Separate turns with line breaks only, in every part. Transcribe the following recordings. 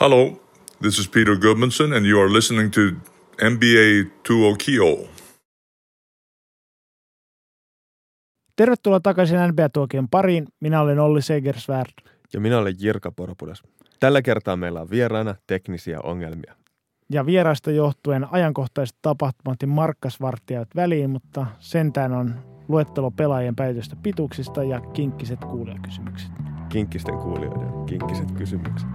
Hello, this is Peter Goodmanson, and you are listening to NBA 2 Kio.
Tervetuloa takaisin NBA-tuokion pariin. Minä olen Olli Segersvärd.
Ja minä olen Jirka Poropudas. Tällä kertaa meillä on vieraana teknisiä ongelmia.
Ja vieraista johtuen ajankohtaiset tapahtumat ja markkasvartijat väliin, mutta sentään on luettelo pelaajien päivitystä pituuksista ja kinkkiset kuulijakysymykset.
Kinkkisten kuulijoiden kinkkiset kysymykset.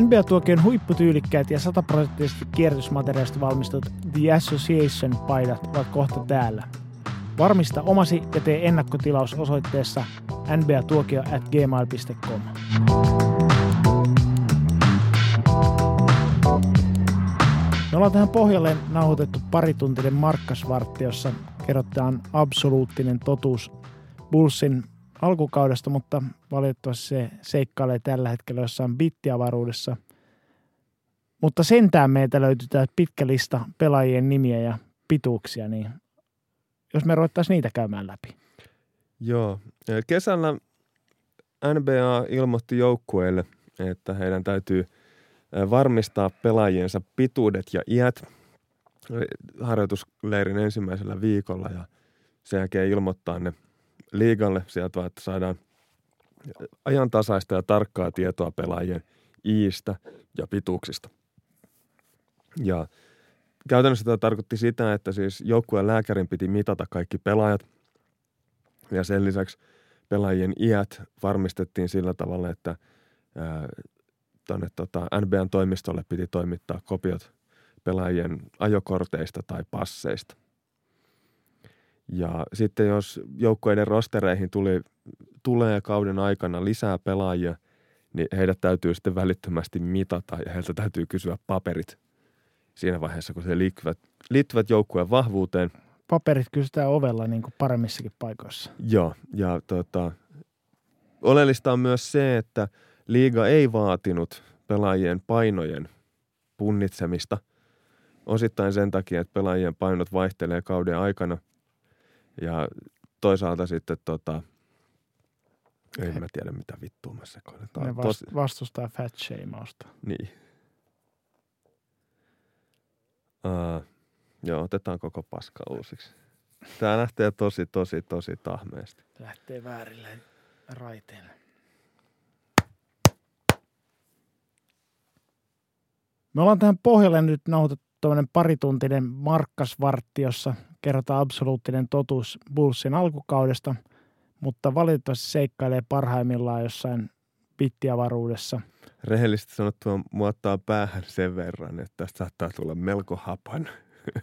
NBA-tuokion huipputyylikkäät ja sataprosenttisesti kierrätysmateriaalista valmistetut The Association-paidat ovat kohta täällä. Varmista omasi ja tee ennakkotilaus osoitteessa nbatuokio at gmail.com. Me ollaan tähän pohjalle nauhoitettu parituntinen markkasvartti, jossa kerrotaan absoluuttinen totuus Bullsin alkukaudesta, mutta valitettavasti se seikkailee tällä hetkellä jossain bittiavaruudessa. Mutta sentään meiltä löytyy tämä pitkä lista pelaajien nimiä ja pituuksia, niin jos me ruvettaisiin niitä käymään läpi.
Joo. Kesällä NBA ilmoitti joukkueille, että heidän täytyy varmistaa pelaajiensa pituudet ja iät harjoitusleirin ensimmäisellä viikolla ja sen jälkeen ilmoittaa ne liigalle sieltä, että saadaan ajantasaista ja tarkkaa tietoa pelaajien iistä ja pituuksista. Ja käytännössä tämä tarkoitti sitä, että siis joukkueen lääkärin piti mitata kaikki pelaajat ja sen lisäksi pelaajien iät varmistettiin sillä tavalla, että tuonne tota, NBN toimistolle piti toimittaa kopiot pelaajien ajokorteista tai passeista. Ja sitten jos joukkueiden rostereihin tuli, tulee kauden aikana lisää pelaajia, niin heidät täytyy sitten välittömästi mitata ja heiltä täytyy kysyä paperit siinä vaiheessa, kun se liittyvät, liittyvät joukkueen vahvuuteen.
Paperit kysytään ovella niin kuin paremmissakin paikoissa.
Joo, ja tota, oleellista on myös se, että liiga ei vaatinut pelaajien painojen punnitsemista. Osittain sen takia, että pelaajien painot vaihtelee kauden aikana – ja toisaalta sitten tota, en mä tiedä mitä vittua mä sekoilen.
Ne vast, vastustaa fat shameausta.
Niin. Uh, joo, otetaan koko paska uusiksi. Tää lähtee tosi, tosi, tosi tahmeesti.
Lähtee väärille raiteille. Me ollaan tähän pohjalle nyt nauhoitettu tämmöinen parituntinen markkasvartti, jossa kerrotaan absoluuttinen totuus Bullsin alkukaudesta, mutta valitettavasti seikkailee parhaimmillaan jossain pittiavaruudessa.
Rehellisesti sanottuna muottaa päähän sen verran, että tästä saattaa tulla melko hapan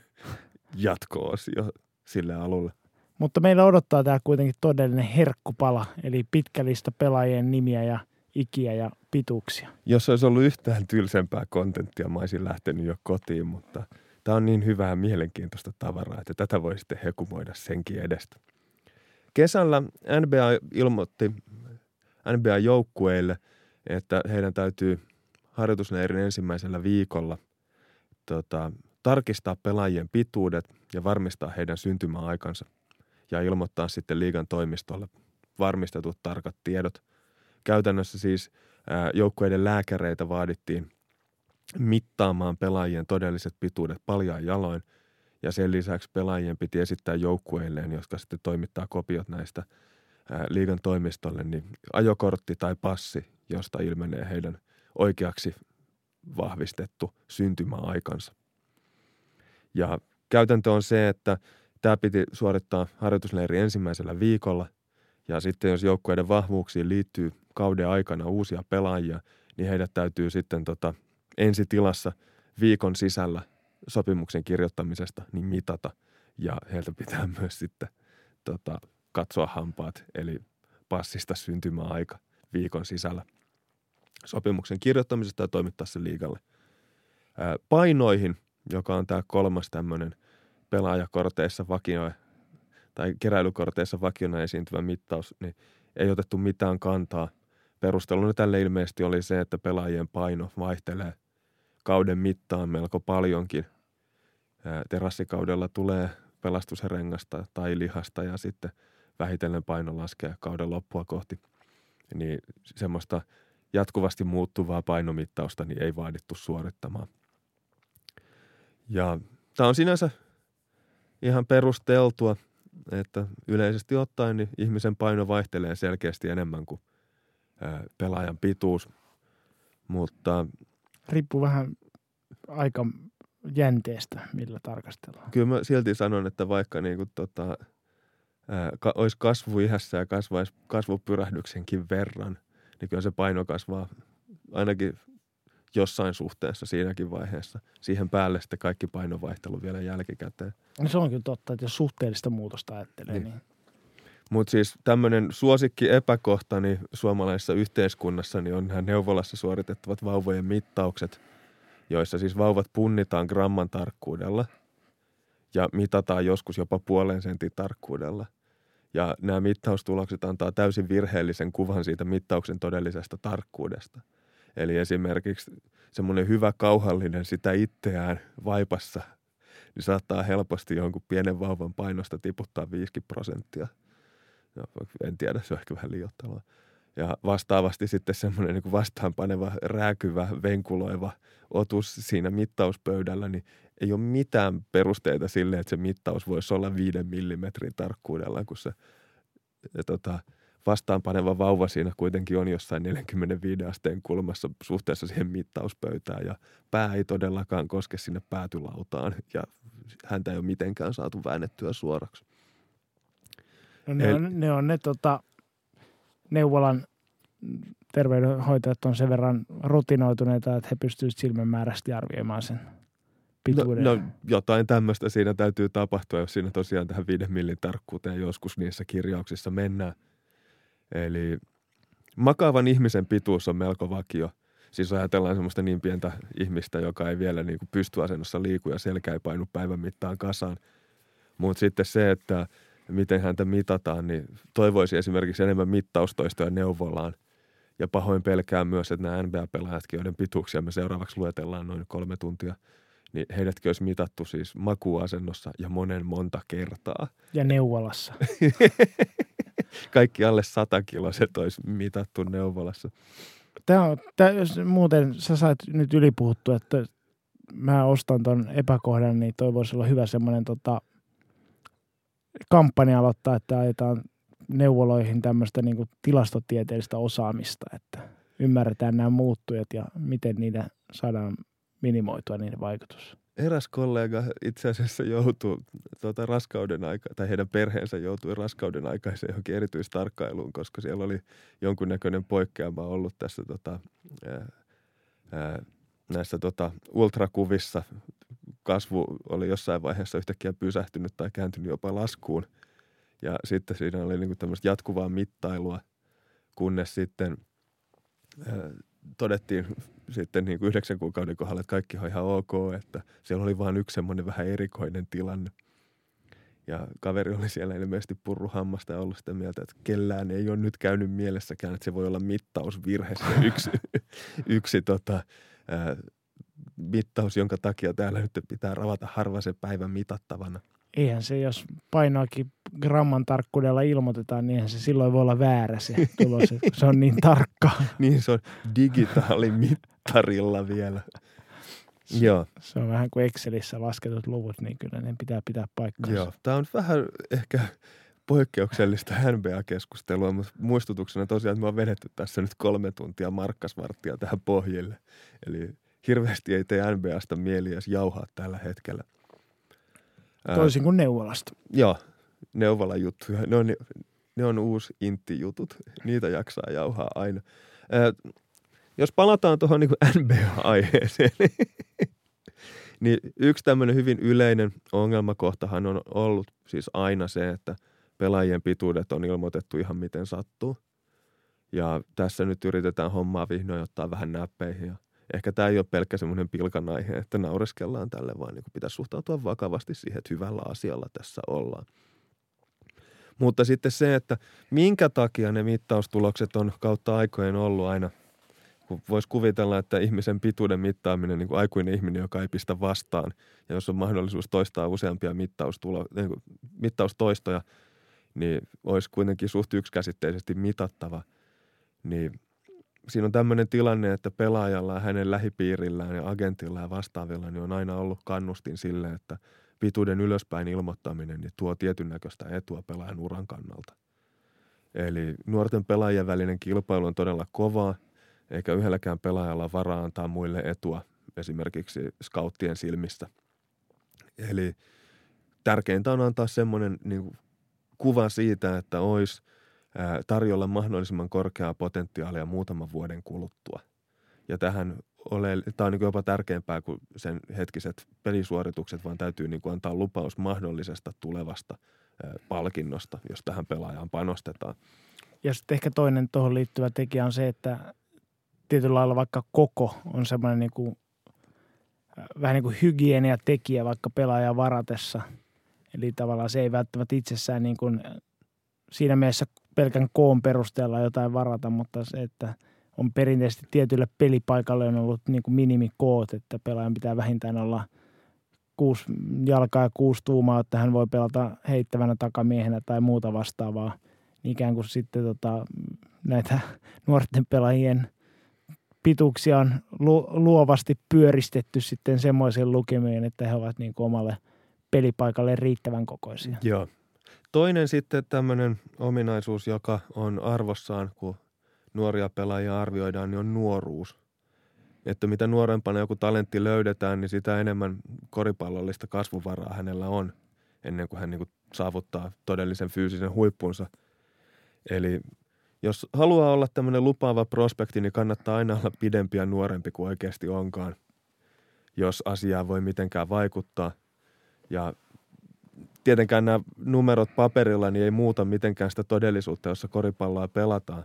jatko-osio sille alulle.
Mutta meillä odottaa tämä kuitenkin todellinen herkkupala, eli pitkä lista pelaajien nimiä ja ikiä ja pituuksia.
Jos olisi ollut yhtään tylsempää kontenttia, mä olisin lähtenyt jo kotiin, mutta – Tämä on niin hyvää mielenkiintoista tavaraa, että tätä voi sitten hekumoida senkin edestä. Kesällä NBA ilmoitti NBA-joukkueille, että heidän täytyy harjoitusleirin ensimmäisellä viikolla tota, tarkistaa pelaajien pituudet ja varmistaa heidän syntymäaikansa ja ilmoittaa sitten liigan toimistolle varmistetut tarkat tiedot. Käytännössä siis joukkueiden lääkäreitä vaadittiin mittaamaan pelaajien todelliset pituudet paljaan jaloin. Ja sen lisäksi pelaajien piti esittää joukkueilleen, jotka sitten toimittaa kopiot näistä liigan toimistolle, niin ajokortti tai passi, josta ilmenee heidän oikeaksi vahvistettu syntymäaikansa. Ja käytäntö on se, että tämä piti suorittaa harjoitusleiri ensimmäisellä viikolla ja sitten jos joukkueiden vahvuuksiin liittyy kauden aikana uusia pelaajia, niin heidät täytyy sitten tota, ensi tilassa viikon sisällä sopimuksen kirjoittamisesta niin mitata ja heiltä pitää myös sitten tota, katsoa hampaat, eli passista syntymäaika viikon sisällä sopimuksen kirjoittamisesta ja toimittaa se liigalle. Painoihin, joka on tämä kolmas tämmöinen pelaajakorteissa vakio tai keräilykorteissa vakiona esiintyvä mittaus, niin ei otettu mitään kantaa. Perusteluna tälle ilmeisesti oli se, että pelaajien paino vaihtelee – kauden mittaan melko paljonkin. Terassikaudella tulee pelastusrengasta tai lihasta ja sitten vähitellen paino laskee kauden loppua kohti, niin semmoista jatkuvasti muuttuvaa painomittausta niin ei vaadittu suorittamaan. Ja tämä on sinänsä ihan perusteltua, että yleisesti ottaen niin ihmisen paino vaihtelee selkeästi enemmän kuin pelaajan pituus, mutta...
Riippuu vähän aika jänteestä, millä tarkastellaan.
Kyllä mä silti sanon, että vaikka niin kuin tota, ää, ka, olisi kasvu ihässä ja kasvaisi kasvupyrähdyksenkin verran, niin kyllä se paino kasvaa ainakin jossain suhteessa siinäkin vaiheessa. Siihen päälle sitten kaikki painovaihtelu vielä jälkikäteen.
No se on kyllä totta, että jos suhteellista muutosta ajattelee, niin, niin
mutta siis tämmöinen suosikki epäkohta niin suomalaisessa yhteiskunnassa niin on nämä neuvolassa suoritettavat vauvojen mittaukset, joissa siis vauvat punnitaan gramman tarkkuudella ja mitataan joskus jopa puolen sentin tarkkuudella. Ja nämä mittaustulokset antaa täysin virheellisen kuvan siitä mittauksen todellisesta tarkkuudesta. Eli esimerkiksi semmoinen hyvä kauhallinen sitä itseään vaipassa, niin saattaa helposti jonkun pienen vauvan painosta tiputtaa 50 prosenttia – No, en tiedä, se on ehkä vähän liioittelua. Ja vastaavasti sitten semmoinen niin vastaanpaneva, rääkyvä, venkuloiva otus siinä mittauspöydällä, niin ei ole mitään perusteita sille, että se mittaus voisi olla viiden millimetrin tarkkuudella, kun se ja tota, vastaanpaneva vauva siinä kuitenkin on jossain 45 asteen kulmassa suhteessa siihen mittauspöytään ja pää ei todellakaan koske sinne päätylautaan ja häntä ei ole mitenkään saatu väännettyä suoraksi.
No ne, on, ne on ne tota, neuvolan terveydenhoitajat on sen verran rutinoituneita, että he pystyvät silmämääräisesti arvioimaan sen pituuden.
No, no jotain tämmöistä siinä täytyy tapahtua, jos siinä tosiaan tähän viiden millin tarkkuuteen joskus niissä kirjauksissa mennään. Eli makaavan ihmisen pituus on melko vakio. Siis ajatellaan semmoista niin pientä ihmistä, joka ei vielä niin kuin pystyasennossa liiku ja selkä ei painu päivän mittaan kasaan. Mutta sitten se, että – miten häntä mitataan, niin toivoisi esimerkiksi enemmän mittaustoistoja neuvolaan. Ja pahoin pelkään myös, että nämä NBA-pelaajatkin, joiden pituuksia me seuraavaksi luetellaan noin kolme tuntia, niin heidätkin olisi mitattu siis makuasennossa ja monen monta kertaa.
Ja neuvolassa.
Kaikki alle sata kiloset olisi mitattu neuvolassa.
Tämä on, tämä, muuten sä sait nyt ylipuhuttu, että mä ostan ton epäkohdan, niin toi voisi olla hyvä semmoinen tota, kampanja aloittaa, että ajetaan neuvoloihin tämmöistä niin tilastotieteellistä osaamista, että ymmärretään nämä muuttujat ja miten niitä saadaan minimoitua niiden vaikutus.
Eräs kollega itse asiassa joutui tuota, raskauden aika, tai heidän perheensä joutui raskauden aikaiseen johonkin erityistarkkailuun, koska siellä oli jonkunnäköinen poikkeama ollut tässä tota, ää, ää, näissä tota, ultrakuvissa kasvu oli jossain vaiheessa yhtäkkiä pysähtynyt tai kääntynyt jopa laskuun. Ja sitten siinä oli niin kuin tämmöistä jatkuvaa mittailua, kunnes sitten ää, todettiin sitten niin kuin yhdeksän kuukauden kohdalla, että kaikki on ihan ok, että siellä oli vain yksi semmoinen vähän erikoinen tilanne. Ja kaveri oli siellä ilmeisesti purru hammasta ja ollut sitä mieltä, että kellään ei ole nyt käynyt mielessäkään, että se voi olla mittausvirhe se yksi, yksi tota, ää, mittaus, jonka takia täällä nyt pitää ravata harva se päivä mitattavana.
Eihän se, jos painoakin gramman tarkkuudella ilmoitetaan, niin eihän se silloin voi olla väärä se tulos, se on niin tarkka.
niin se on digitaalimittarilla vielä.
Se, Joo. Se on vähän kuin Excelissä lasketut luvut, niin kyllä ne pitää pitää paikkansa.
Joo, tämä on vähän ehkä poikkeuksellista NBA-keskustelua, mutta muistutuksena tosiaan, että me on vedetty tässä nyt kolme tuntia markkasvarttia tähän pohjille. Eli hirveästi ei tee NBAsta mieli edes jauhaa tällä hetkellä.
Toisin kuin neuvolasta.
Joo, neuvola-juttuja. Ne on, ne on uusi intti-jutut. Niitä jaksaa jauhaa aina. Ää, jos palataan tuohon niin NBA-aiheeseen, niin yksi tämmöinen hyvin yleinen ongelmakohtahan on ollut siis aina se, että pelaajien pituudet on ilmoitettu ihan miten sattuu. Ja tässä nyt yritetään hommaa vihdoin ottaa vähän näppeihin ja – ehkä tämä ei ole pelkkä semmoinen pilkan aihe, että naureskellaan tälle, vaan niin pitäisi suhtautua vakavasti siihen, että hyvällä asialla tässä ollaan. Mutta sitten se, että minkä takia ne mittaustulokset on kautta aikojen ollut aina, kun voisi kuvitella, että ihmisen pituuden mittaaminen, niin kuin aikuinen ihminen, joka ei pistä vastaan, ja jos on mahdollisuus toistaa useampia mittaustulo, niin kuin mittaustoistoja, niin olisi kuitenkin suht yksikäsitteisesti mitattava, niin siinä on tämmöinen tilanne, että pelaajalla ja hänen lähipiirillään ja agentilla ja vastaavilla niin on aina ollut kannustin sille, että pituuden ylöspäin ilmoittaminen niin tuo tietyn näköistä etua pelaajan uran kannalta. Eli nuorten pelaajien välinen kilpailu on todella kovaa, eikä yhdelläkään pelaajalla varaa antaa muille etua esimerkiksi scouttien silmissä. Eli tärkeintä on antaa semmoinen niin kuva siitä, että olisi tarjolla mahdollisimman korkeaa potentiaalia muutaman vuoden kuluttua. Ja tähän ole, tämä on niin jopa tärkeämpää kuin sen hetkiset pelisuoritukset, vaan täytyy niin kuin antaa lupaus mahdollisesta tulevasta palkinnosta, jos tähän pelaajaan panostetaan.
Ja sitten ehkä toinen tuohon liittyvä tekijä on se, että tietyllä lailla vaikka koko on semmoinen niin kuin, vähän niin kuin hygieniatekijä vaikka pelaajaa varatessa. Eli tavallaan se ei välttämättä itsessään niin kuin siinä mielessä pelkän koon perusteella jotain varata, mutta se, että on perinteisesti tietylle pelipaikalle on ollut niin kuin minimikoot, että pelaajan pitää vähintään olla kuusi jalkaa ja kuusi tuumaa, että hän voi pelata heittävänä takamiehenä tai muuta vastaavaa. Ikään kuin sitten tota, näitä nuorten pelaajien pituuksia on lu- luovasti pyöristetty sitten semmoisen lukemiin, että he ovat niin kuin omalle pelipaikalle riittävän kokoisia.
Joo, Toinen sitten tämmöinen ominaisuus, joka on arvossaan, kun nuoria pelaajia arvioidaan, niin on nuoruus. Että mitä nuorempana joku talentti löydetään, niin sitä enemmän koripallollista kasvuvaraa hänellä on ennen kuin hän niin kuin saavuttaa todellisen fyysisen huippunsa. Eli jos haluaa olla tämmöinen lupaava prospekti, niin kannattaa aina olla pidempi ja nuorempi kuin oikeasti onkaan, jos asiaa voi mitenkään vaikuttaa. Ja tietenkään nämä numerot paperilla niin ei muuta mitenkään sitä todellisuutta, jossa koripalloa pelataan.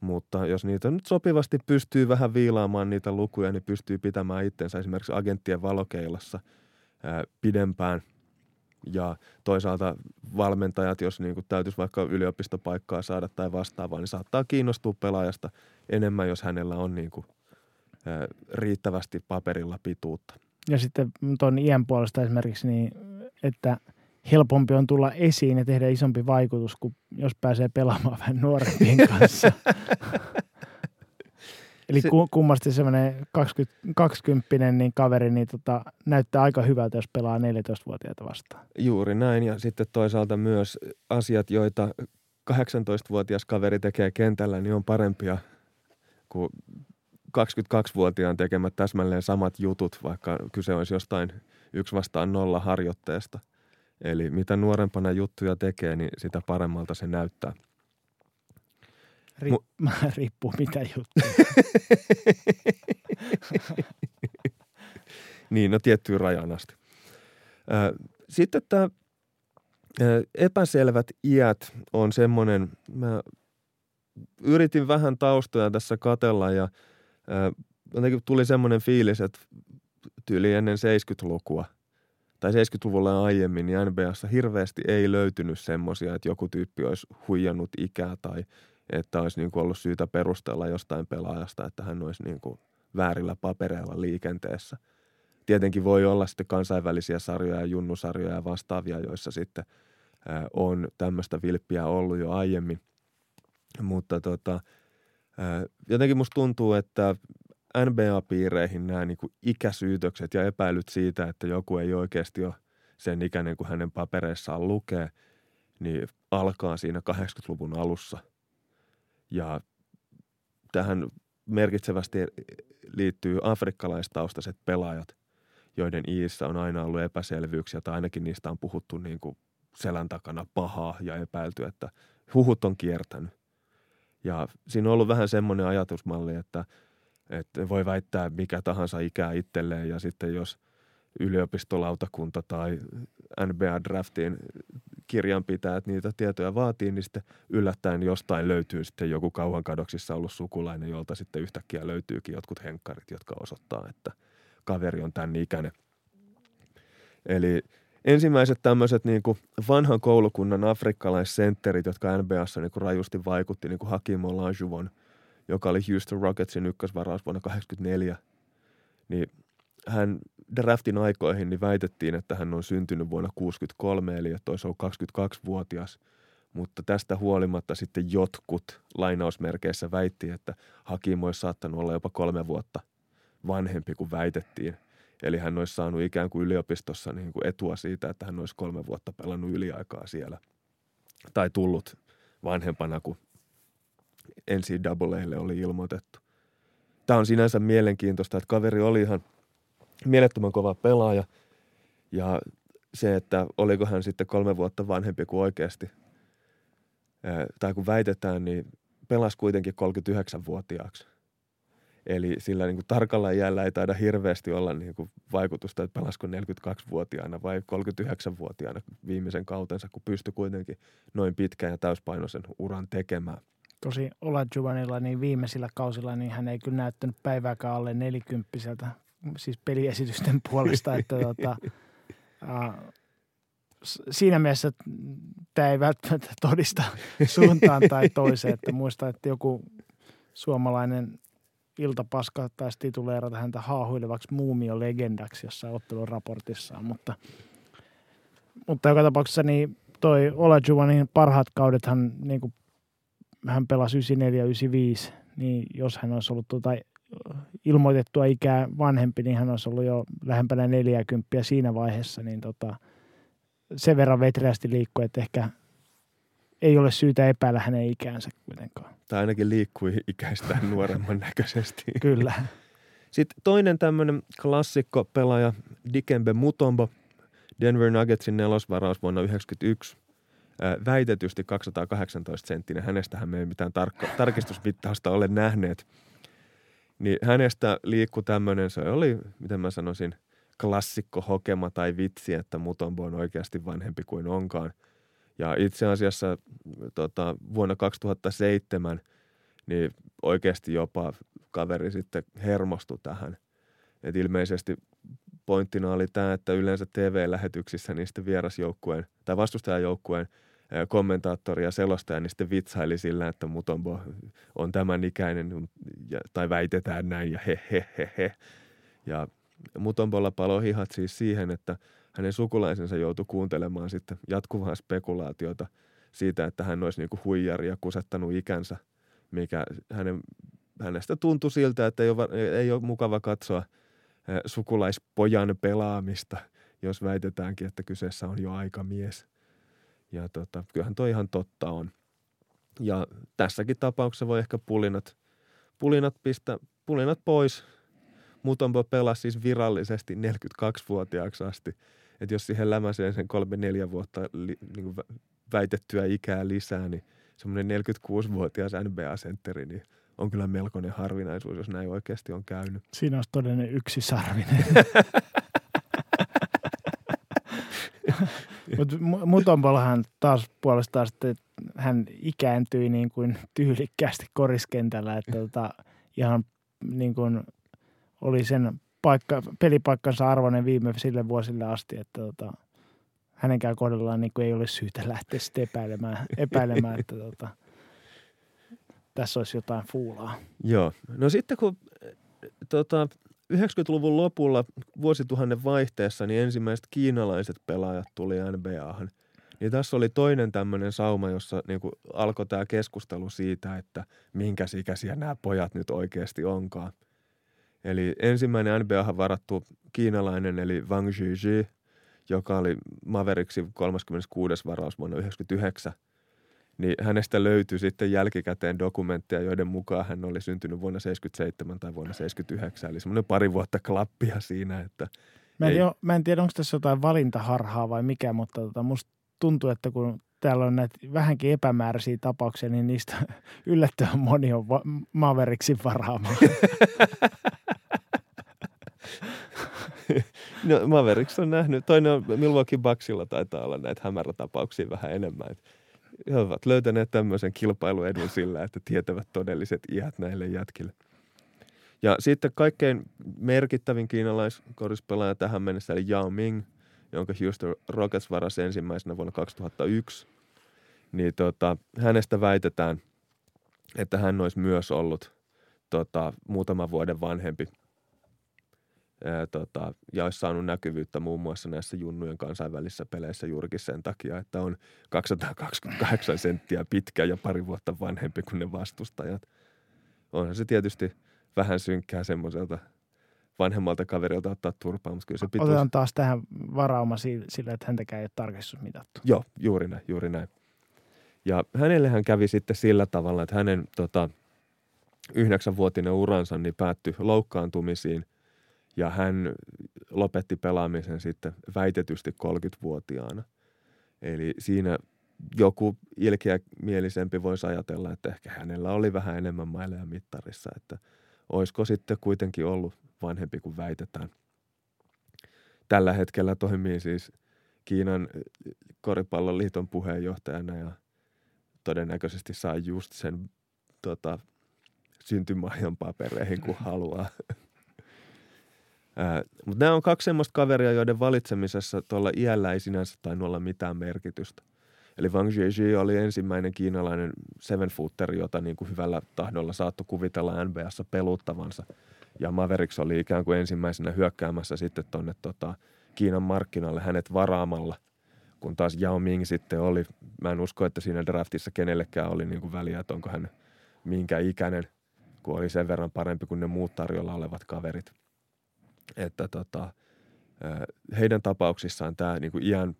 Mutta jos niitä nyt sopivasti pystyy vähän viilaamaan niitä lukuja, niin pystyy pitämään itsensä esimerkiksi agenttien valokeilassa ää, pidempään. Ja toisaalta valmentajat, jos niin kuin täytyisi vaikka yliopistopaikkaa saada tai vastaavaa, niin saattaa kiinnostua pelaajasta enemmän, jos hänellä on niin kuin, ää, riittävästi paperilla pituutta.
Ja sitten tuon iän puolesta esimerkiksi, niin, että – helpompi on tulla esiin ja tehdä isompi vaikutus, kuin jos pääsee pelaamaan vähän nuorempien kanssa. Eli se, kummasti semmoinen 20, 20 niin kaveri niin tota, näyttää aika hyvältä, jos pelaa 14-vuotiaita vastaan.
Juuri näin ja sitten toisaalta myös asiat, joita 18-vuotias kaveri tekee kentällä, niin on parempia kuin 22-vuotiaan tekemät täsmälleen samat jutut, vaikka kyse olisi jostain yksi vastaan nolla harjoitteesta – Eli mitä nuorempana juttuja tekee, niin sitä paremmalta se näyttää.
Ri- riippuu mitä juttuja.
niin, no tiettyyn rajan asti. Sitten tämä epäselvät iät on semmoinen, mä yritin vähän taustoja tässä katella ja jotenkin tuli semmoinen fiilis, että tyyli ennen 70-lukua – tai 70-luvulla aiemmin, niin NBAssa hirveästi ei löytynyt semmoisia, että joku tyyppi olisi huijannut ikää tai että olisi niin kuin ollut syytä perustella jostain pelaajasta, että hän olisi niin kuin väärillä papereilla liikenteessä. Tietenkin voi olla sitten kansainvälisiä sarjoja ja junnusarjoja ja vastaavia, joissa sitten on tämmöistä vilppiä ollut jo aiemmin. Mutta tota, jotenkin musta tuntuu, että NBA-piireihin nämä niin ikäsyytökset ja epäilyt siitä, että joku ei oikeasti ole sen ikäinen kuin hänen papereissaan lukee, niin alkaa siinä 80-luvun alussa. Ja tähän merkitsevästi liittyy afrikkalaistaustaiset pelaajat, joiden iissä on aina ollut epäselvyyksiä tai ainakin niistä on puhuttu niin kuin selän takana pahaa ja epäilty, että huhut on kiertänyt. Ja siinä on ollut vähän semmoinen ajatusmalli, että – että voi väittää mikä tahansa ikää itselleen ja sitten jos yliopistolautakunta tai NBA-draftin kirjanpitäjät niitä tietoja vaatii, niin sitten yllättäen jostain löytyy sitten joku kauan kadoksissa ollut sukulainen, jolta sitten yhtäkkiä löytyykin jotkut henkkarit, jotka osoittaa, että kaveri on tämän ikäinen. Eli ensimmäiset tämmöiset niin kuin vanhan koulukunnan afrikkalaissentterit, jotka NBAssa niin kuin rajusti vaikutti, niin kuin Hakim Olajuwon – joka oli Houston Rocketsin ykkösvaraus vuonna 1984, niin hän draftin aikoihin niin väitettiin, että hän on syntynyt vuonna 1963, eli että olisi ollut 22-vuotias. mutta tästä huolimatta sitten jotkut lainausmerkeissä väitti, että Hakim olisi saattanut olla jopa kolme vuotta vanhempi kuin väitettiin. Eli hän olisi saanut ikään kuin yliopistossa niin kuin etua siitä, että hän olisi kolme vuotta pelannut yliaikaa siellä. Tai tullut vanhempana kuin NCAAlle oli ilmoitettu. Tämä on sinänsä mielenkiintoista, että kaveri oli ihan mielettömän kova pelaaja ja se, että oliko hän sitten kolme vuotta vanhempi kuin oikeasti, tai kun väitetään, niin pelasi kuitenkin 39-vuotiaaksi. Eli sillä niin kuin tarkalla iällä ei taida hirveästi olla niin kuin vaikutusta, että pelasko 42-vuotiaana vai 39-vuotiaana viimeisen kautensa, kun pystyi kuitenkin noin pitkään ja täyspainoisen uran tekemään.
Tosi Olajuwonilla niin viimeisillä kausilla niin hän ei kyllä näyttänyt päivääkään alle nelikymppiseltä, siis peliesitysten puolesta, että tota, äh, siinä mielessä tämä ei välttämättä todista suuntaan tai toiseen, että muista, että joku suomalainen iltapaska taisi tituleerata häntä haahuilevaksi muumio-legendaksi jossain otteluraportissaan, mutta, mutta joka tapauksessa niin toi Olajuwonin parhaat kaudethan niin kuin hän pelasi 94-95, niin jos hän olisi ollut tuota ilmoitettua ikää vanhempi, niin hän olisi ollut jo lähempänä 40 siinä vaiheessa, niin tota, sen verran vetreästi liikkuu, että ehkä ei ole syytä epäillä hänen ikäänsä kuitenkaan.
Tai ainakin liikkui ikäistään nuoremman näköisesti.
Kyllä.
Sitten toinen tämmöinen klassikko pelaaja Dikembe Mutombo, Denver Nuggetsin nelosvaraus vuonna 1991 väitetysti 218 senttinen. Hänestähän me ei mitään tarkka, tarkistusmittausta ole nähneet. Niin hänestä liikkui tämmöinen, se oli, miten mä sanoisin, klassikko hokema tai vitsi, että Mutombo on oikeasti vanhempi kuin onkaan. Ja itse asiassa tota, vuonna 2007 niin oikeasti jopa kaveri sitten hermostui tähän. Et ilmeisesti pointtina oli tämä, että yleensä TV-lähetyksissä niistä vierasjoukkueen tai vastustajajoukkueen – kommentaattori ja selostaja niin sitten vitsaili sillä, että Mutombo on tämän ikäinen tai väitetään näin ja he he he he. Ja Mutombolla palo hihat siis siihen, että hänen sukulaisensa joutui kuuntelemaan sitten jatkuvaa spekulaatiota siitä, että hän olisi niin kuin huijari ja kusettanut ikänsä, mikä hänen, hänestä tuntui siltä, että ei ole, ei ole mukava katsoa sukulaispojan pelaamista, jos väitetäänkin, että kyseessä on jo aikamies – ja tota, kyllähän toi ihan totta on. Ja tässäkin tapauksessa voi ehkä pulinat, pulinat, pistä, pulinat pois. Mutombo pelasi siis virallisesti 42-vuotiaaksi asti. Että jos siihen lämäsee sen kolme neljä vuotta li, niin väitettyä ikää lisää, niin semmoinen 46-vuotias NBA-sentteri, niin on kyllä melkoinen harvinaisuus, jos näin oikeasti on käynyt.
Siinä olisi todellinen yksi sarvinen. Mutta Mutombolahan taas puolestaan sitten, hän ikääntyi niin kuin tyylikkäästi koriskentällä, että tota, ihan niin kuin oli sen paikka, pelipaikkansa arvoinen viime sille vuosille asti, että tota, hänenkään kohdallaan niin kuin ei ole syytä lähteä sitten epäilemään, epäilemään että tota, tässä olisi jotain fuulaa.
Joo. No sitten kun tota, 90-luvun lopulla vuosituhannen vaihteessa niin ensimmäiset kiinalaiset pelaajat tuli NBAhan. Niin tässä oli toinen tämmöinen sauma, jossa niin alkoi tämä keskustelu siitä, että minkä ikäisiä nämä pojat nyt oikeasti onkaan. Eli ensimmäinen NBAhan varattu kiinalainen eli Wang Zhizhi, joka oli Mavericksi 36. varaus vuonna 1999 – niin hänestä löytyi sitten jälkikäteen dokumentteja, joiden mukaan hän oli syntynyt vuonna 77 tai vuonna 79. Eli semmoinen pari vuotta klappia siinä, että
Mä en, jo, mä en tiedä, onko tässä jotain valintaharhaa vai mikä, mutta tota, musta tuntuu, että kun täällä on näitä vähänkin epämääräisiä tapauksia, niin niistä yllättävän moni on va- Maveriksin varaama.
no Mavericks on nähnyt, toinen on Milwaukee Bucksilla taitaa olla näitä hämärätapauksia vähän enemmän. Että he ovat löytäneet tämmöisen kilpailuedun sillä, että tietävät todelliset iät näille jätkille. Ja sitten kaikkein merkittävin kiinalaiskorispelaaja tähän mennessä eli Yao Ming, jonka Houston Rockets varasi ensimmäisenä vuonna 2001. Niin tota, hänestä väitetään, että hän olisi myös ollut tota, muutaman vuoden vanhempi ää, tota, ja olisi saanut näkyvyyttä muun muassa näissä junnujen kansainvälisissä peleissä juurikin sen takia, että on 228 senttiä pitkä ja pari vuotta vanhempi kuin ne vastustajat. Onhan se tietysti vähän synkkää semmoiselta vanhemmalta kaverilta ottaa turpaa, mutta kyllä se pituus...
Otetaan taas tähän varauma sillä, että häntäkään ei ole tarkistusmitattu.
Joo, juuri näin, juuri näin. Ja hänellehän kävi sitten sillä tavalla, että hänen tota, yhdeksänvuotinen uransa niin päättyi loukkaantumisiin ja hän lopetti pelaamisen sitten väitetysti 30-vuotiaana. Eli siinä joku ilkeä mielisempi voisi ajatella, että ehkä hänellä oli vähän enemmän maileja mittarissa, että olisiko sitten kuitenkin ollut vanhempi kuin väitetään. Tällä hetkellä toimii siis Kiinan koripallon liiton puheenjohtajana ja todennäköisesti saa just sen tota, syntymäajan papereihin, kun haluaa. Mutta nämä on kaksi semmoista kaveria, joiden valitsemisessa tuolla iällä ei sinänsä tainnut olla mitään merkitystä. Eli Wang Zheji oli ensimmäinen kiinalainen seven footer, jota niin kuin hyvällä tahdolla saattoi kuvitella NBAssa peluttavansa. Ja Mavericks oli ikään kuin ensimmäisenä hyökkäämässä sitten tuonne tota, Kiinan markkinalle hänet varaamalla, kun taas Yao Ming sitten oli, mä en usko, että siinä draftissa kenellekään oli niin kuin väliä, että onko hän minkä ikäinen, kun oli sen verran parempi kuin ne muut tarjolla olevat kaverit. Että tota, heidän tapauksissaan tämä niin kuin iän,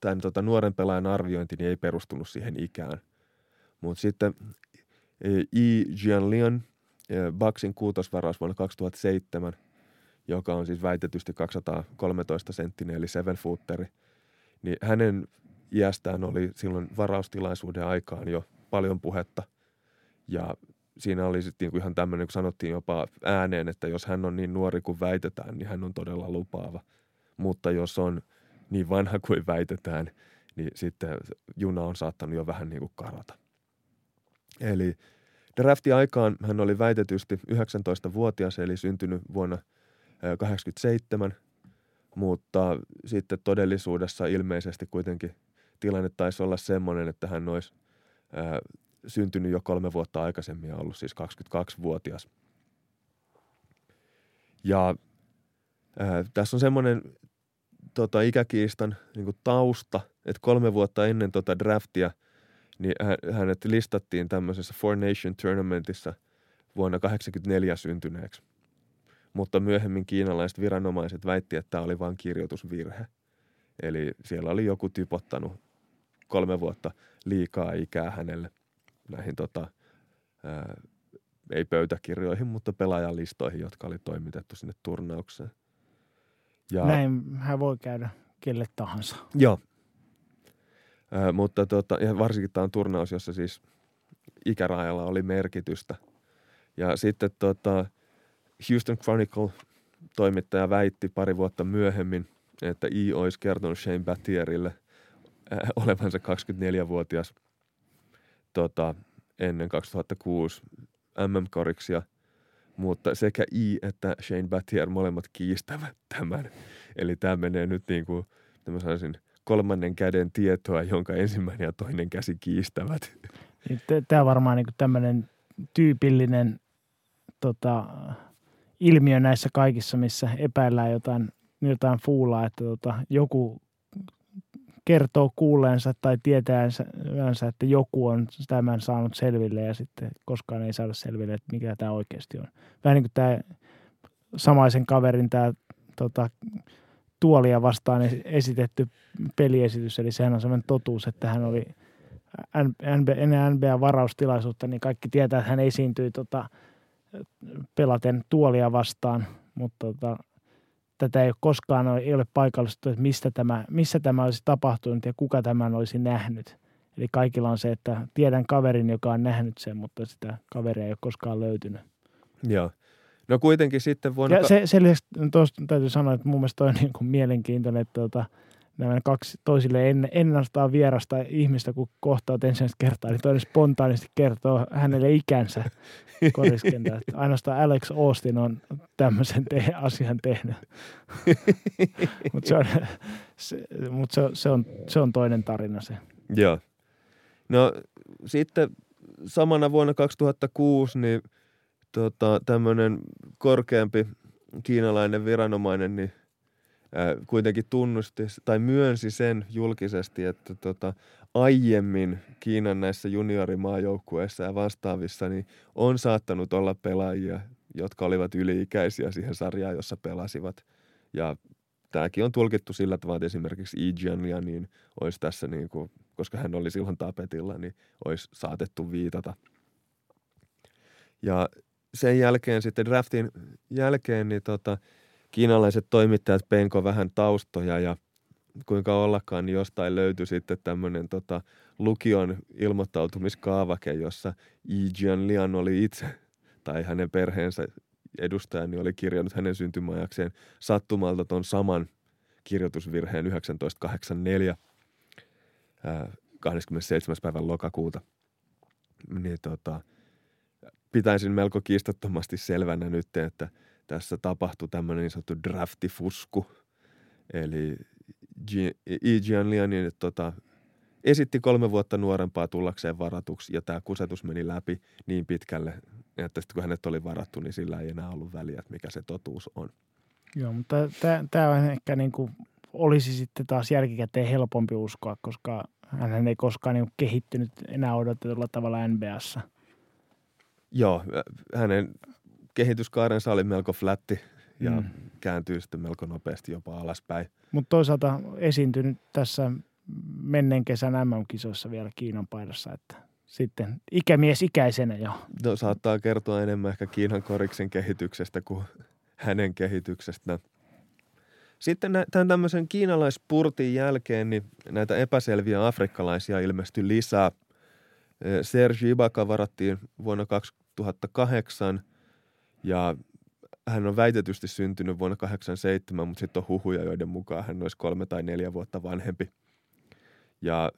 tämän tota, nuoren pelaajan arviointi niin ei perustunut siihen ikään. Mutta sitten Yi Jianlian, Baksin kuutosvaraus vuonna 2007, joka on siis väitetysti 213 senttinen eli seven footeri, niin hänen iästään oli silloin varaustilaisuuden aikaan jo paljon puhetta. Ja siinä oli sitten niinku ihan tämmöinen, kun sanottiin jopa ääneen, että jos hän on niin nuori kuin väitetään, niin hän on todella lupaava. Mutta jos on niin vanha kuin väitetään, niin sitten juna on saattanut jo vähän niin kuin karata. Eli drafti aikaan hän oli väitetysti 19-vuotias, eli syntynyt vuonna 1987, mutta sitten todellisuudessa ilmeisesti kuitenkin tilanne taisi olla semmoinen, että hän olisi syntynyt jo kolme vuotta aikaisemmin ja ollut siis 22-vuotias. Ja ää, tässä on semmoinen tota, ikäkiistan niin tausta, että kolme vuotta ennen tota draftia niin hänet listattiin tämmöisessä Four Nation Tournamentissa vuonna 1984 syntyneeksi. Mutta myöhemmin kiinalaiset viranomaiset väitti, että tämä oli vain kirjoitusvirhe. Eli siellä oli joku typottanut kolme vuotta liikaa ikää hänelle näihin tota, ää, ei pöytäkirjoihin, mutta pelaajalistoihin, jotka oli toimitettu sinne turnaukseen.
Ja, Näin hän voi käydä kelle tahansa.
Joo. Ää, mutta tota, ja varsinkin tämä on turnaus, jossa siis ikärajalla oli merkitystä. Ja sitten tota, Houston Chronicle toimittaja väitti pari vuotta myöhemmin, että E olisi kertonut Shane Battierille olevansa 24-vuotias tota, ennen 2006 MM-koriksia, mutta sekä I että Shane Battier molemmat kiistävät tämän. Eli tämä menee nyt niin kuin, mä sanoisin, kolmannen käden tietoa, jonka ensimmäinen ja toinen käsi kiistävät.
Niin, tämä on varmaan niin tämmöinen tyypillinen tota, ilmiö näissä kaikissa, missä epäillään jotain, jotain fuulaa, että tota, joku kertoo kuulleensa tai tietäänsä, että joku on tämän saanut selville ja sitten koskaan ei saada selville, että mikä tämä oikeasti on. Vähän niin kuin tämä samaisen kaverin tämä tota, tuolia vastaan esitetty peliesitys, eli sehän on sellainen totuus, että hän oli ennen NBA-varaustilaisuutta, niin kaikki tietää, että hän esiintyi tota, pelaten tuolia vastaan, mutta tota, tätä ei ole koskaan ei ole paikallista, että mistä tämä, missä tämä olisi tapahtunut ja kuka tämän olisi nähnyt. Eli kaikilla on se, että tiedän kaverin, joka on nähnyt sen, mutta sitä kaveria ei ole koskaan löytynyt.
Joo. No kuitenkin sitten vuonna...
Ja se, se lisäksi tuosta täytyy sanoa, että mun mielestä on niin kuin mielenkiintoinen, että tuota, nämä kaksi toisille en, ennastaan vierasta ihmistä, kun kohtaat ensimmäistä kertaa, niin toinen spontaanisti kertoo hänelle ikänsä koriskentä. Ainoastaan Alex Austin on tämmöisen te- asian tehnyt. Mutta se, on, se, mut se, se, on, se on toinen tarina se.
Joo. No sitten samana vuonna 2006 niin tota, tämmöinen korkeampi kiinalainen viranomainen niin kuitenkin tunnusti tai myönsi sen julkisesti, että tota, aiemmin Kiinan näissä juniorimaajoukkueissa ja vastaavissa niin on saattanut olla pelaajia, jotka olivat yli-ikäisiä siihen sarjaan, jossa pelasivat. Ja tämäkin on tulkittu sillä tavalla, että esimerkiksi Ijiania niin olisi tässä, niin kuin, koska hän oli silloin tapetilla, niin olisi saatettu viitata. Ja sen jälkeen sitten draftin jälkeen niin tota, kiinalaiset toimittajat penko vähän taustoja ja kuinka ollakaan, niin jostain löytyi sitten tämmöinen tota, lukion ilmoittautumiskaavake, jossa Yi Jianlian oli itse tai hänen perheensä edustajani oli kirjannut hänen syntymäajakseen sattumalta tuon saman kirjoitusvirheen 1984 ää, 27. päivän lokakuuta. Niin tota, pitäisin melko kiistattomasti selvänä nyt, että tässä tapahtui tämmöinen niin sanottu draftifusku. Eli Yi Jianlianin tota, esitti kolme vuotta nuorempaa tullakseen varatuksi ja tämä kusetus meni läpi niin pitkälle, että sitten kun hänet oli varattu, niin sillä ei enää ollut väliä, että mikä se totuus on.
Joo, mutta tämä on ehkä niin kuin, olisi sitten taas jälkikäteen helpompi uskoa, koska hän ei koskaan niin kehittynyt enää odotetulla tavalla NBAssa.
Joo, hänen kehityskaarensa oli melko flätti ja mm. kääntyy sitten melko nopeasti jopa alaspäin.
Mutta toisaalta esiintynyt tässä menneen kesän MM-kisoissa vielä Kiinan paidassa, että sitten ikämies ikäisenä jo.
No, saattaa kertoa enemmän ehkä Kiinan koriksen kehityksestä kuin hänen kehityksestä. Sitten tämän tämmöisen kiinalaispurtin jälkeen niin näitä epäselviä afrikkalaisia ilmestyi lisää. Serge Ibaka varattiin vuonna 2008 ja hän on väitetysti syntynyt vuonna 87, mutta sitten on huhuja, joiden mukaan hän olisi kolme tai neljä vuotta vanhempi. Ja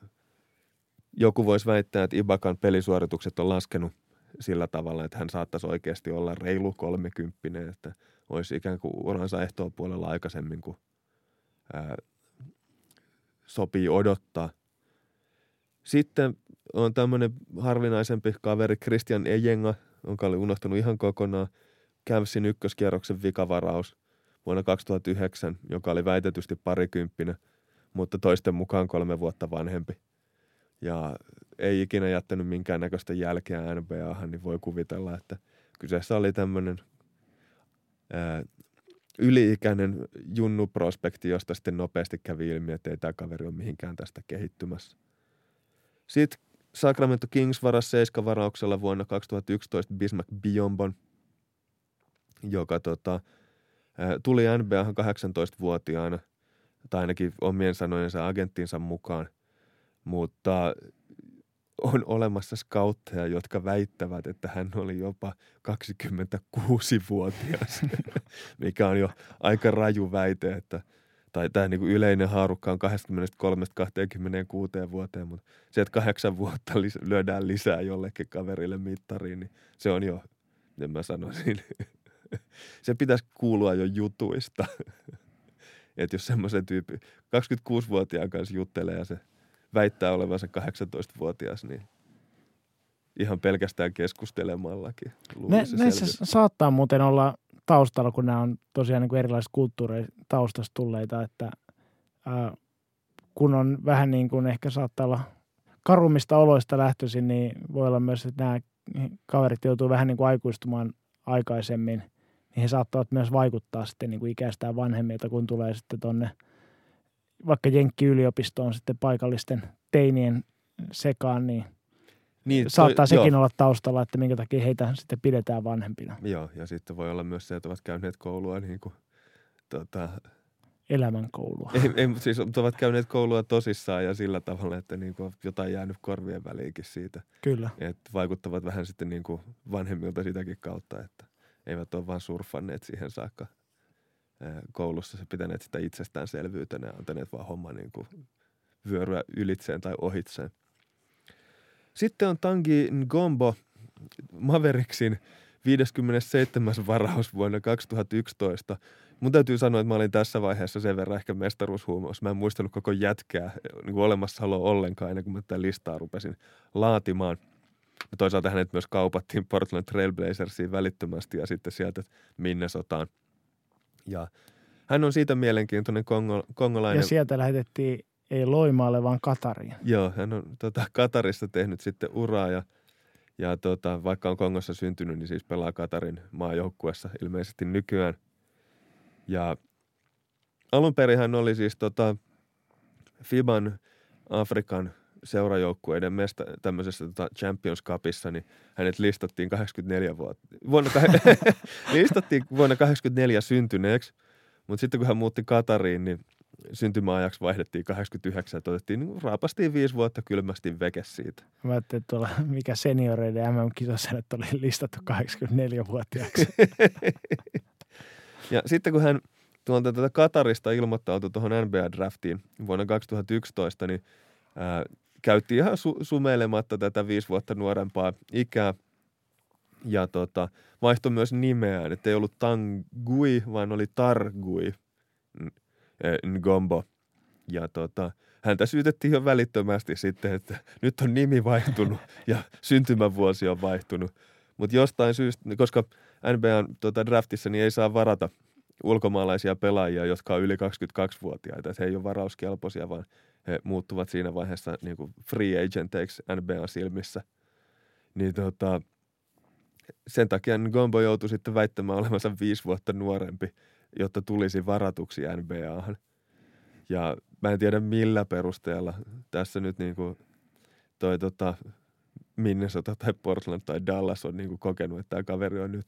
joku voisi väittää, että Ibakan pelisuoritukset on laskenut sillä tavalla, että hän saattaisi oikeasti olla reilu kolmekymppinen, että olisi ikään kuin uransa ehtoon puolella aikaisemmin kuin ää, sopii odottaa. Sitten on tämmöinen harvinaisempi kaveri Christian Ejenga, jonka oli unohtanut ihan kokonaan Cavsin ykköskierroksen vikavaraus vuonna 2009, joka oli väitetysti parikymppinen, mutta toisten mukaan kolme vuotta vanhempi. Ja ei ikinä jättänyt minkäännäköistä jälkeä NBAhan, niin voi kuvitella, että kyseessä oli tämmöinen yli-ikäinen junnu-prospekti, josta sitten nopeasti kävi ilmi, että ei tämä kaveri ole mihinkään tästä kehittymässä. Sitten Sacramento Kings varasi seiskavarauksella vuonna 2011 Bismack Biombon, joka tota, tuli NBAhan 18-vuotiaana, tai ainakin omien sanojensa agenttinsa mukaan, mutta on olemassa scoutteja, jotka väittävät, että hän oli jopa 26-vuotias, mikä on jo aika raju väite, että tai tämä niin kuin yleinen haarukka on 23-26 vuoteen, mutta se, että kahdeksan vuotta lyödään lisää jollekin kaverille mittariin, niin se on jo, en mä sanoisin, se pitäisi kuulua jo jutuista. että jos semmoisen tyyppi 26-vuotiaan kanssa juttelee ja se väittää olevansa 18-vuotias, niin ihan pelkästään keskustelemallakin.
Ne, näissä saattaa muuten olla taustalla, kun nämä on tosiaan niin kuin erilaiset kulttuuritaustasta tulleita, että ää, kun on vähän niin kuin ehkä saattaa olla karummista oloista lähtöisin, niin voi olla myös, että nämä kaverit joutuu vähän niin kuin aikuistumaan aikaisemmin, niin he saattavat myös vaikuttaa sitten niin kuin ikäistään vanhemmilta, kun tulee sitten tuonne vaikka Jenkki-yliopistoon sitten paikallisten teinien sekaan, niin – niin, toi, Saattaa sekin joo. olla taustalla, että minkä takia heitä sitten pidetään vanhempina.
Joo, ja sitten voi olla myös se, että ovat käyneet koulua niin kuin, tota,
elämänkoulua.
Ei, ei mutta siis ovat käyneet koulua tosissaan ja sillä tavalla, että niin kuin jotain jäänyt korvien väliinkin siitä.
Kyllä.
Että vaikuttavat vähän sitten niin kuin vanhemmilta sitäkin kautta, että eivät ole vain surfanneet siihen saakka koulussa se pitäneet sitä itsestäänselvyytenä ja antaneet vaan homma niin kuin vyöryä ylitseen tai ohitseen. Sitten on Tangi Ngombo Maveriksin 57. varaus vuonna 2011. Mun täytyy sanoa, että mä olin tässä vaiheessa sen verran ehkä mestaruushuumous. Mä en muistanut koko jätkää niin olemassaoloa ollenkaan ennen kuin mä tätä listaa rupesin laatimaan. Ja toisaalta hänet myös kaupattiin Portland Trailblazersiin välittömästi ja sitten sieltä Minnesotaan. Ja hän on siitä mielenkiintoinen kongo, kongolainen.
Ja sieltä lähetettiin ei Loimaalle, vaan Katariin.
Joo, hän on tota, Katarissa tehnyt sitten uraa ja, ja tota, vaikka on Kongossa syntynyt, niin siis pelaa Katarin maajoukkuessa ilmeisesti nykyään. Ja alun perin hän oli siis tota, FIBAn Afrikan seurajoukkueiden mesta, tämmöisessä tota Champions Cupissa, niin hänet listattiin 84 vuotta. Vuonna, listattiin vuonna 84 syntyneeksi, mutta sitten kun hän muutti Katariin, niin syntymäajaksi vaihdettiin 89 ja otettiin, niin raapastiin viisi vuotta kylmästi veke siitä.
Mä ajattelin, että tuolla mikä senioreiden MM-kisossa oli listattu 84-vuotiaaksi.
ja sitten kun hän tuolta tätä Katarista ilmoittautui tuohon NBA-draftiin vuonna 2011, niin ää, käytti ihan su- sumeilematta tätä viisi vuotta nuorempaa ikää ja tota, vaihtoi myös nimeään, että ei ollut Tangui, vaan oli Targui Ngombo. Ja tota, häntä syytettiin jo välittömästi sitten, että nyt on nimi vaihtunut ja syntymävuosi on vaihtunut. Mutta jostain syystä, koska NBAn tota, draftissa niin ei saa varata ulkomaalaisia pelaajia, jotka on yli 22-vuotiaita. Että he ei ole varauskelpoisia, vaan he muuttuvat siinä vaiheessa niin kuin free agenteiksi NBAn silmissä. Niin tota, sen takia Ngombo joutui sitten väittämään olevansa viisi vuotta nuorempi, jotta tulisi varatuksi NBAhan. Ja mä en tiedä millä perusteella tässä nyt niin kuin toi tota Minnesota tai Portland tai Dallas on niin kuin kokenut, että tämä kaveri on nyt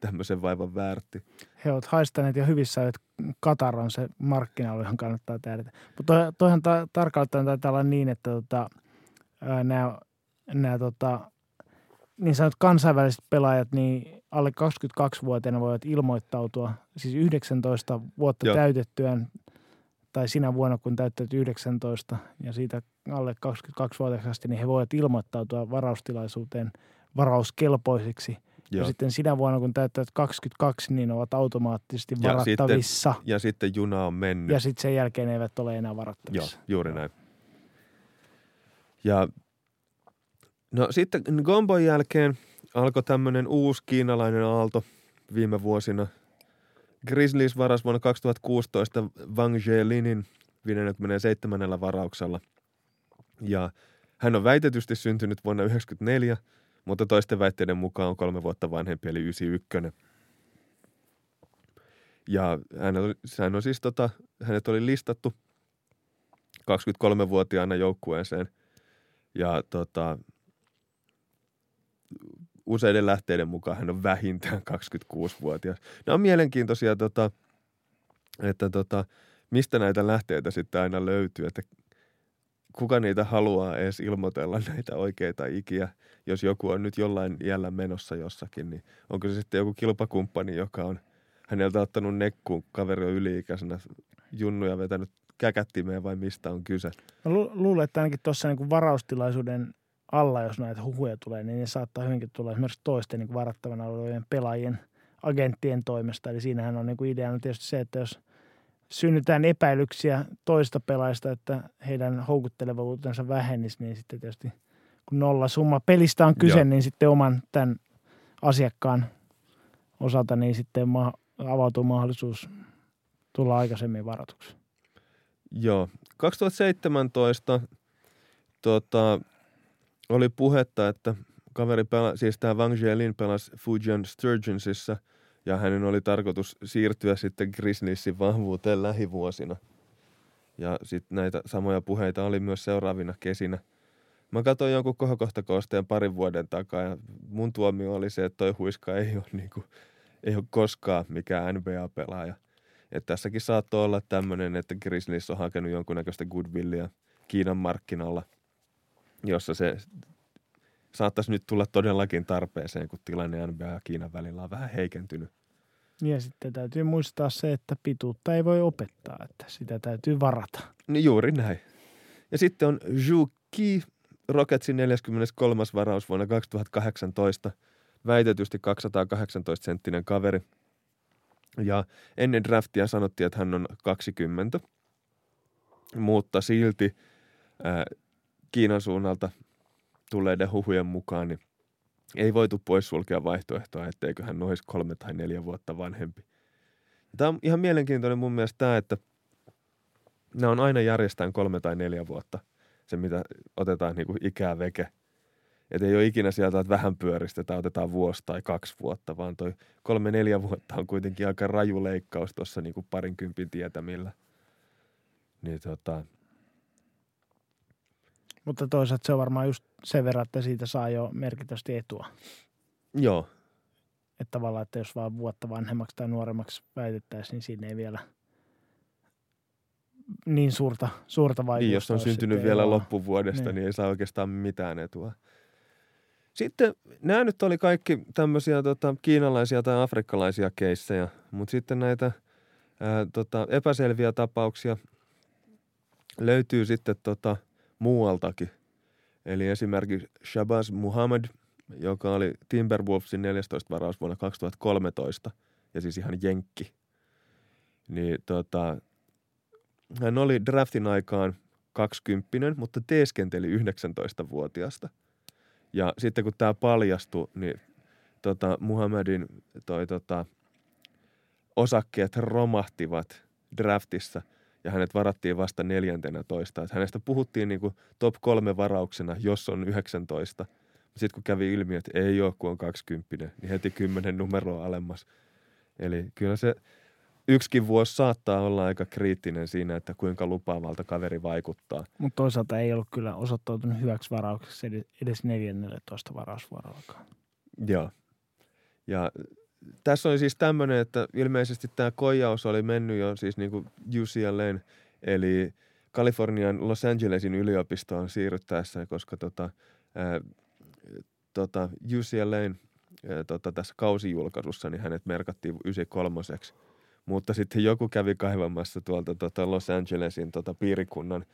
tämmöisen vaivan väärti.
He ovat haistaneet jo hyvissä, että Katar on se markkina, johon kannattaa tehdä. Mutta toi, toihan ta- tarkalleen taitaa olla niin, että tota, nämä, nämä tota, niin sanot kansainväliset pelaajat, niin alle 22-vuotiaana voivat ilmoittautua, siis 19 vuotta Joo. täytettyään tai sinä vuonna, kun täyttävät 19 ja siitä alle 22-vuotiaasti, niin he voivat ilmoittautua varaustilaisuuteen varauskelpoisiksi. Joo. Ja sitten sinä vuonna, kun täyttävät 22, niin ovat automaattisesti varattavissa.
Ja sitten, ja sitten juna on mennyt.
Ja sitten sen jälkeen eivät ole enää varattavissa.
Joo, juuri näin. Ja no sitten Gombon jälkeen alkoi tämmöinen uusi kiinalainen aalto viime vuosina – Grizzlies varas vuonna 2016 Wang Jelinin 57. varauksella. Ja hän on väitetysti syntynyt vuonna 1994, mutta toisten väitteiden mukaan on kolme vuotta vanhempi, eli 91. Ja hän, oli, hän on siis tota, hänet oli listattu 23-vuotiaana joukkueeseen. Ja tota, useiden lähteiden mukaan hän on vähintään 26-vuotias. Nämä on mielenkiintoisia, tota, että tota, mistä näitä lähteitä sitten aina löytyy, että kuka niitä haluaa edes ilmoitella näitä oikeita ikiä, jos joku on nyt jollain iällä menossa jossakin, niin onko se sitten joku kilpakumppani, joka on häneltä ottanut nekkuun, kaveri on yli-ikäisenä junnuja vetänyt käkättimeen vai mistä on kyse?
Mä luulen, että ainakin tuossa niin varautilaisuuden alla, jos näitä huhuja tulee, niin ne saattaa hyvinkin tulla esimerkiksi toisten niin varattavana olevien pelaajien agenttien toimesta. Eli siinähän on niin kuin ideana tietysti se, että jos synnytään epäilyksiä toista pelaajista, että heidän houkuttelevuutensa vähennisi, niin sitten tietysti kun nolla summa pelistä on kyse, Joo. niin sitten oman tämän asiakkaan osalta niin sitten ma- avautuu mahdollisuus tulla aikaisemmin varatuksi.
Joo. 2017 tota, oli puhetta, että kaveri pela, siis tämä Wang Jielin pelasi Fujian Sturgeonsissa ja hänen oli tarkoitus siirtyä sitten Grizzliesin vahvuuteen lähivuosina. Ja sitten näitä samoja puheita oli myös seuraavina kesinä. Mä katsoin jonkun kohokohtakoosteen parin vuoden takaa ja mun tuomio oli se, että toi huiska ei ole, niinku, ei ole koskaan mikään NBA-pelaaja. Et tässäkin saattoi olla tämmöinen, että Grizzlies on hakenut jonkunnäköistä goodwillia Kiinan markkinalla – jossa se saattaisi nyt tulla todellakin tarpeeseen, kun tilanne NBA ja Kiinan välillä on vähän heikentynyt.
Ja sitten täytyy muistaa se, että pituutta ei voi opettaa, että sitä täytyy varata.
Niin juuri näin. Ja sitten on Zhu Ki, Rocketsin 43. varaus vuonna 2018, väitetysti 218-senttinen kaveri. Ja ennen draftia sanottiin, että hän on 20, mutta silti ää, Kiinan suunnalta tulleiden huhujen mukaan, niin ei voitu poissulkea vaihtoehtoa, etteikö hän olisi kolme tai neljä vuotta vanhempi. Tämä on ihan mielenkiintoinen mun mielestä tämä, että nämä on aina järjestään kolme tai neljä vuotta, se mitä otetaan niin kuin ikää veke. Että ei ole ikinä sieltä, että vähän pyöristetään, otetaan vuosi tai kaksi vuotta, vaan toi kolme neljä vuotta on kuitenkin aika raju leikkaus tuossa niin parinkympin tietämillä. Niin tota,
Mutta toisaalta se on varmaan just sen verran, että siitä saa jo merkittävästi etua.
joo,
Että tavallaan, että jos vaan vuotta vanhemmaksi tai nuoremmaksi väitettäisiin, niin siinä ei vielä niin suurta, suurta vaikutusta
Niin, jos on
ole
syntynyt vielä
eroa.
loppuvuodesta, niin.
Niin.
niin ei saa oikeastaan mitään etua. Sitten nämä nyt oli kaikki tämmöisiä tota, kiinalaisia tai afrikkalaisia keissejä, mutta sitten näitä ää, tota, epäselviä tapauksia löytyy sitten tota, muualtakin. Eli esimerkiksi Shabazz Muhammad, joka oli Timberwolvesin 14 varaus vuonna 2013, ja siis ihan jenkki. Niin tota, hän oli draftin aikaan 20, mutta teeskenteli 19-vuotiaasta. Ja sitten kun tämä paljastui, niin tota, Muhammadin toi, tota, osakkeet romahtivat draftissa ja hänet varattiin vasta 14. Et hänestä puhuttiin niin kuin top kolme varauksena, jos on 19. Sitten kun kävi ilmi, että ei ole, kun on 20, niin heti 10 numeroa alemmas. Eli kyllä se yksikin vuosi saattaa olla aika kriittinen siinä, että kuinka lupaavalta kaveri vaikuttaa.
Mutta toisaalta ei ollut kyllä osoittautunut hyväksi varaukseksi edes- edes 14 varausvuorollakaan.
Joo. Ja tässä oli siis tämmöinen, että ilmeisesti tämä koijaus oli mennyt jo siis niin kuin UCLAn, eli Kalifornian Los Angelesin yliopistoon siirryttäessä, koska tota, ää, tota UCLAn ää, tota, tässä kausijulkaisussa niin hänet merkattiin 93 mutta sitten joku kävi kaivamassa tuolta tota Los Angelesin tota piirikunnan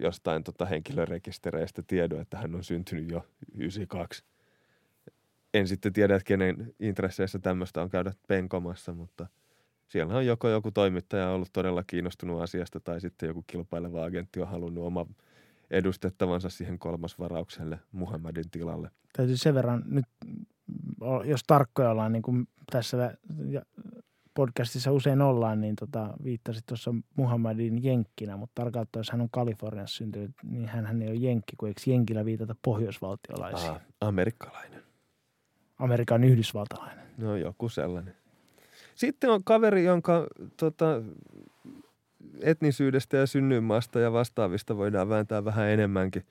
jostain tota henkilörekistereistä tiedon, että hän on syntynyt jo 92 en sitten tiedä, että kenen intresseissä tämmöistä on käydä penkomassa, mutta siellä on joko joku toimittaja ollut todella kiinnostunut asiasta tai sitten joku kilpaileva agentti on halunnut oma edustettavansa siihen kolmasvaraukselle Muhammadin tilalle.
Täytyy sen verran nyt, o- jos tarkkoja ollaan, niin kuin tässä ja- podcastissa usein ollaan, niin tota, viittasit tuossa Muhammadin jenkkinä, mutta tarkoittaa, jos hän on Kaliforniassa syntynyt, niin hän ei ole jenkki, kun eikö jenkillä viitata pohjoisvaltiolaisiin?
Amerikkalainen.
Amerikan yhdysvaltalainen.
No joku sellainen. Sitten on kaveri, jonka tota, etnisyydestä ja synnyinmaasta ja vastaavista voidaan vääntää vähän enemmänkin.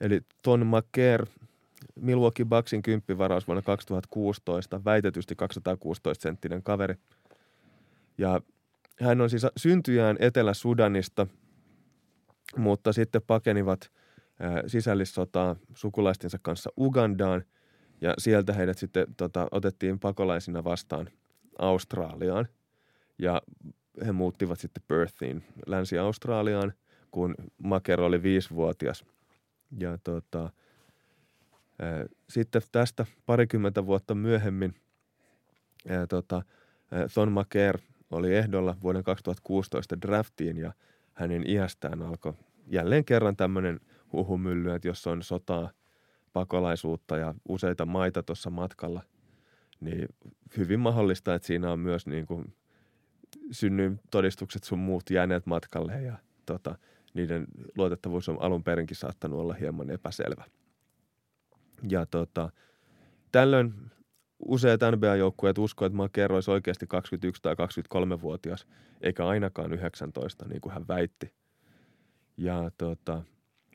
Eli Ton McCare, Milwaukee Bucksin kymppivaraus vuonna 2016, väitetysti 216-senttinen kaveri. Ja hän on siis syntyjään Etelä-Sudanista, mutta sitten pakenivat sisällissotaa sukulaistensa kanssa Ugandaan – ja sieltä heidät sitten tota, otettiin pakolaisina vastaan Australiaan. Ja he muuttivat sitten Perthiin, Länsi-Australiaan, kun Maker oli viisivuotias. Ja tota, ää, sitten tästä parikymmentä vuotta myöhemmin ää, tota, ää, Thon Maker oli ehdolla vuoden 2016 draftiin ja hänen iästään alkoi jälleen kerran tämmöinen huhumylly, että jos on sotaa – pakolaisuutta ja useita maita tuossa matkalla, niin hyvin mahdollista, että siinä on myös niin kuin synnyin todistukset sun muut jääneet matkalle ja tota, niiden luotettavuus on alun perinkin saattanut olla hieman epäselvä. Ja tota, tällöin useat NBA-joukkueet uskoivat, että Maker olisi oikeasti 21 tai 23-vuotias, eikä ainakaan 19, niin kuin hän väitti. Ja tota,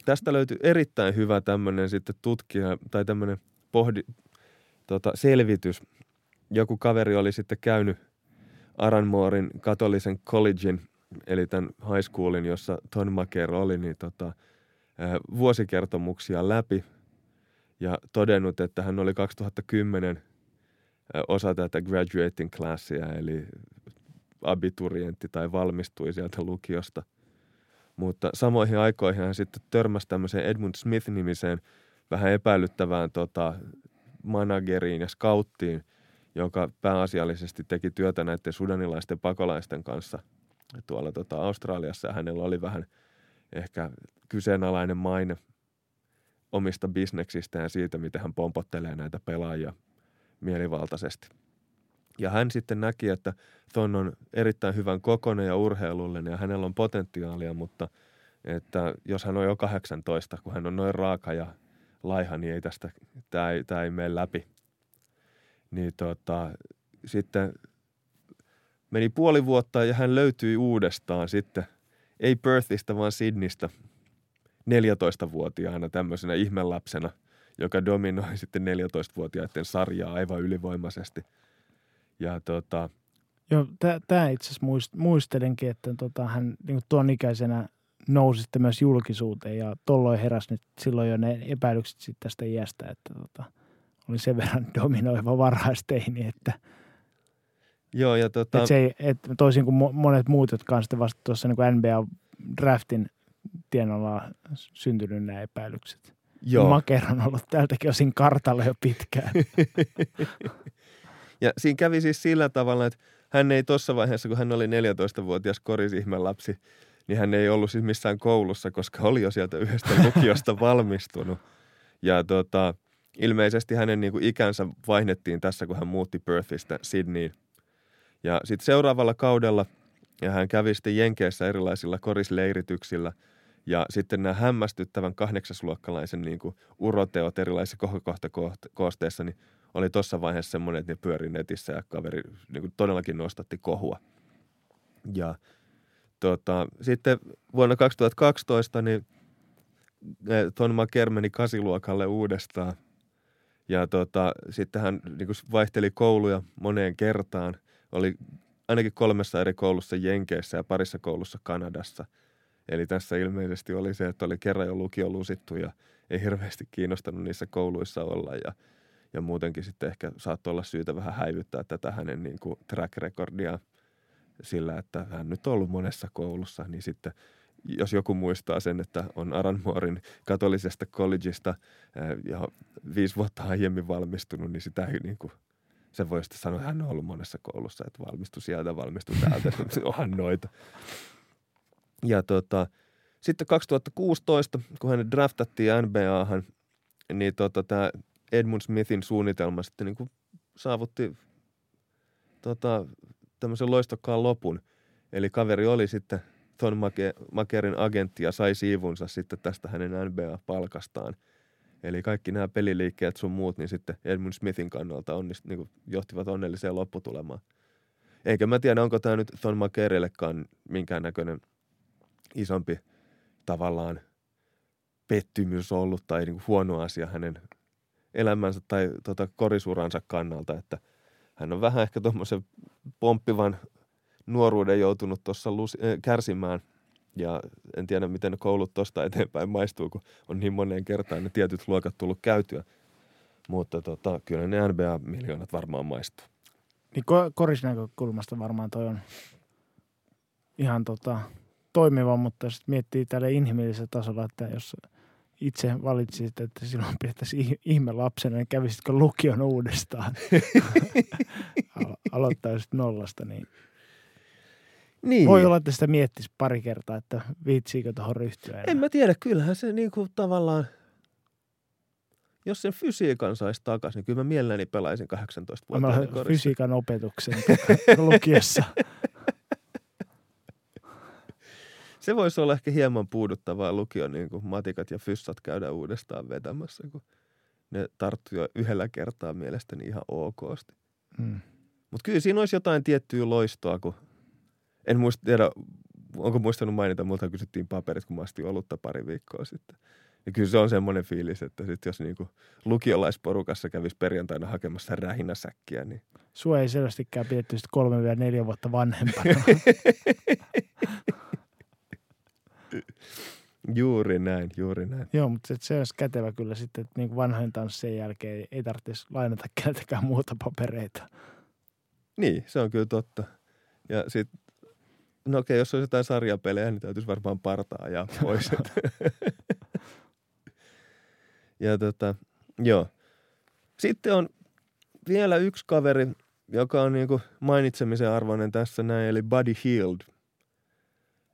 tästä löytyy erittäin hyvä tämmöinen sitten tutkija tai tämmöinen pohdi, tota, selvitys. Joku kaveri oli sitten käynyt Aranmoorin katolisen collegein, eli tämän high schoolin, jossa Ton Maker oli, niin tota, vuosikertomuksia läpi ja todennut, että hän oli 2010 ää, osa tätä graduating classia, eli abiturientti tai valmistui sieltä lukiosta – mutta samoihin aikoihin hän sitten törmäsi tämmöiseen Edmund Smith-nimiseen vähän epäilyttävään tota, manageriin ja scouttiin, joka pääasiallisesti teki työtä näiden sudanilaisten pakolaisten kanssa tuolla tota, Australiassa. Ja hänellä oli vähän ehkä kyseenalainen maine omista bisneksistä ja siitä, miten hän pompottelee näitä pelaajia mielivaltaisesti. Ja hän sitten näki, että Thon on erittäin hyvän kokonen ja urheilullinen ja hänellä on potentiaalia, mutta että jos hän on jo 18, kun hän on noin raaka ja laiha, niin ei tästä, tämä ei, tämä ei mene läpi. Niin tota, sitten meni puoli vuotta ja hän löytyi uudestaan sitten, ei Perthistä vaan Sydneystä, 14-vuotiaana tämmöisenä ihmelapsena, joka dominoi sitten 14-vuotiaiden sarjaa aivan ylivoimaisesti. Ja tota,
Joo, tämä itse asiassa muist, muistelenkin, että tota, hän niin tuon ikäisenä nousi sitten myös julkisuuteen ja tolloin heräsi nyt silloin jo ne epäilykset sitten tästä iästä, että tota, oli sen verran dominoiva varhaisteini, että
Joo, ja tota...
et se ei, et toisin kuin monet muut, jotka on sitten vasta tuossa niin NBA-draftin tienolla syntynyt nämä epäilykset. Joo. Maker on ollut tältäkin osin kartalla jo pitkään.
ja siinä kävi siis sillä tavalla, että hän ei tuossa vaiheessa, kun hän oli 14-vuotias korisihmän lapsi, niin hän ei ollut siis missään koulussa, koska oli jo sieltä yhdestä lukiosta valmistunut. Ja tota, ilmeisesti hänen niin kuin ikänsä vaihdettiin tässä, kun hän muutti Perthistä Sydneyin. Ja sitten seuraavalla kaudella ja hän kävi sitten Jenkeissä erilaisilla korisleirityksillä – ja sitten nämä hämmästyttävän kahdeksasluokkalaisen niin kuin uroteot erilaisissa kohokohtakoosteissa, niin oli tuossa vaiheessa semmoinen, että ne pyöri netissä ja kaveri niin kuin todellakin nostatti kohua. Ja tota, sitten vuonna 2012 niin Ton Maker meni kasiluokalle uudestaan. Ja tota, sitten hän niin kuin vaihteli kouluja moneen kertaan. Oli ainakin kolmessa eri koulussa Jenkeissä ja parissa koulussa Kanadassa – Eli tässä ilmeisesti oli se, että oli kerran jo lukio lusittu ja ei hirveästi kiinnostanut niissä kouluissa olla ja, ja muutenkin sitten ehkä saattoi olla syytä vähän häivyttää tätä hänen niin kuin track recordia sillä, että hän nyt on ollut monessa koulussa, niin sitten jos joku muistaa sen, että on Aranmuorin katolisesta collegeista ja viisi vuotta aiemmin valmistunut, niin sitä ei niin kuin, se voi sitten sanoa, että hän on ollut monessa koulussa, että valmistui sieltä, valmistui täältä, onhan noita. Ja tota, sitten 2016, kun hän draftattiin NBAhan, niin tota, tämä Edmund Smithin suunnitelma sitten niin kuin saavutti tota, tämmöisen loistokkaan lopun. Eli kaveri oli sitten Thon Makerin agentti ja sai siivunsa sitten tästä hänen NBA-palkastaan. Eli kaikki nämä peliliikkeet sun muut, niin sitten Edmund Smithin kannalta onnist, niin johtivat onnelliseen lopputulemaan. Eikä mä tiedä, onko tämä nyt Thon Makerillekaan minkäännäköinen isompi tavallaan pettymys ollut tai niin kuin huono asia hänen elämänsä tai tota korisuransa kannalta, että hän on vähän ehkä tuommoisen pomppivan nuoruuden joutunut tuossa äh, kärsimään ja en tiedä, miten koulut tuosta eteenpäin maistuu, kun on niin moneen kertaan ne tietyt luokat tullut käytyä. Mutta tota, kyllä ne NBA-miljoonat varmaan maistuu.
Niin korisnäkökulmasta varmaan toi on ihan tota, toimiva, mutta sitten miettii tälle inhimillisellä tasolla, että jos itse valitsisit, että silloin pidettäisiin ihme lapsena, niin kävisitkö lukion uudestaan? Aloittaisit nollasta, niin niin. Voi olla, että sitä miettisi pari kertaa, että viitsiikö tuohon ryhtyä enää.
En mä tiedä, kyllähän se niinku tavallaan, jos sen fysiikan saisi takaisin, niin kyllä mä mielelläni pelaisin 18 vuotta.
Mä fysiikan opetuksen lukiossa.
se voisi olla ehkä hieman puuduttavaa lukio, niin kuin matikat ja fyssat käydä uudestaan vetämässä, kun ne tarttuu jo yhdellä kertaa mielestäni ihan okosti. Hmm. Mutta kyllä siinä olisi jotain tiettyä loistoa, kun en muista tiedä, onko muistanut mainita, multa kysyttiin paperit, kun mä astin olutta pari viikkoa sitten. Ja kyllä se on semmoinen fiilis, että sit jos niinku lukiolaisporukassa kävisi perjantaina hakemassa rähinäsäkkiä, niin...
Sua ei selvästikään pidetty kolme vielä neljä vuotta vanhempana.
Juuri näin, juuri näin.
Joo, mutta se olisi kätevä kyllä sitten, että niin vanhojen tanssien jälkeen ei tarvitsisi lainata keltäkään muuta papereita.
Niin, se on kyllä totta. Ja sitten, no okei, jos olisi jotain sarjapelejä, niin täytyisi varmaan partaa ja pois. ja tota, joo. Sitten on vielä yksi kaveri, joka on niinku mainitsemisen arvoinen tässä näin, eli Buddy Hield.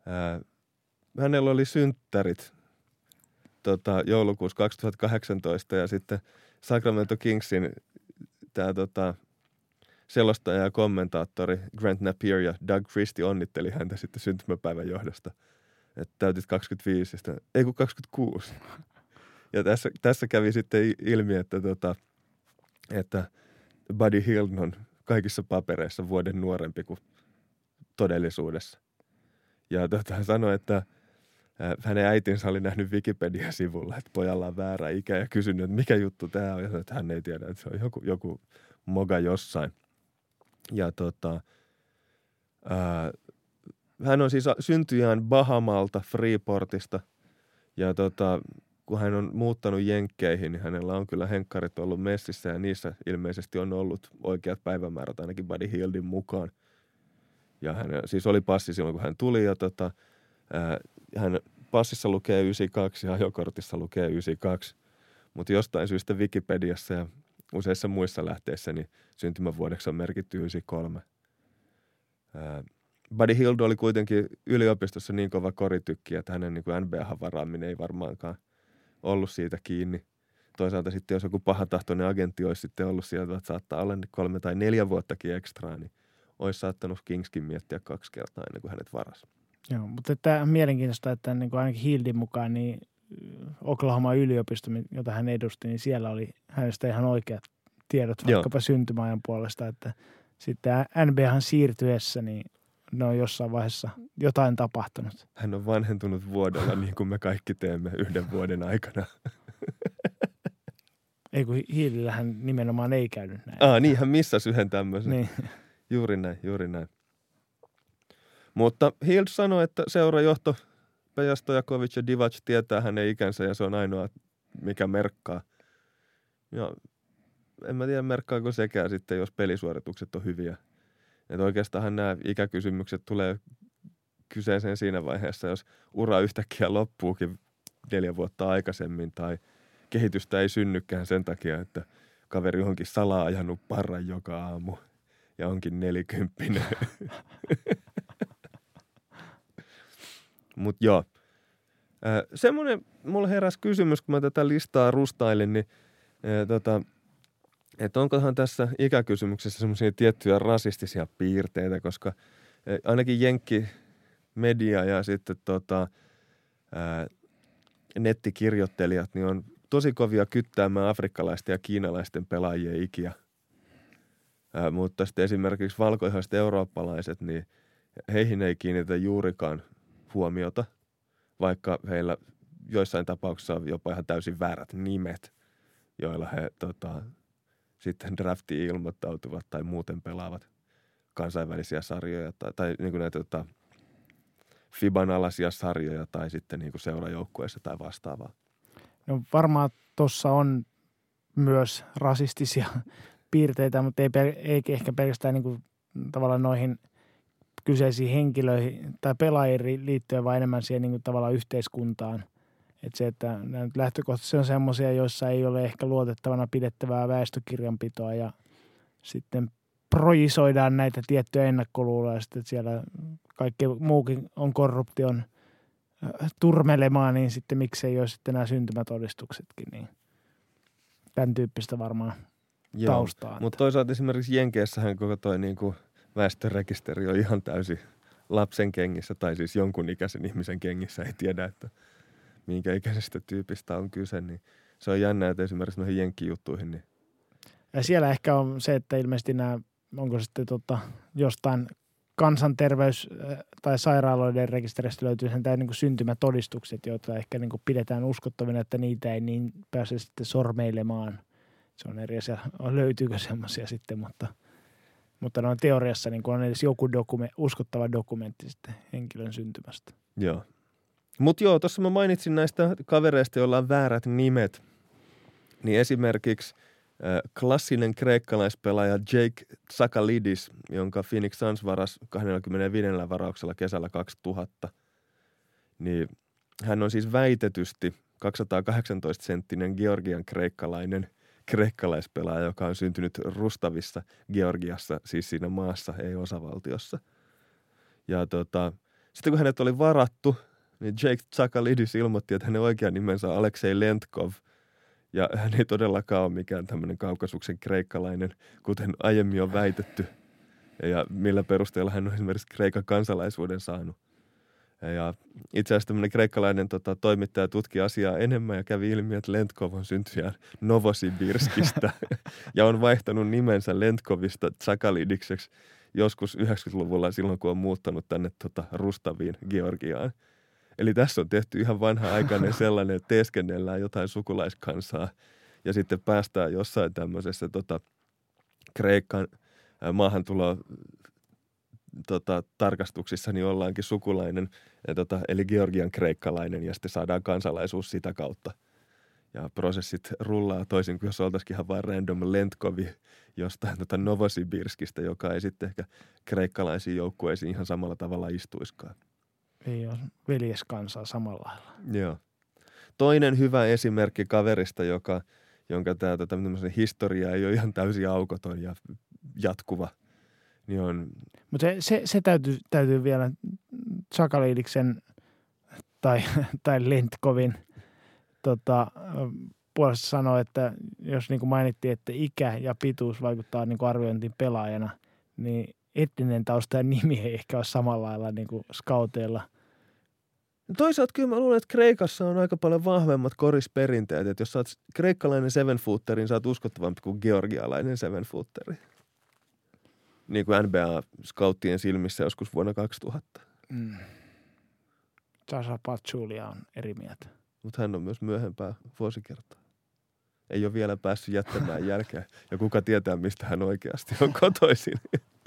Ää, hänellä oli synttärit tota, joulukuussa 2018 ja sitten Sacramento Kingsin tämä tota, selostaja ja kommentaattori Grant Napier ja Doug Christie onnitteli häntä sitten syntymäpäivän johdosta. Että täytit 25, ja sitten, ei kun 26. Ja tässä, tässä kävi sitten ilmi, että, tota, että Buddy Hill on kaikissa papereissa vuoden nuorempi kuin todellisuudessa. Ja tota, sanoi, että hänen äitinsä oli nähnyt Wikipedia-sivulla, että pojalla on väärä ikä ja kysynyt, että mikä juttu tämä on. Ja sanoi, että hän ei tiedä, että se on joku, joku moga jossain. Ja tota, ää, hän on siis syntyjään Bahamalta, Freeportista. Ja tota, kun hän on muuttanut Jenkkeihin, niin hänellä on kyllä henkkarit ollut messissä ja niissä ilmeisesti on ollut oikeat päivämäärät ainakin Buddy Hieldin mukaan. Ja hän siis oli passi silloin, kun hän tuli ja tota, ää, hän passissa lukee 92 ja ajokortissa lukee 92. Mutta jostain syystä Wikipediassa ja useissa muissa lähteissä niin syntymävuodeksi on merkitty 93. Ää, Buddy Hield oli kuitenkin yliopistossa niin kova koritykki, että hänen niin NBA-varaaminen ei varmaankaan ollut siitä kiinni. Toisaalta sitten jos joku pahatahtoinen agentti olisi sitten ollut sieltä, että saattaa olla kolme tai neljä vuottakin ekstraa, niin olisi saattanut Kingskin miettiä kaksi kertaa ennen kuin hänet varasi.
Joo, mutta tämä on mielenkiintoista, että niin kuin ainakin Hildin mukaan niin Oklahoma yliopisto, jota hän edusti, niin siellä oli hänestä ihan oikeat tiedot vaikkapa Joo. syntymäajan puolesta, että sitten NBAhan siirtyessä, niin ne on jossain vaiheessa jotain tapahtunut.
Hän on vanhentunut vuodella niin kuin me kaikki teemme yhden vuoden aikana.
Ei kun hiilillähän nimenomaan ei käynyt näin.
Ah, niin hän missasi yhden tämmöisen. Niin. Juuri näin, juuri näin. Mutta Hild sanoi, että seurajohto Pejastojakovic ja Divac tietää hänen ikänsä ja se on ainoa, mikä merkkaa. Ja en mä tiedä, merkkaako sekään sitten, jos pelisuoritukset on hyviä. Että oikeastaan nämä ikäkysymykset tulee kyseeseen siinä vaiheessa, jos ura yhtäkkiä loppuukin neljä vuotta aikaisemmin tai kehitystä ei synnykään sen takia, että kaveri onkin salaa ajanut parran joka aamu ja onkin nelikymppinen. Mutta joo. semmoinen, mulla heräsi kysymys, kun mä tätä listaa rustailin, niin tota, että onkohan tässä ikäkysymyksessä semmoisia tiettyjä rasistisia piirteitä, koska ainakin Jenkki media ja sitten tota, ää, nettikirjoittelijat niin on tosi kovia kyttäämään afrikkalaisten ja kiinalaisten pelaajien ikiä. Ää, mutta sitten esimerkiksi valkoihoiset eurooppalaiset, niin heihin ei kiinnitä juurikaan huomiota, vaikka heillä joissain tapauksissa on jopa ihan täysin väärät nimet, joilla he tota, sitten draftiin ilmoittautuvat tai muuten pelaavat kansainvälisiä sarjoja tai, tai niin kuin näitä tota, FIBAn alaisia sarjoja tai sitten niin seurajoukkueessa tai vastaavaa.
No varmaan tuossa on myös rasistisia piirteitä, mutta ei, ei ehkä pelkästään niin kuin, tavallaan noihin kyseisiin henkilöihin tai pelaajiin liittyen, vaan enemmän siihen niin kuin, tavallaan yhteiskuntaan – että se, että lähtökohtaisesti on semmoisia, joissa ei ole ehkä luotettavana pidettävää väestökirjanpitoa ja sitten projisoidaan näitä tiettyjä ennakkoluuloja sitten, että siellä kaikki muukin on korruption äh, turmelemaan, niin sitten miksei ole sitten nämä syntymätodistuksetkin, niin tämän tyyppistä varmaan Joo, taustaa.
Mutta toisaalta esimerkiksi Jenkeissähän koko toi niin kuin väestörekisteri on ihan täysin lapsen kengissä tai siis jonkun ikäisen ihmisen kengissä, ei tiedä, että – minkä ikäisestä tyypistä on kyse, niin se on jännä, että esimerkiksi noihin jenkkijuttuihin. Niin...
Ja siellä ehkä on se, että ilmeisesti nämä, onko sitten tota, jostain kansanterveys- tai sairaaloiden rekisteristä löytyy sen niin kuin syntymätodistukset, joita ehkä niin kuin pidetään uskottavina, että niitä ei niin pääse sitten sormeilemaan. Se on eri asia, löytyykö semmoisia sitten, mutta, mutta noin teoriassa niin on edes joku dokume, uskottava dokumentti sitten henkilön syntymästä.
Joo, mutta joo, tuossa mä mainitsin näistä kavereista, joilla on väärät nimet. Niin esimerkiksi äh, klassinen kreikkalaispelaaja Jake Tsakalidis, jonka Phoenix Suns varas 25 varauksella kesällä 2000. Niin hän on siis väitetysti 218-senttinen Georgian kreikkalainen kreikkalaispelaaja, joka on syntynyt Rustavissa, Georgiassa, siis siinä maassa, ei osavaltiossa. Ja tota, sitten kun hänet oli varattu – niin Jake Tsakalidis ilmoitti, että hänen oikean nimensä on Aleksei Lentkov. Ja hän ei todellakaan ole mikään tämmöinen kaukasuksen kreikkalainen, kuten aiemmin on väitetty. Ja millä perusteella hän on esimerkiksi Kreikan kansalaisuuden saanut. Ja itse asiassa tämmöinen kreikkalainen tota, toimittaja tutki asiaa enemmän ja kävi ilmi, että Lentkov on syntyjä Novosibirskistä ja on vaihtanut nimensä Lentkovista Tsakalidikseksi joskus 90-luvulla silloin, kun on muuttanut tänne tota, Rustaviin, Georgiaan. Eli tässä on tehty ihan vanha-aikainen sellainen, että teeskennellään jotain sukulaiskansaa ja sitten päästään jossain tämmöisessä tota, Kreikkan maahantulo tota, tarkastuksissa niin ollaankin sukulainen, ja, tota, eli Georgian kreikkalainen, ja sitten saadaan kansalaisuus sitä kautta. Ja prosessit rullaa toisin kuin jos oltaisikin ihan vain random lentkovi jostain tota Novosibirskistä, joka ei sitten ehkä kreikkalaisiin joukkueisiin ihan samalla tavalla istuiskaan.
Ei ole veljeskansaa samalla lailla.
Joo. Toinen hyvä esimerkki kaverista, joka, jonka tämä tota, historia ei ole ihan täysin aukoton ja jatkuva, niin on...
Mutta se, se, se täytyy, täytyy vielä Sakaliidiksen tai, tai Lentkovin tota, puolesta sanoa, että jos niin kuin mainittiin, että ikä ja pituus vaikuttaa niin kuin arviointiin pelaajana, niin etninen tausta ja nimi ei ehkä ole samalla lailla niin kuin scouteilla –
Toisaalta kyllä mä luulen, että Kreikassa on aika paljon vahvemmat korisperinteet. Että jos sä oot kreikkalainen seven footer, niin sä oot uskottavampi kuin georgialainen seven footeri. Niin kuin NBA-scouttien silmissä joskus vuonna 2000. Mm.
Sasa Patsulia on eri mieltä.
Mutta hän on myös myöhempää vuosikertaa. Ei ole vielä päässyt jättämään jälkeä. Ja kuka tietää, mistä hän oikeasti on kotoisin.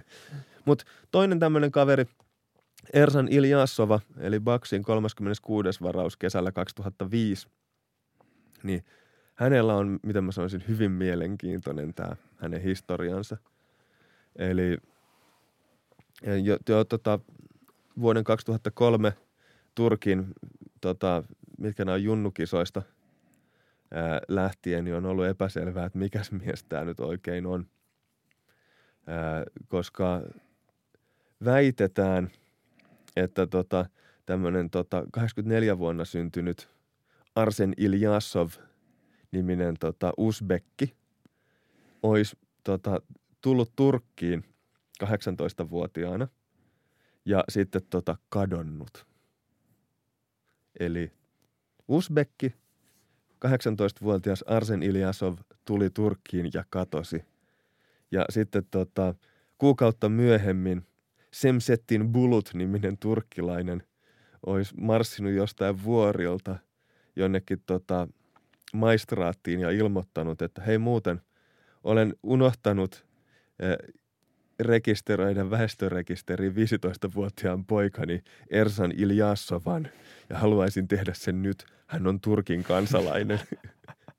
Mutta toinen tämmöinen kaveri – Ersan Iljasova, eli Baksin 36. varaus kesällä 2005, niin hänellä on, miten mä sanoisin, hyvin mielenkiintoinen tämä hänen historiansa. Eli jo, jo tota, vuoden 2003 Turkin, tota, mitkä nämä on junnukisoista ää, lähtien, niin on ollut epäselvää, että mikäs mies tämä nyt oikein on. Ää, koska väitetään – että tota, tämmöinen tota, 84 vuonna syntynyt Arsen Iljasov niminen tota, Uzbekki olisi tota, tullut Turkkiin 18-vuotiaana ja sitten tota, kadonnut. Eli Uzbekki, 18-vuotias Arsen Iljasov tuli Turkkiin ja katosi. Ja sitten tota, kuukautta myöhemmin Semsettin Bulut-niminen turkkilainen olisi marssinut jostain vuorilta jonnekin tota, maistraattiin ja ilmoittanut, että hei muuten, olen unohtanut rekisteröidä väestörekisteriin 15-vuotiaan poikani Ersan Iljasovan ja haluaisin tehdä sen nyt. Hän on Turkin kansalainen.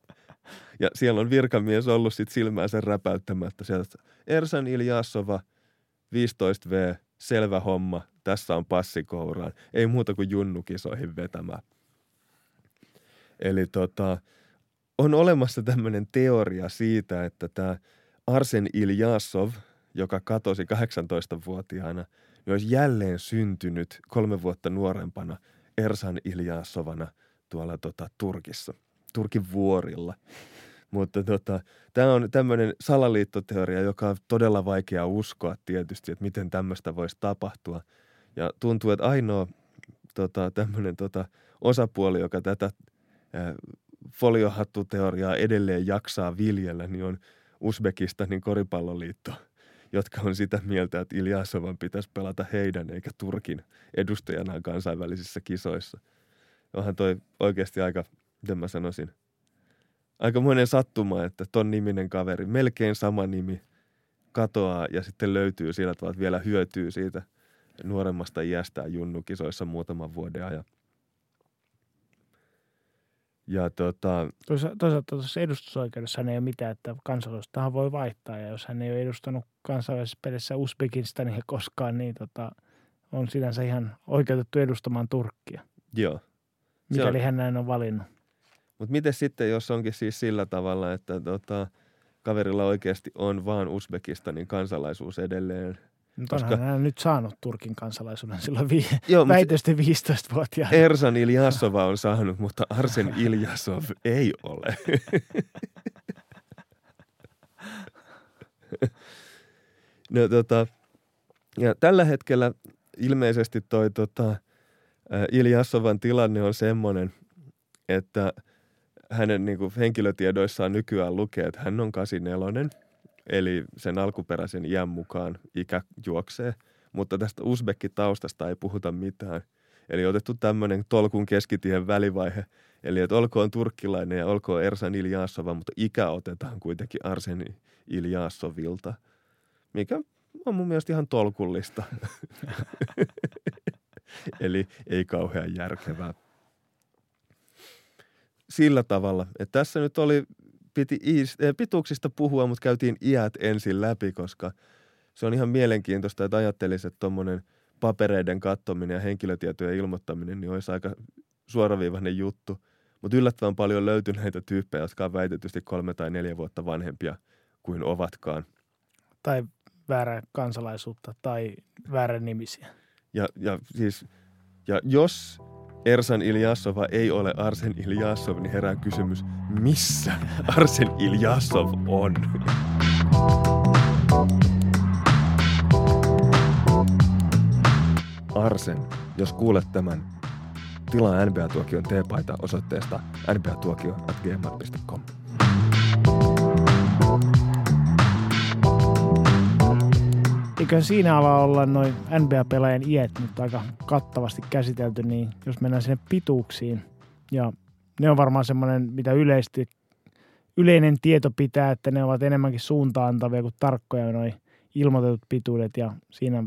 ja siellä on virkamies ollut sit silmäänsä räpäyttämättä sieltä. Ersan Iljasova – 15V, selvä homma, tässä on passikouraan. Ei muuta kuin junnukisoihin vetämään. Eli tota, on olemassa tämmöinen teoria siitä, että tämä Arsen Iljasov, joka katosi 18-vuotiaana, niin olisi jälleen syntynyt kolme vuotta nuorempana Ersan Iljasovana tuolla tota, Turkissa, Turkin vuorilla. Mutta tota, tämä on tämmöinen salaliittoteoria, joka on todella vaikea uskoa tietysti, että miten tämmöistä voisi tapahtua. Ja tuntuu, että ainoa tota, tämmöinen tota, osapuoli, joka tätä ää, foliohattuteoriaa edelleen jaksaa viljellä, niin on Uzbekistanin koripalloliitto, jotka on sitä mieltä, että Iljasovan pitäisi pelata heidän eikä Turkin edustajana kansainvälisissä kisoissa. Onhan toi oikeasti aika, miten mä sanoisin – aikamoinen sattuma, että ton niminen kaveri, melkein sama nimi, katoaa ja sitten löytyy sillä tavalla, että vielä hyötyy siitä nuoremmasta iästään junnukisoissa muutaman vuoden ajan. Ja tota...
Toisaalta tuossa edustusoikeudessa hän ei ole mitään, että kansalaisuuttahan voi vaihtaa. Ja jos hän ei ole edustanut kansainvälisessä pelissä Uzbekistania koskaan, niin tota, on sinänsä ihan oikeutettu edustamaan Turkkia.
Joo.
Mikäli on... hän näin on valinnut.
Mutta miten sitten, jos onkin siis sillä tavalla, että tota, kaverilla oikeasti on vaan Uzbekistanin kansalaisuus edelleen,
Mutta
Koska-
onhan hän nyt saanut Turkin kansalaisuuden silloin vi-
Joo,
väitösti 15-vuotiaana.
Ersan Iljasova on saanut, mutta Arsen Iljasov ei ole. no tota, ja tällä hetkellä ilmeisesti toi tota, Iljasovan tilanne on semmoinen, että hänen niin kuin, henkilötiedoissaan nykyään lukee, että hän on 84, eli sen alkuperäisen iän mukaan ikä juoksee, mutta tästä Uzbekki-taustasta ei puhuta mitään. Eli otettu tämmöinen tolkun keskitien välivaihe, eli että olkoon turkkilainen ja olkoon Ersan Iljasova, mutta ikä otetaan kuitenkin Arsen Iljasovilta, mikä on mun mielestä ihan tolkullista. eli ei kauhean järkevää. Sillä tavalla, että tässä nyt oli, piti iis, eh, pituuksista puhua, mutta käytiin iät ensin läpi, koska se on ihan mielenkiintoista, että ajattelisi, että tuommoinen papereiden kattominen ja henkilötietojen ilmoittaminen niin olisi aika suoraviivainen juttu. Mutta yllättävän paljon löytyy näitä tyyppejä, jotka on väitetysti kolme tai neljä vuotta vanhempia kuin ovatkaan.
Tai väärää kansalaisuutta tai väärän nimisiä.
Ja, ja siis, ja jos Ersan Iljasova ei ole Arsen Iljasov, niin herää kysymys, missä Arsen Iljasov on? Arsen, jos kuulet tämän, tilaa NBA-tuokion teepaita osoitteesta nbatuokio.gmail.com.
Eikö siinä ala olla noin NBA-pelaajien iät nyt aika kattavasti käsitelty, niin jos mennään sinne pituuksiin, ja ne on varmaan semmoinen, mitä yleisesti, yleinen tieto pitää, että ne ovat enemmänkin suuntaantavia kuin tarkkoja noin ilmoitetut pituudet, ja siinä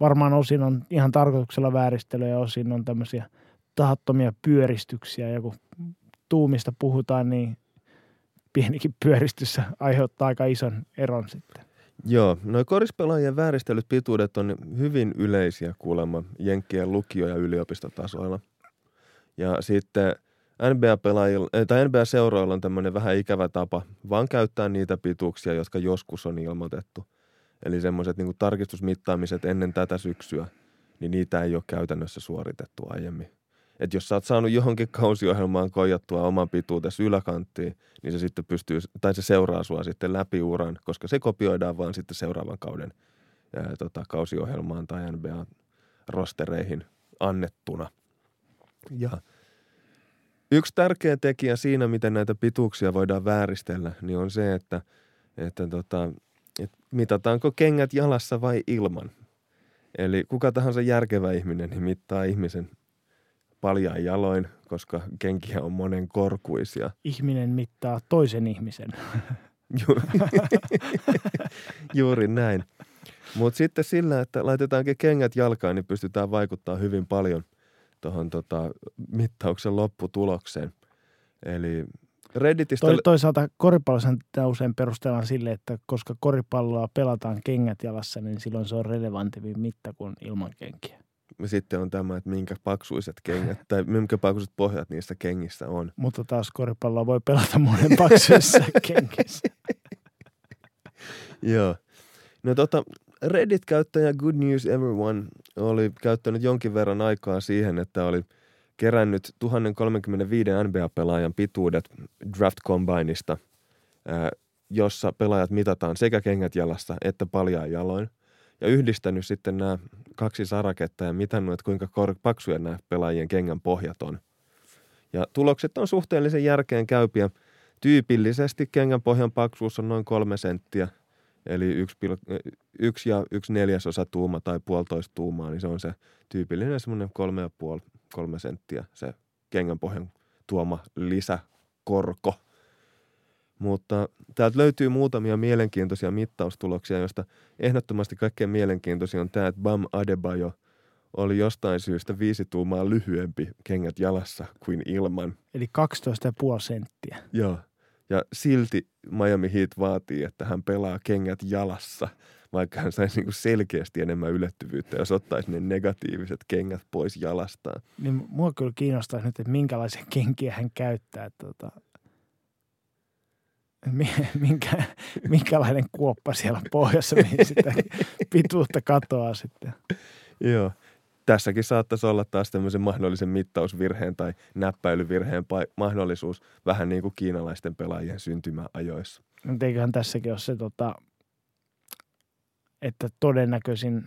varmaan osin on ihan tarkoituksella vääristelyä ja osin on tämmöisiä tahattomia pyöristyksiä, ja kun tuumista puhutaan, niin pienikin pyöristys aiheuttaa aika ison eron sitten.
Joo, noi korispelaajien vääristelyt pituudet on hyvin yleisiä kuulemma Jenkkien lukio- ja yliopistotasoilla. Ja sitten NBA-pelaajilla, eh, tai NBA-seuroilla on tämmöinen vähän ikävä tapa vaan käyttää niitä pituuksia, jotka joskus on ilmoitettu. Eli semmoiset niin tarkistusmittaamiset ennen tätä syksyä, niin niitä ei ole käytännössä suoritettu aiemmin. Et jos sä oot saanut johonkin kausiohjelmaan koijattua oman pituutesi yläkanttiin, niin se sitten pystyy, tai se seuraa sua sitten läpi uran, koska se kopioidaan vaan sitten seuraavan kauden ää, tota, kausiohjelmaan tai NBA-rostereihin annettuna. Ja yksi tärkeä tekijä siinä, miten näitä pituuksia voidaan vääristellä, niin on se, että, että tota, että mitataanko kengät jalassa vai ilman. Eli kuka tahansa järkevä ihminen niin mittaa ihmisen paljain jaloin, koska kenkiä on monen korkuisia.
Ihminen mittaa toisen ihmisen.
Ju- Juuri näin. Mutta sitten sillä, että laitetaankin kengät jalkaan, niin pystytään vaikuttaa hyvin paljon tuohon tota, mittauksen lopputulokseen. Eli Redditistä...
Toi, toisaalta koripallossa tätä usein perustellaan sille, että koska koripalloa pelataan kengät jalassa, niin silloin se on relevantivin mitta kuin ilman kenkiä.
Sitten on tämä, että minkä paksuiset kengät tai minkä paksuiset pohjat niistä kengissä on.
Mutta taas koripalloa voi pelata monen paksuissa kenkissä.
Joo. No tota, Reddit-käyttäjä Good News Everyone oli käyttänyt jonkin verran aikaa siihen, että oli kerännyt 1035 NBA-pelaajan pituudet Draft Combineista, jossa pelaajat mitataan sekä kengät jalassa että paljain jaloin. Ja yhdistänyt sitten nämä kaksi saraketta ja mitannut, että kuinka kor- paksuja nämä pelaajien kengän pohjat on. Ja tulokset on suhteellisen järkeen käypiä. Tyypillisesti kengän pohjan paksuus on noin kolme senttiä, eli yksi, pil- yksi ja yksi neljäsosa tuuma tai puolitoista tuumaa, niin se on se tyypillinen semmoinen kolme ja puoli, kolme senttiä se kengän pohjan tuoma lisäkorko. Mutta täältä löytyy muutamia mielenkiintoisia mittaustuloksia, joista ehdottomasti kaikkein mielenkiintoisin on tämä, että Bam Adebayo oli jostain syystä viisi tuumaa lyhyempi kengät jalassa kuin ilman.
Eli 12,5 senttiä.
Joo. Ja silti Miami Heat vaatii, että hän pelaa kengät jalassa, vaikka hän saisi niinku selkeästi enemmän ylettyvyyttä, jos ottaisi ne negatiiviset kengät pois jalastaan.
Niin mua kyllä kiinnostaa nyt, että minkälaisia kenkiä hän käyttää. Että tota, minkä, minkälainen kuoppa siellä pohjassa, mihin sitä pituutta katoaa sitten.
Joo. Tässäkin saattaisi olla taas tämmöisen mahdollisen mittausvirheen tai näppäilyvirheen mahdollisuus vähän niin kuin kiinalaisten pelaajien syntymäajoissa.
Mutta eiköhän tässäkin ole se, tota, että todennäköisin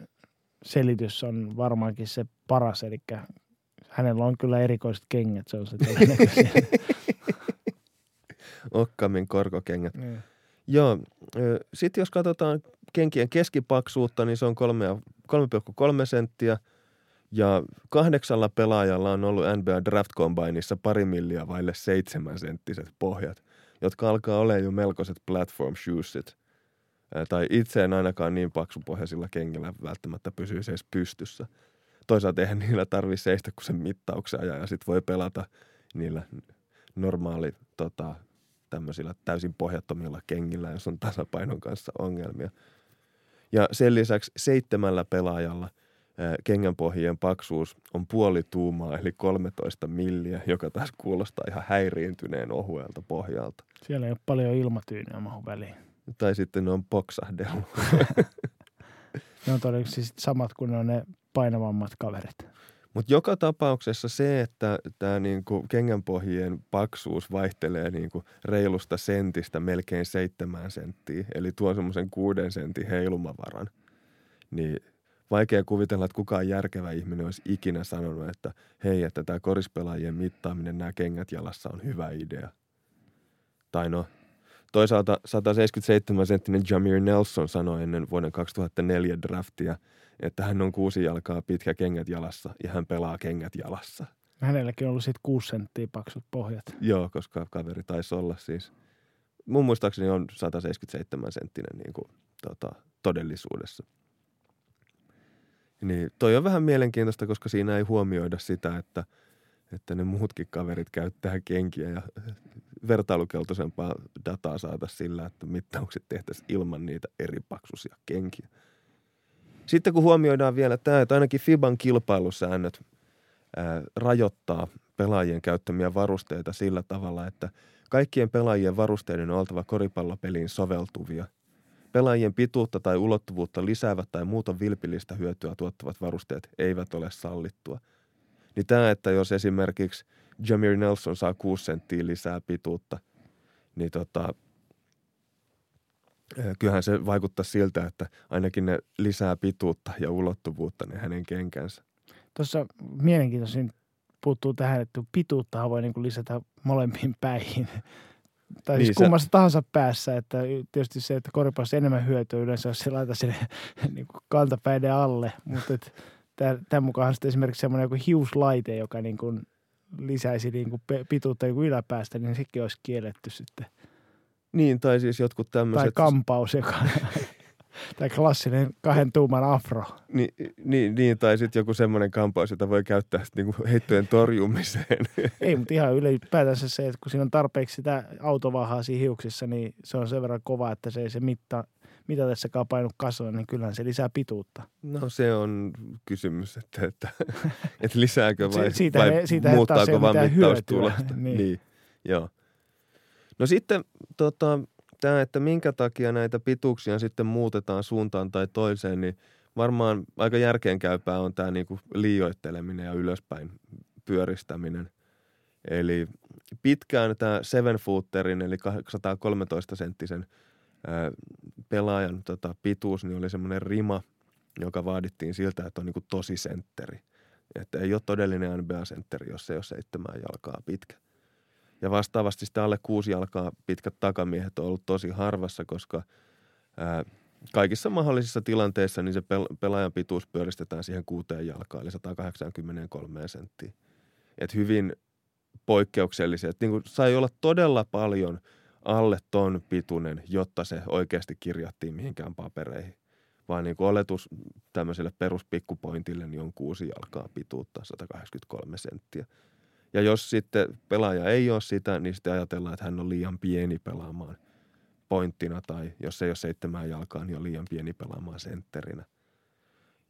selitys on varmaankin se paras, eli hänellä on kyllä erikoiset kengät, se on se
Okkamin korkokengät. Mm. Joo, sitten jos katsotaan kenkien keskipaksuutta, niin se on 3,3 senttiä. Ja kahdeksalla pelaajalla on ollut NBA Draft Combineissa pari milliä vaille seitsemän senttiset pohjat, jotka alkaa olla jo melkoiset platform shoesit. Tai itse en ainakaan niin paksupohjaisilla kengillä välttämättä pysyisi edes pystyssä. Toisaalta eihän niillä tarvitse seistä kuin sen mittauksen ja sitten voi pelata niillä normaali tota, tämmöisillä täysin pohjattomilla kengillä, jos on tasapainon kanssa ongelmia. Ja sen lisäksi seitsemällä pelaajalla kengänpohjien paksuus on puoli tuumaa, eli 13 milliä, joka taas kuulostaa ihan häiriintyneen ohuelta pohjalta.
Siellä ei ole paljon ilmatyyniä mahu väliin.
Tai sitten ne on poksahdellut.
ne on todennäköisesti samat kuin ne on ne painavammat kaverit.
Mutta joka tapauksessa se, että tämä niinku kengänpohjien paksuus vaihtelee niinku reilusta sentistä melkein seitsemään senttiä, eli tuo semmoisen kuuden sentin heilumavaran, niin vaikea kuvitella, että kukaan järkevä ihminen olisi ikinä sanonut, että hei, että tämä korispelaajien mittaaminen, nämä kengät jalassa on hyvä idea. Tai no, toisaalta 177 senttinen Jamir Nelson sanoi ennen vuoden 2004 draftia – että hän on kuusi jalkaa pitkä kengät jalassa ja hän pelaa kengät jalassa.
Hänelläkin on ollut sitten kuusi senttiä paksut pohjat.
Joo, koska kaveri taisi olla siis, mun muistaakseni on 177 senttinen niin kuin, tota, todellisuudessa. Niin toi on vähän mielenkiintoista, koska siinä ei huomioida sitä, että, että ne muutkin kaverit käyttää kenkiä ja vertailukeltoisempaa dataa saada sillä, että mittaukset tehtäisiin ilman niitä eri paksuisia kenkiä. Sitten kun huomioidaan vielä tämä, että ainakin FIBAn kilpailusäännöt ää, rajoittaa pelaajien käyttämiä varusteita sillä tavalla, että kaikkien pelaajien varusteiden on oltava koripallopeliin soveltuvia. Pelaajien pituutta tai ulottuvuutta lisäävät tai muuta vilpillistä hyötyä tuottavat varusteet eivät ole sallittua. Niin tämä, että jos esimerkiksi Jamir Nelson saa 6 senttiä lisää pituutta, niin tota, kyllähän se vaikuttaa siltä, että ainakin ne lisää pituutta ja ulottuvuutta ne hänen kenkänsä.
Tuossa mielenkiintoisin puuttuu tähän, että pituutta voi niin kuin lisätä molempiin päihin. tai siis niin, kummassa sä... tahansa päässä, että tietysti se, että koripallossa enemmän hyötyä yleensä, jos se laita sinne niin kuin kantapäiden alle, mutta tämän mukaan sitten esimerkiksi semmoinen joku hiuslaite, joka niin kuin lisäisi niin kuin pituutta niin kuin yläpäästä, niin sekin olisi kielletty sitten –
niin, tai siis jotkut tämmöiset...
Tai kampaus, joka... tai klassinen kahden tuuman afro.
Ni, niin, niin, tai sitten joku semmoinen kampaus, jota voi käyttää niinku heittojen torjumiseen.
Ei, mutta ihan ylipäätänsä se, että kun siinä on tarpeeksi sitä autovahaa siinä hiuksissa, niin se on sen verran kova, että se ei se mitta, mitä tässä painut kasvaa, niin kyllähän se lisää pituutta.
No se on kysymys, että, että, että lisääkö vai, siitä, vai siitä muuttaako vaan mittaustulosta. niin. niin, joo. No sitten tota, tämä, että minkä takia näitä pituuksia sitten muutetaan suuntaan tai toiseen, niin varmaan aika järkeenkäypää on tämä niinku liioitteleminen ja ylöspäin pyöristäminen. Eli pitkään tämä seven footerin eli 113 senttisen pelaajan tota, pituus niin oli semmoinen rima, joka vaadittiin siltä, että on niinku tosi sentteri. Että ei ole todellinen NBA-sentteri, jos ei ole seitsemän jalkaa pitkä. Ja vastaavasti sitten alle kuusi jalkaa pitkät takamiehet on ollut tosi harvassa, koska ää, kaikissa mahdollisissa tilanteissa niin se pel- pelaajan pituus pyöristetään siihen kuuteen jalkaan, eli 183 senttiä. Et hyvin poikkeuksellisia. Et niin sai olla todella paljon alle ton pituinen, jotta se oikeasti kirjattiin mihinkään papereihin. Vaan niin kuin oletus tämmöiselle peruspikkupointille niin on kuusi jalkaa pituutta, 183 senttiä. Ja jos sitten pelaaja ei ole sitä, niin sitten ajatellaan, että hän on liian pieni pelaamaan pointtina tai jos ei ole seitsemän jalkaa, niin on liian pieni pelaamaan sentterinä.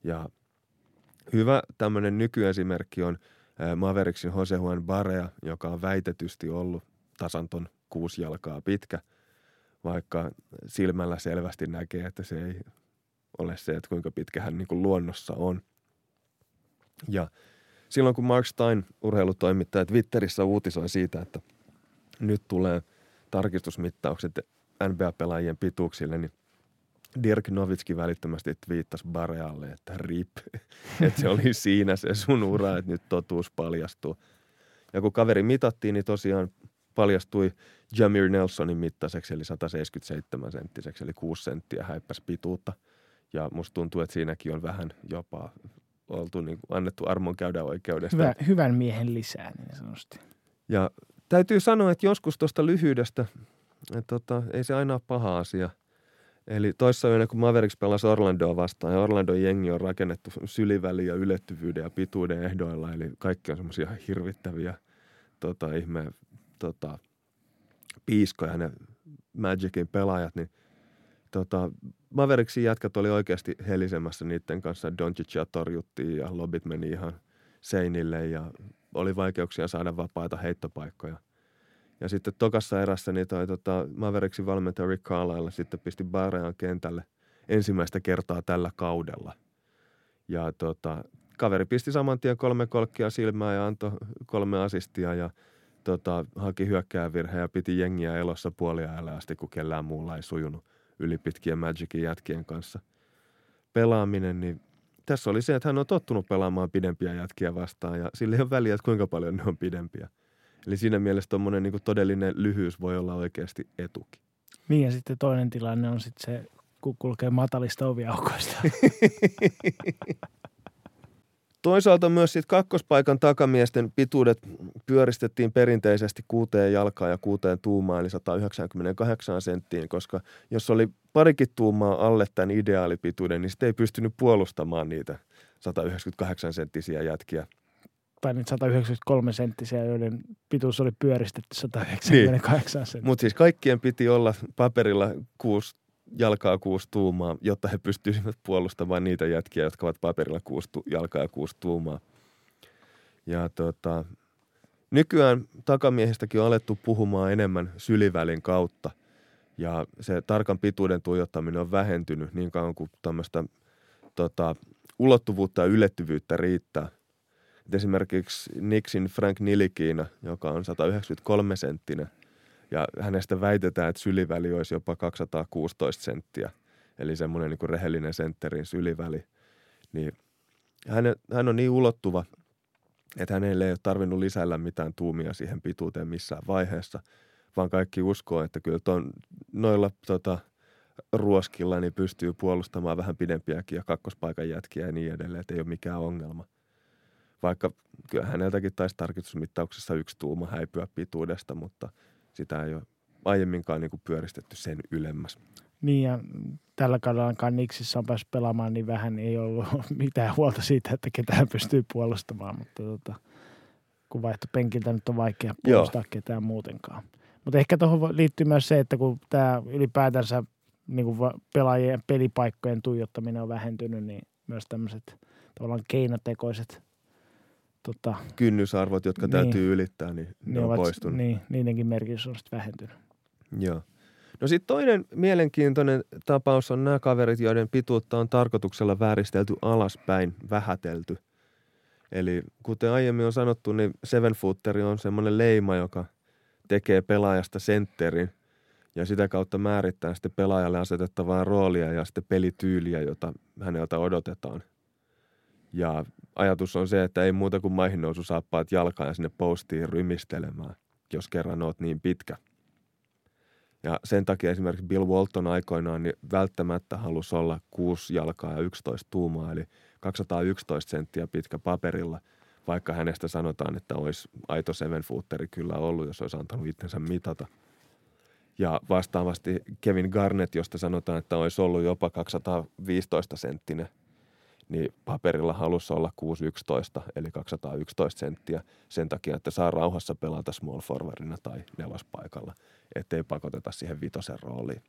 Ja hyvä tämmöinen nykyesimerkki on Mavericksin Jose Juan Barea, joka on väitetysti ollut tasanton kuusi jalkaa pitkä. vaikka silmällä selvästi näkee, että se ei ole se, että kuinka pitkä hän niin kuin luonnossa on. Ja silloin kun Mark Stein, urheilutoimittaja, Twitterissä uutisoi siitä, että nyt tulee tarkistusmittaukset NBA-pelaajien pituuksille, niin Dirk Novitski välittömästi twiittasi Barealle, että rip, että se oli siinä se sun ura, että nyt totuus paljastuu. Ja kun kaveri mitattiin, niin tosiaan paljastui Jamir Nelsonin mittaiseksi, eli 177 senttiseksi, eli 6 senttiä häippäs pituutta. Ja musta tuntuu, että siinäkin on vähän jopa oltu niin kuin annettu armon käydä oikeudesta.
Hyvä, hyvän miehen lisää niin sanotusti.
Ja täytyy sanoa, että joskus tuosta lyhyydestä, että tota, ei se aina ole paha asia. Eli toissa yönä, kun Mavericks pelasi Orlandoa vastaan, ja Orlandon jengi on rakennettu syliväli ja ylettyvyyden ja pituuden ehdoilla, eli kaikki on semmoisia hirvittäviä tota, ihme tota, piiskoja, ne Magicin pelaajat, niin tota, Mavericksin jätkät oli oikeasti helisemässä niiden kanssa. Doncicia torjuttiin ja lobit meni ihan seinille ja oli vaikeuksia saada vapaita heittopaikkoja. Ja sitten tokassa erässä niin toi tota, Mavericksin valmentaja Rick Carlisle sitten pisti Barean kentälle ensimmäistä kertaa tällä kaudella. Ja tota, kaveri pisti saman tien kolme kolkkia silmää ja antoi kolme asistia ja tota, haki hyökkäävirhe ja piti jengiä elossa puoliajalla asti, kun kellään muulla ei sujunut yli pitkien Magicin jätkien kanssa. Pelaaminen, niin tässä oli se, että hän on tottunut pelaamaan pidempiä jätkiä vastaan ja sillä ei ole väliä, että kuinka paljon ne on pidempiä. Eli siinä mielessä tuommoinen niin todellinen lyhyys voi olla oikeasti etukin.
Niin ja sitten toinen tilanne on sitten se, kun kulkee matalista oviaukoista.
Toisaalta myös sit kakkospaikan takamiesten pituudet pyöristettiin perinteisesti kuuteen jalkaan ja kuuteen tuumaan, eli 198 senttiin, koska jos oli parikin tuumaa alle tämän ideaalipituuden, niin sitten ei pystynyt puolustamaan niitä 198 senttisiä jätkiä.
Tai niitä 193 senttisiä, joiden pituus oli pyöristetty 198 niin. senttiä.
Mutta siis kaikkien piti olla paperilla 6 jalkaa kuusi tuumaa, jotta he pystyisivät puolustamaan niitä jätkiä, jotka ovat paperilla kuusi tu- jalkaa ja kuusi tuumaa. Ja tota, nykyään takamiehistäkin on alettu puhumaan enemmän sylivälin kautta. Ja se tarkan pituuden tuijottaminen on vähentynyt niin kauan kuin tämmöistä tota, ulottuvuutta ja ylettyvyyttä riittää. Et esimerkiksi Nixin Frank Nilikiina, joka on 193 senttinen – ja hänestä väitetään, että syliväli olisi jopa 216 senttiä, eli semmoinen niin rehellinen sentterin syliväli. Niin hän, hän on niin ulottuva, että hänelle ei ole tarvinnut lisäillä mitään tuumia siihen pituuteen missään vaiheessa, vaan kaikki uskoo, että kyllä ton, noilla tota, ruoskilla niin pystyy puolustamaan vähän pidempiäkin ja kakkospaikan jätkiä ja niin edelleen, että ei ole mikään ongelma. Vaikka kyllä häneltäkin taisi tarkistusmittauksessa yksi tuuma häipyä pituudesta, mutta – sitä ei ole aiemminkaan niin kuin pyöristetty sen ylemmäs.
Niin ja tällä kaudella Niksissä on päässyt pelaamaan niin vähän, niin ei ollut mitään huolta siitä, että ketään pystyy puolustamaan, mutta tota, kun vaihto penkiltä nyt on vaikea puolustaa Joo. ketään muutenkaan. Mutta ehkä tuohon liittyy myös se, että kun tämä ylipäätänsä niin kuin pelaajien pelipaikkojen tuijottaminen on vähentynyt, niin myös tämmöiset tavallaan keinotekoiset
tota, kynnysarvot, jotka niin, täytyy ylittää, niin ne, ne on ovat, poistunut.
Niin, niidenkin merkitys on sitten vähentynyt.
Joo. No sitten toinen mielenkiintoinen tapaus on nämä kaverit, joiden pituutta on tarkoituksella vääristelty alaspäin, vähätelty. Eli kuten aiemmin on sanottu, niin seven footeri on semmoinen leima, joka tekee pelaajasta sentterin ja sitä kautta määrittää sitten pelaajalle asetettavaa roolia ja sitten pelityyliä, jota häneltä odotetaan – ja ajatus on se, että ei muuta kuin maihin nousu saappaat jalkaan ja sinne postiin rymistelemään, jos kerran oot niin pitkä. Ja sen takia esimerkiksi Bill Walton aikoinaan niin välttämättä halusi olla 6 jalkaa ja 11 tuumaa, eli 211 senttiä pitkä paperilla, vaikka hänestä sanotaan, että olisi aito seven footeri kyllä ollut, jos olisi antanut itsensä mitata. Ja vastaavasti Kevin Garnett, josta sanotaan, että olisi ollut jopa 215 senttinen – niin paperilla halussa olla 611 eli 211 senttiä sen takia, että saa rauhassa pelata small forwardina tai nelospaikalla, ettei pakoteta siihen vitosen rooliin.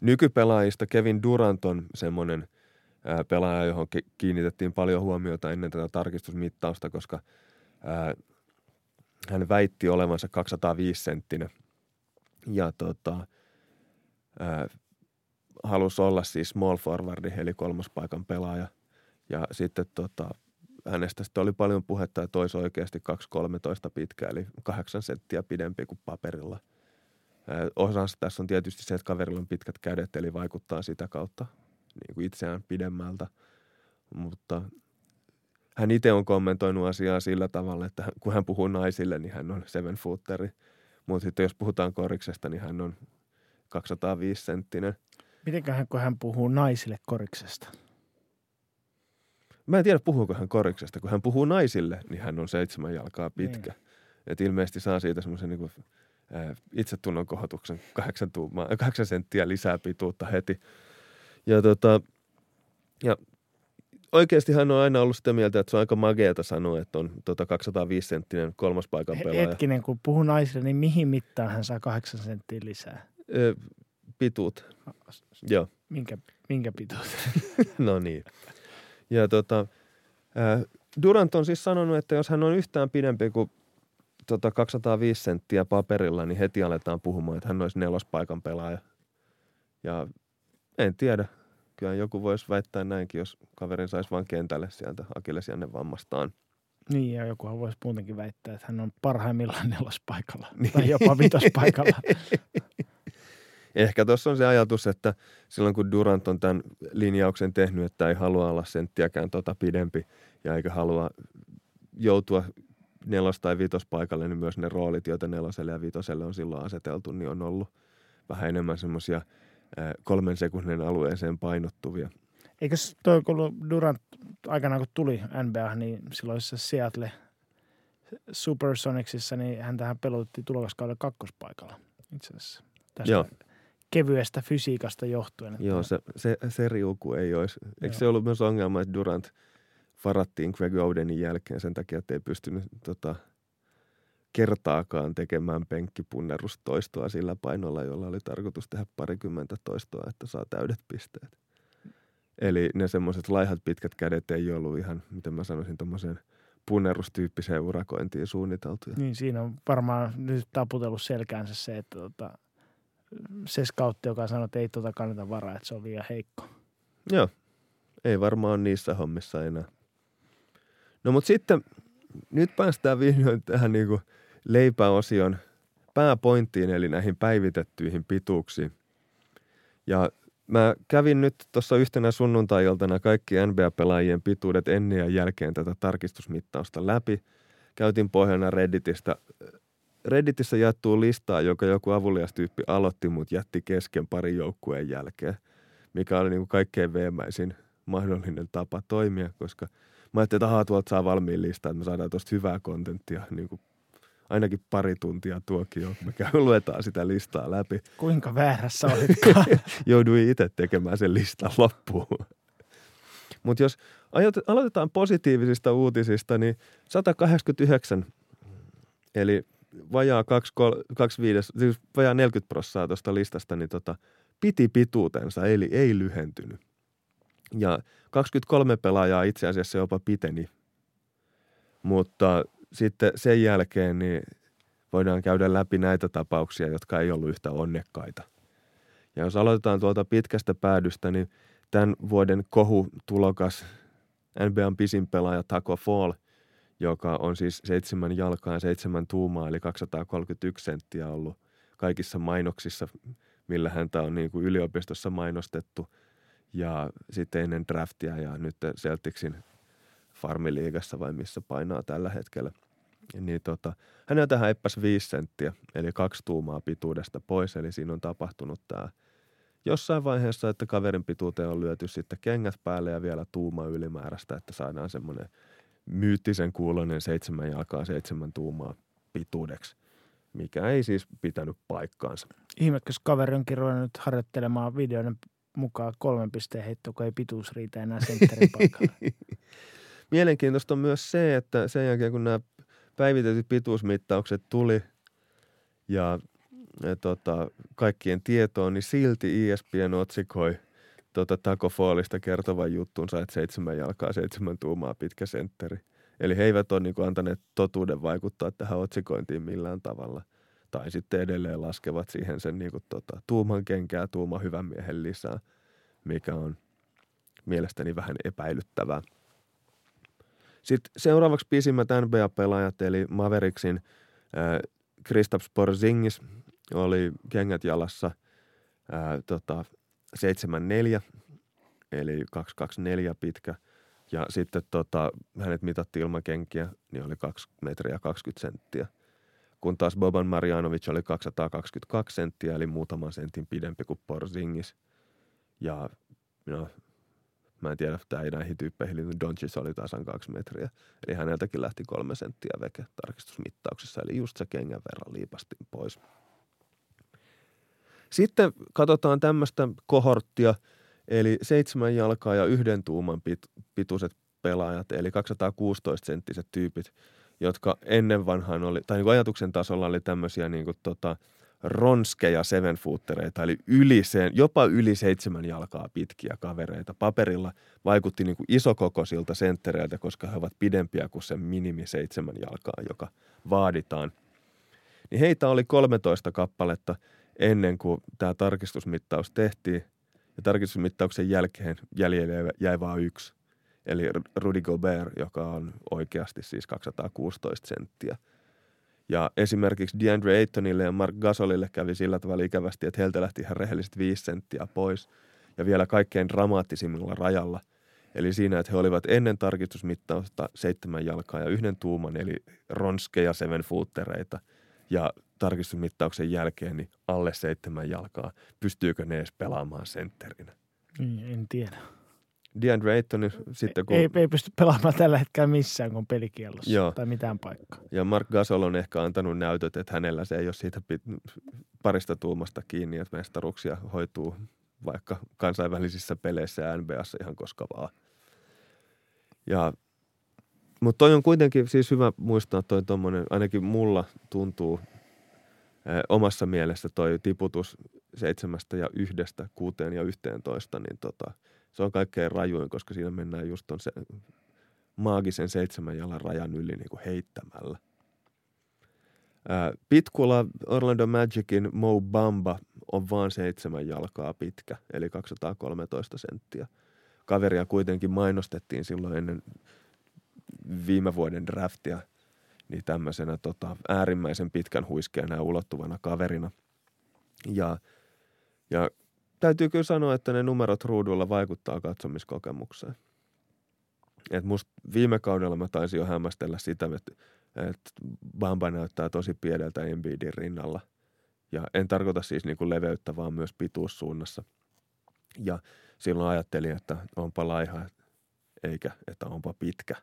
Nykypelaajista Kevin Durant on semmoinen pelaaja, johon kiinnitettiin paljon huomiota ennen tätä tarkistusmittausta, koska hän väitti olevansa 205 senttinen. Ja tota, halusi olla siis small forwardi, eli kolmospaikan pelaaja. Ja sitten tota, hänestä sitten oli paljon puhetta, että olisi oikeasti 2-13 pitkä, eli 8 senttiä pidempi kuin paperilla. Osansa tässä on tietysti se, että kaverilla on pitkät kädet, eli vaikuttaa sitä kautta niin kuin itseään pidemmältä. Mutta hän itse on kommentoinut asiaa sillä tavalla, että kun hän puhuu naisille, niin hän on seven footeri. Mutta sitten jos puhutaan koriksesta, niin hän on 205 senttinen.
Mitenköhän, kun hän puhuu naisille koriksesta?
Mä en tiedä, puhuuko hän koriksesta. Kun hän puhuu naisille, niin hän on seitsemän jalkaa pitkä. Niin. Et ilmeisesti saa siitä semmoisen niin itsetunnon kohotuksen kahdeksan, tuumaa, kahdeksan senttiä lisää pituutta heti. Ja, tota, ja oikeasti hän on aina ollut sitä mieltä, että se on aika mageeta sanoa, että on tota 205 senttinen kolmas paikan pelaaja.
Hetkinen, kun puhuu naisille, niin mihin mittaan hän saa kahdeksan senttiä lisää?
Pituut. Joo.
Minkä, minkä pituut?
no niin. Ja tota, Durant on siis sanonut, että jos hän on yhtään pidempi kuin tota 205 senttiä paperilla, niin heti aletaan puhumaan, että hän olisi nelospaikan pelaaja. Ja en tiedä. Kyllä joku voisi väittää näinkin, jos kaverin saisi vain kentälle sieltä Akillesiannen vammastaan.
Niin, ja jokuhan voisi muutenkin väittää, että hän on parhaimmillaan nelospaikalla niin. tai jopa vitospaikalla.
Ehkä tuossa on se ajatus, että silloin kun Durant on tämän linjauksen tehnyt, että ei halua olla senttiäkään tota pidempi ja eikä halua joutua nelos- tai vitospaikalle, niin myös ne roolit, joita neloselle ja vitoselle on silloin aseteltu, niin on ollut vähän enemmän semmoisia kolmen sekunnin alueeseen painottuvia.
Eikö toi, kun Durant aikanaan kun tuli NBA, niin silloin se Seattle Supersonicsissa, niin hän tähän pelotti tulokaskauden kakkospaikalla itse asiassa. Tästä Joo kevyestä fysiikasta johtuen. Että
Joo, se, se, se riuku ei olisi. Eikö Joo. se ollut myös ongelma, että Durant varattiin Greg Odenin jälkeen sen takia, että ei pystynyt tota, kertaakaan tekemään penkkipunnerustoistoa sillä painolla, jolla oli tarkoitus tehdä parikymmentä toistoa, että saa täydet pisteet. Eli ne semmoiset laihat pitkät kädet ei ollut ihan, miten mä sanoisin, tuommoiseen punnerustyyppiseen urakointiin suunniteltuja.
Niin, siinä on varmaan nyt taputellut selkäänsä se, että tota, se scoutti, joka sanoi, että ei tuota kannata varaa, että se on liian heikko.
Joo, ei varmaan niissä hommissa enää. No mutta sitten nyt päästään vihdoin tähän niinku leipäosion pääpointtiin, eli näihin päivitettyihin pituuksiin. Ja mä kävin nyt tuossa yhtenä sunnuntai-iltana kaikki NBA-pelaajien pituudet ennen ja jälkeen tätä tarkistusmittausta läpi. Käytin pohjana Redditistä Redditissä jaettuu listaa, joka joku avuliastyyppi aloitti, mutta jätti kesken parin joukkueen jälkeen, mikä oli niin kuin kaikkein veemäisin mahdollinen tapa toimia, koska mä ajattelin, että ahaa, tuolta saa valmiin listaa, että me saadaan tuosta hyvää kontenttia, niin kuin ainakin pari tuntia tuokio, me käy, luetaan sitä listaa läpi.
Kuinka väärässä olitkaan?
Jouduin itse tekemään sen listan loppuun. Mutta jos aloitetaan positiivisista uutisista, niin 189, eli vajaa 25, siis vajaa 40 prosenttia tuosta listasta, niin tota, piti pituutensa, eli ei lyhentynyt. Ja 23 pelaajaa itse asiassa jopa piteni. Mutta sitten sen jälkeen niin voidaan käydä läpi näitä tapauksia, jotka ei ollut yhtä onnekkaita. Ja jos aloitetaan tuolta pitkästä päädystä, niin tämän vuoden kohu-tulokas NBAn pisin pelaaja Taco Fall – joka on siis seitsemän jalkaa ja seitsemän tuumaa, eli 231 senttiä ollut kaikissa mainoksissa, millä häntä on niin kuin yliopistossa mainostettu ja sitten ennen draftia ja nyt Celticsin farmiliigassa vai missä painaa tällä hetkellä. Niin tota, häneltä häippäsi viisi senttiä, eli kaksi tuumaa pituudesta pois, eli siinä on tapahtunut tämä jossain vaiheessa, että kaverin pituuteen on lyöty sitten kengät päälle ja vielä tuuma ylimääräistä, että saadaan semmoinen – myyttisen kuulonen seitsemän jalkaa seitsemän tuumaa pituudeksi, mikä ei siis pitänyt paikkaansa.
Ihmetkö, kaveri onkin ruvennut harjoittelemaan videoiden mukaan kolmen pisteen heitto, kun ei pituus riitä enää sentterin paikalla.
Mielenkiintoista on myös se, että sen jälkeen kun nämä päivitetyt pituusmittaukset tuli ja, ja tota, kaikkien tietoon, niin silti ESPN otsikoi Taco Fallista kertovan juttunsa, että seitsemän jalkaa, seitsemän tuumaa pitkä sentteri. Eli he eivät ole niin antaneet totuuden vaikuttaa tähän otsikointiin millään tavalla. Tai sitten edelleen laskevat siihen sen niin kuin, tota, tuuman kenkää, tuuman hyvän miehen lisää, mikä on mielestäni vähän epäilyttävää. Sitten seuraavaksi pisimmät NBA-pelaajat, eli Mavericksin äh, Kristaps Porzingis oli kengät jalassa ää, tota, 74, eli 224 pitkä. Ja sitten tota, hänet mitattiin ilman kenkiä, niin oli 2 metriä 20 senttiä. Kun taas Boban Marjanovic oli 222 senttiä, eli muutaman sentin pidempi kuin Porzingis. Ja no, mä en tiedä, tämä ei näihin tyyppeihin liity. Doncic oli tasan kaksi metriä. Eli häneltäkin lähti kolme senttiä veke tarkistusmittauksessa. Eli just se kengän verran liipastiin pois. Sitten katsotaan tämmöistä kohorttia, eli seitsemän jalkaa ja yhden tuuman pit, pituiset pelaajat, eli 216-senttiset tyypit, jotka ennen vanhaan oli, tai niin ajatuksen tasolla oli tämmöisiä niin kuin tota, ronskeja sevenfootereita, eli yli sen, jopa yli seitsemän jalkaa pitkiä kavereita. Paperilla vaikutti niin kuin isokokoisilta senttereiltä, koska he ovat pidempiä kuin se minimi seitsemän jalkaa, joka vaaditaan. Niin heitä oli 13 kappaletta ennen kuin tämä tarkistusmittaus tehtiin. Ja tarkistusmittauksen jälkeen jäljelle jäi vain yksi. Eli Rudy Gobert, joka on oikeasti siis 216 senttiä – ja esimerkiksi DeAndre Aytonille ja Mark Gasolille kävi sillä tavalla ikävästi, että heiltä lähti ihan rehellisesti viisi senttiä pois. Ja vielä kaikkein dramaattisimmilla rajalla. Eli siinä, että he olivat ennen tarkistusmittausta seitsemän jalkaa ja yhden tuuman, eli ronskeja seven footereita. Ja tarkistusmittauksen jälkeen niin alle seitsemän jalkaa. Pystyykö ne edes pelaamaan sentterinä?
Niin, en tiedä.
DeAndre Ayton sitten kun...
Ei, ei pysty pelaamaan tällä hetkellä missään, kun pelikielossa
Joo.
tai mitään paikkaa.
Ja Mark Gasol on ehkä antanut näytöt, että hänellä se ei ole siitä parista tuumasta kiinni, että mestaruksia hoituu vaikka kansainvälisissä peleissä ja NBAssa ihan koska vaan. Ja, mutta toi on kuitenkin siis hyvä muistaa toi tommonen, ainakin mulla tuntuu omassa mielessä toi tiputus seitsemästä ja yhdestä kuuteen ja yhteentoista, niin tota – se on kaikkein rajuin, koska siinä mennään just on se maagisen seitsemän jalan rajan yli niin kuin heittämällä. Ää, Pitkula Orlando Magicin Mo Bamba on vain seitsemän jalkaa pitkä, eli 213 senttiä. Kaveria kuitenkin mainostettiin silloin ennen viime vuoden draftia niin tämmöisenä tota, äärimmäisen pitkän huiskeena ja ulottuvana kaverina. Ja, ja täytyy kyllä sanoa, että ne numerot ruudulla vaikuttaa katsomiskokemukseen. Et musta viime kaudella mä taisin jo hämmästellä sitä, että, että Bamba näyttää tosi pieneltä Embiidin rinnalla. Ja en tarkoita siis niin kuin leveyttä, vaan myös pituussuunnassa. Ja silloin ajattelin, että onpa laiha, eikä että onpa pitkä.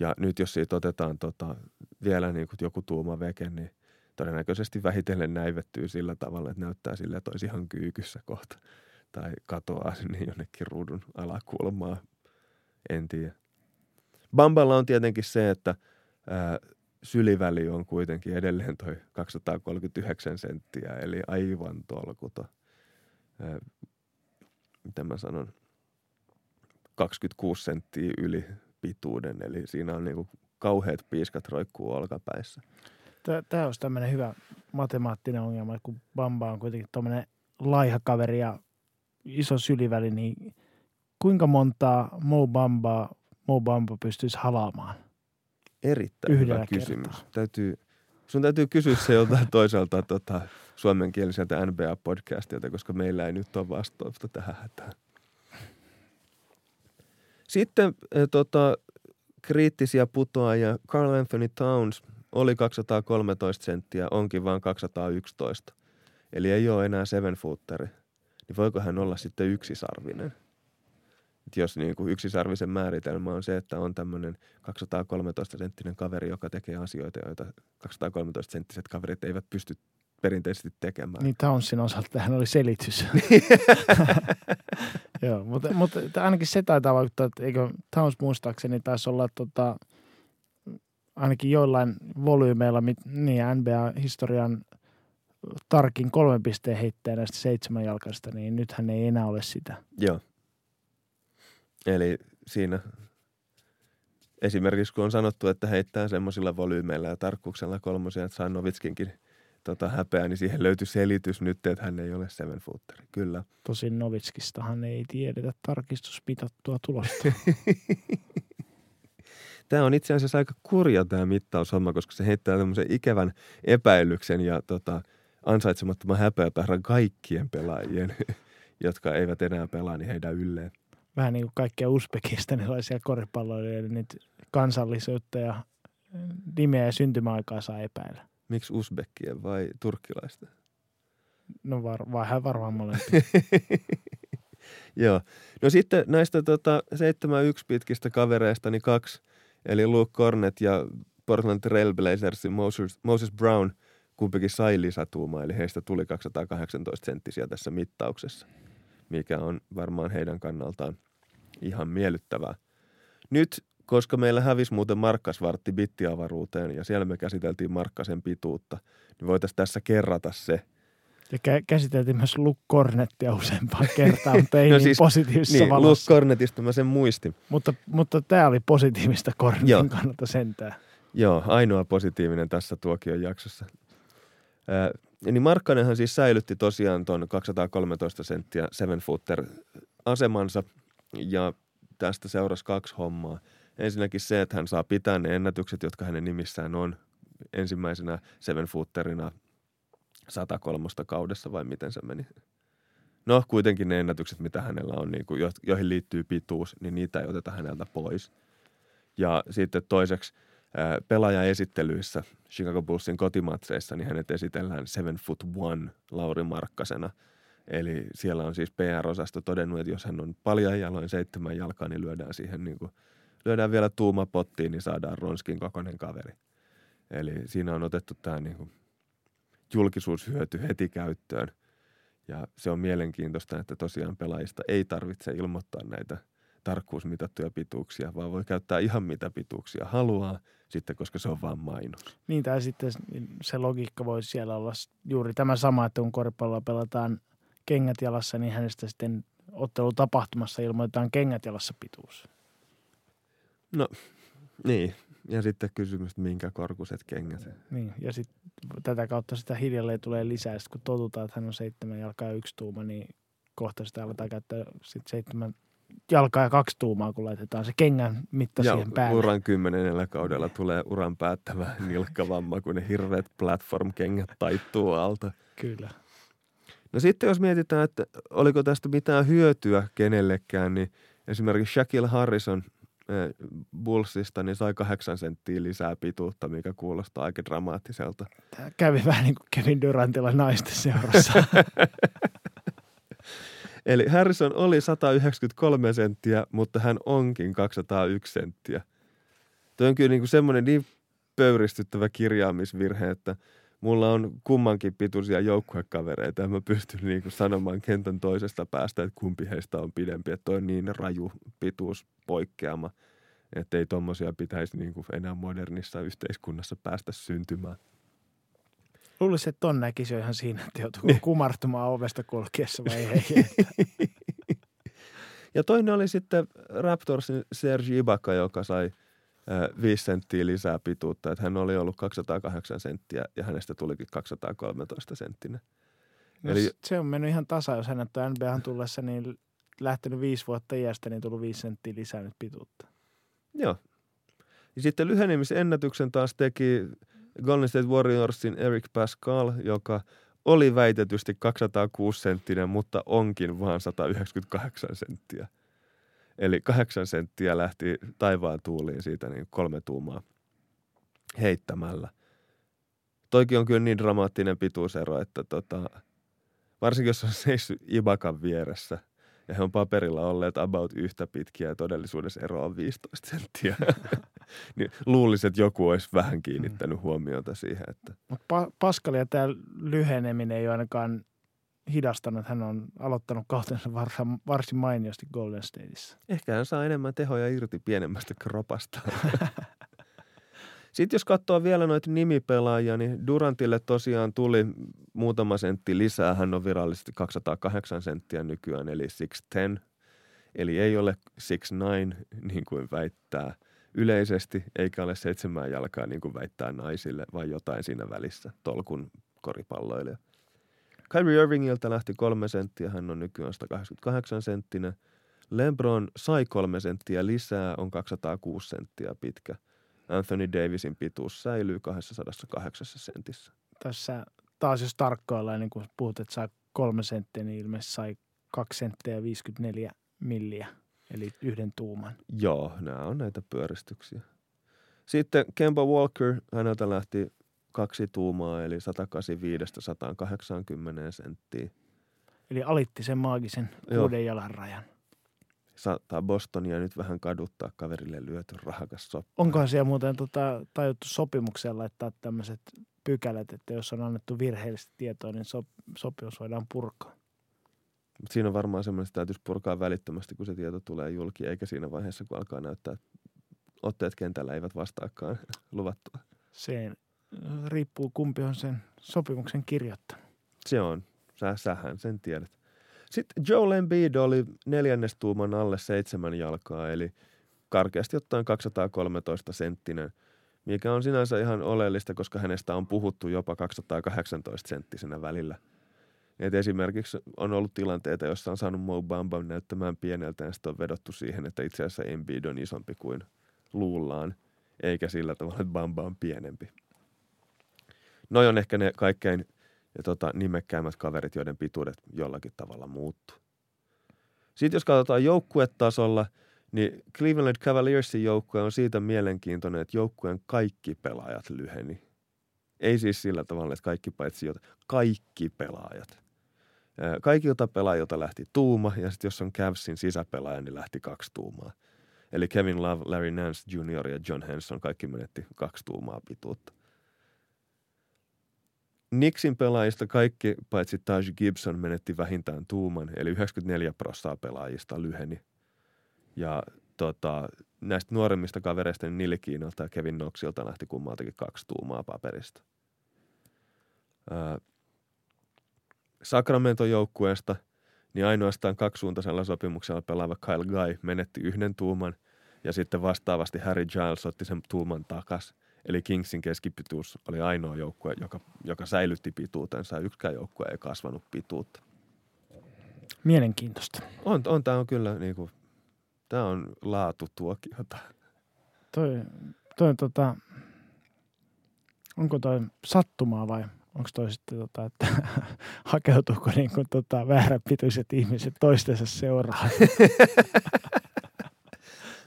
Ja nyt jos siitä otetaan tota, vielä niin kuin joku tuuma veke, niin – todennäköisesti vähitellen näivettyy sillä tavalla, että näyttää sille, että olisi ihan kyykyssä kohta tai katoaa sinne jonnekin ruudun alakulmaa. En tiedä. Bamballa on tietenkin se, että ää, syliväli on kuitenkin edelleen toi 239 senttiä, eli aivan tolkuta. Ää, miten mä sanon, 26 senttiä yli pituuden, eli siinä on niinku kauheat piiskat roikkuu olkapäissä
tämä olisi tämmöinen hyvä matemaattinen ongelma, kun Bamba on kuitenkin tuommoinen laiha kaveri ja iso syliväli, niin kuinka montaa Mo Bambaa Mo Bamba pystyisi halaamaan?
Erittäin Yhdellä hyvä kertaa. kysymys. Täytyy, sun täytyy kysyä se joltain toiselta tota, suomenkieliseltä NBA-podcastilta, koska meillä ei nyt ole vastausta tähän hätään. Sitten eh, tota, kriittisiä putoajia. Carl Anthony Towns – oli 213 senttiä, onkin vain 211. Eli ei ole enää seven footeri. Niin voiko hän olla sitten yksisarvinen? Et jos niin kuin yksisarvisen määritelmä on se, että on tämmöinen 213 senttinen kaveri, joka tekee asioita, joita 213 senttiset kaverit eivät pysty perinteisesti tekemään.
Niin Townsin osalta tähän oli selitys. Joo, mutta, mutta ainakin se taitaa vaikuttaa, että eikö Towns muistaakseni taisi olla tota, ainakin joillain volyymeilla, niin NBA-historian tarkin kolmen pisteen heittäjä näistä seitsemän jalkaista, niin nythän ei enää ole sitä.
Joo. Eli siinä esimerkiksi kun on sanottu, että heittää semmoisilla volyymeilla ja tarkkuuksella kolmosia, että saa Novitskinkin tota, häpeää, niin siihen löytyi selitys nyt, että hän ei ole seven footeri. Kyllä.
Tosin Novitskistahan ei tiedetä tarkistusmitattua tulosta.
Tämä on itse asiassa aika kurja tämä mittaushomma, koska se heittää tämmöisen ikävän epäilyksen ja tota, ansaitsemattoman häpeätahdon kaikkien pelaajien, jotka eivät enää pelaa, niin heidän ylleen.
Vähän niin kuin kaikkia uzbekistanilaisia koripalloilijoita, niin kansallisuutta ja nimeä ja syntymäaikaa saa epäillä.
Miksi usbekkien vai turkkilaista?
No var, vähän varmaan molempia.
Joo. No sitten näistä tota, 7-1 pitkistä kavereista niin kaksi, eli Luke Cornet ja Portland Trailblazersin Moses, Moses Brown, kumpikin sai lisätuumaa, eli heistä tuli 218 senttisiä tässä mittauksessa, mikä on varmaan heidän kannaltaan ihan miellyttävää. Nyt koska meillä hävisi muuten markkasvartti bittiavaruuteen ja siellä me käsiteltiin markkasen pituutta, niin voitaisiin tässä kerrata se.
Ja kä- käsiteltiin myös Luke Cornettia useampaan kertaan, mutta ei no niin siis, positiivisessa
niin,
valossa.
Luke Cornetista mä sen muistin.
Mutta, mutta tämä oli positiivista Cornetin Joo. kannalta sentään.
Joo, ainoa positiivinen tässä tuokion jaksossa. Ää, niin Markkanenhan siis säilytti tosiaan tuon 213 senttiä seven footer asemansa ja tästä seurasi kaksi hommaa – Ensinnäkin se, että hän saa pitää ne ennätykset, jotka hänen nimissään on ensimmäisenä seven footerina 103 kaudessa vai miten se meni. No kuitenkin ne ennätykset, mitä hänellä on, niin kuin, joihin liittyy pituus, niin niitä ei oteta häneltä pois. Ja sitten toiseksi pelaajaesittelyissä Chicago Bullsin kotimatseissa, niin hänet esitellään seven foot one Lauri Markkasena. Eli siellä on siis PR-osasto todennut, että jos hän on paljon jaloin seitsemän jalkaa, niin lyödään siihen niin kuin – lyödään vielä tuuma pottiin, niin saadaan Ronskin kokoinen kaveri. Eli siinä on otettu tämä niin kuin julkisuushyöty heti käyttöön. Ja se on mielenkiintoista, että tosiaan pelaajista ei tarvitse ilmoittaa näitä tarkkuusmitattuja pituuksia, vaan voi käyttää ihan mitä pituuksia haluaa, sitten koska se on vain mainos.
Niin, tai sitten se logiikka voisi siellä olla juuri tämä sama, että kun koripalloa pelataan kengät jalassa, niin hänestä sitten ottelutapahtumassa ilmoitetaan kengät jalassa pituus.
No, niin. Ja sitten kysymys, että minkä korkuiset kengät.
Niin, ja sitten tätä kautta sitä hiljalleen tulee lisää. Sitten kun totutaan, että hän on seitsemän jalkaa ja yksi tuuma, niin kohta sitä aletaan käyttää sitten seitsemän jalkaa ja kaksi tuumaa, kun laitetaan se kengän mitta ja siihen päälle.
uran kymmenennellä kaudella tulee uran päättävä nilkkavamma, kun ne hirveät platform-kengät taittuu alta.
Kyllä.
No sitten jos mietitään, että oliko tästä mitään hyötyä kenellekään, niin esimerkiksi Shaquille Harrison – Bullsista, niin sai kahdeksan senttiä lisää pituutta, mikä kuulostaa aika dramaattiselta.
Tämä kävi vähän niin kuin Kevin Durantilla naisten seurassa.
Eli Harrison oli 193 senttiä, mutta hän onkin 201 senttiä. Tuo on kyllä niin kuin semmoinen niin pöyristyttävä kirjaamisvirhe, että – mulla on kummankin pituisia joukkuekavereita ja mä pystyn niin kuin sanomaan kentän toisesta päästä, että kumpi heistä on pidempi. Että toi on niin raju pituus poikkeama, että ei tommosia pitäisi niin kuin enää modernissa yhteiskunnassa päästä syntymään.
Luulisin, että ton näkisi jo ihan siinä, että joutuu niin. kumartumaan ovesta kulkiessa vai ei.
ja toinen oli sitten Raptorsin Sergi Ibaka, joka sai – 5 senttiä lisää pituutta. Että hän oli ollut 208 senttiä ja hänestä tulikin 213 senttinen.
No, Eli, se on mennyt ihan tasa, jos hänet on NBAhan tullessa niin lähtenyt viisi vuotta iästä, niin tullut viisi senttiä lisää nyt pituutta.
Joo. Ja sitten lyhenemisennätyksen taas teki Golden State Warriorsin Eric Pascal, joka oli väitetysti 206 senttinen, mutta onkin vain 198 senttiä. Eli kahdeksan senttiä lähti taivaan tuuliin siitä niin kolme tuumaa heittämällä. Toikin on kyllä niin dramaattinen pituusero, että tota, varsinkin jos on seissyt Ibakan vieressä ja he on paperilla olleet about yhtä pitkiä ja todellisuudessa ero on 15 senttiä, niin luulisin, että joku olisi vähän kiinnittänyt huomiota siihen. Että...
Pa- Paskalia tämä lyheneminen ei ole ainakaan hidastanut. Hän on aloittanut kautensa varsin mainiosti Golden Stateissa.
Ehkä hän saa enemmän tehoja irti pienemmästä kropasta. Sitten jos katsoo vielä noita nimipelaajia, niin Durantille tosiaan tuli muutama sentti lisää. Hän on virallisesti 208 senttiä nykyään, eli 6'10. Eli ei ole 6'9, niin kuin väittää yleisesti, eikä ole seitsemän jalkaa, niin kuin väittää naisille, vai jotain siinä välissä, tolkun koripalloilija. Kyrie Irvingiltä lähti kolme senttiä, hän on nykyään 188 senttinen. LeBron sai kolme senttiä lisää, on 206 senttiä pitkä. Anthony Davisin pituus säilyy 208 sentissä.
Tässä taas jos tarkkoillaan, niin kun puhut, että sai kolme senttiä, niin ilmeisesti sai kaksi senttiä ja 54 milliä, eli yhden tuuman.
Joo, nämä on näitä pyöristyksiä. Sitten Kemba Walker, häneltä lähti kaksi tuumaa, eli 185-180 senttiä.
Eli alitti sen maagisen
Joo.
kuuden jalan rajan.
Saattaa Bostonia nyt vähän kaduttaa kaverille lyöty rahakas soppa.
Onkohan siellä muuten tota, tajuttu sopimukseen laittaa tämmöiset pykälät, että jos on annettu virheellistä tietoa, niin sop, sopimus voidaan purkaa.
Mut siinä on varmaan semmoinen, että täytyisi purkaa välittömästi, kun se tieto tulee julki, eikä siinä vaiheessa, kun alkaa näyttää, että otteet kentällä eivät vastaakaan luvattua.
Se riippuu kumpi on sen sopimuksen kirjoittanut.
Se on. Sä, sähän sen tiedät. Sitten Joel Embiid oli neljännestuuman alle seitsemän jalkaa, eli karkeasti ottaen 213 senttinen, mikä on sinänsä ihan oleellista, koska hänestä on puhuttu jopa 218 senttisenä välillä. Et esimerkiksi on ollut tilanteita, joissa on saanut Mo Bamba näyttämään pieneltä ja sitten on vedottu siihen, että itse asiassa Embiid on isompi kuin luullaan, eikä sillä tavalla, että Bamba on pienempi. Noi on ehkä ne kaikkein tota, nimekkäämmät kaverit, joiden pituudet jollakin tavalla muuttuu. Sitten jos katsotaan joukkuetasolla, niin Cleveland Cavaliersin joukkue on siitä mielenkiintoinen, että joukkueen kaikki pelaajat lyheni. Ei siis sillä tavalla, että kaikki paitsi jota, kaikki pelaajat. Kaikilta pelaajilta lähti tuuma ja sitten jos on Cavsin sisäpelaaja, niin lähti kaksi tuumaa. Eli Kevin Love, Larry Nance Jr. ja John Henson kaikki menetti kaksi tuumaa pituutta. Nixin pelaajista kaikki, paitsi Taj Gibson, menetti vähintään tuuman, eli 94 prosenttia pelaajista lyheni. Ja tota, näistä nuoremmista kavereista, niin Nili Kiinalta ja Kevin Knoxilta lähti kummaltakin kaksi tuumaa paperista. Ää, Sacramento-joukkueesta, niin ainoastaan kaksisuuntaisella sopimuksella pelaava Kyle Guy menetti yhden tuuman, ja sitten vastaavasti Harry Giles otti sen tuuman takas. Eli Kingsin keskipituus oli ainoa joukkue, joka, joka säilytti pituutensa. Yksikään joukkue ei kasvanut pituutta.
Mielenkiintoista.
On, on tämä on kyllä niinku, tämä on laatutuokiota.
Toi, toi tota, onko toi sattumaa vai onko toi sitten tota, että hakeutuuko niin kuin tota vääränpituiset ihmiset toistensa seuraan?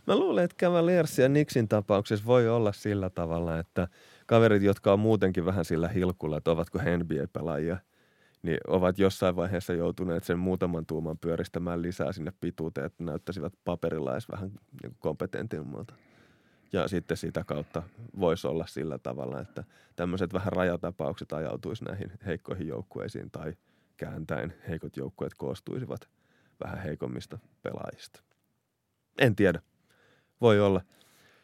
Mä luulen, että Cavaliers ja Nixin tapauksessa voi olla sillä tavalla, että kaverit, jotka on muutenkin vähän sillä hilkulla, että ovatko he NBA-pelaajia, niin ovat jossain vaiheessa joutuneet sen muutaman tuuman pyöristämään lisää sinne pituuteen, että näyttäisivät paperilla edes vähän niin kompetentimmalta. Ja sitten sitä kautta voisi olla sillä tavalla, että tämmöiset vähän rajatapaukset ajautuisi näihin heikkoihin joukkueisiin tai kääntäen heikot joukkueet koostuisivat vähän heikommista pelaajista. En tiedä. Voi olla.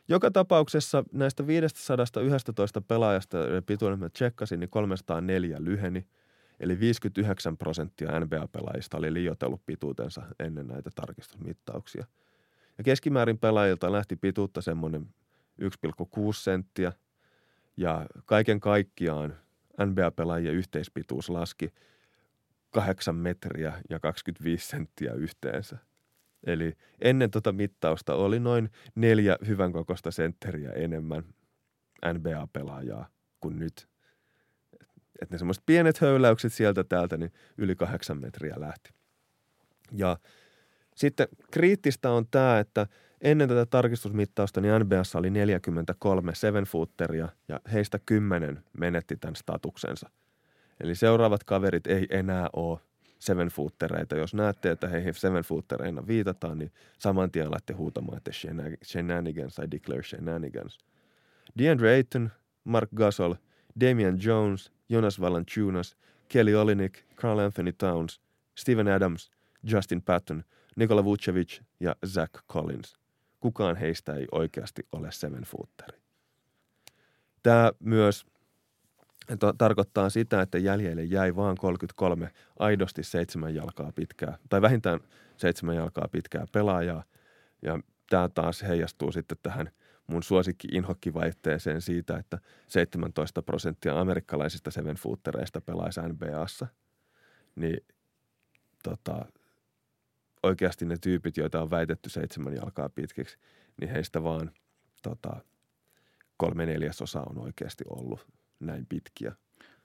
Joka tapauksessa näistä 511 pelaajasta, joiden pituuden mä tsekkasin, niin 304 lyheni. Eli 59 prosenttia NBA-pelaajista oli liioitellut pituutensa ennen näitä tarkistusmittauksia. Ja keskimäärin pelaajilta lähti pituutta semmoinen 1,6 senttiä. Ja kaiken kaikkiaan NBA-pelaajien yhteispituus laski 8 metriä ja 25 senttiä yhteensä. Eli ennen tota mittausta oli noin neljä hyvän kokoista sentteriä enemmän NBA-pelaajaa kuin nyt. Että ne semmoiset pienet höyläykset sieltä täältä, niin yli kahdeksan metriä lähti. Ja sitten kriittistä on tämä, että ennen tätä tarkistusmittausta niin NBAssa oli 43 seven footeria ja heistä 10 menetti tämän statuksensa. Eli seuraavat kaverit ei enää ole seven footereita. Jos näette, että heihin seven footereina viitataan, niin saman tien alatte huutamaan, että shenanigans, I declare shenanigans. DeAndre Ayton, Mark Gasol, Damian Jones, Jonas Valanciunas, Kelly Olynyk, Carl Anthony Towns, Steven Adams, Justin Patton, Nikola Vucevic ja Zach Collins. Kukaan heistä ei oikeasti ole seven footeri. Tämä myös tarkoittaa sitä, että jäljelle jäi vain 33 aidosti seitsemän jalkaa pitkää, tai vähintään seitsemän jalkaa pitkää pelaajaa. Ja tämä taas heijastuu sitten tähän mun suosikki inhokkiväitteeseen siitä, että 17 prosenttia amerikkalaisista seven footereista pelaisi NBAssa, niin tota, oikeasti ne tyypit, joita on väitetty seitsemän jalkaa pitkiksi, niin heistä vaan tota, kolme neljäsosaa on oikeasti ollut näin pitkiä.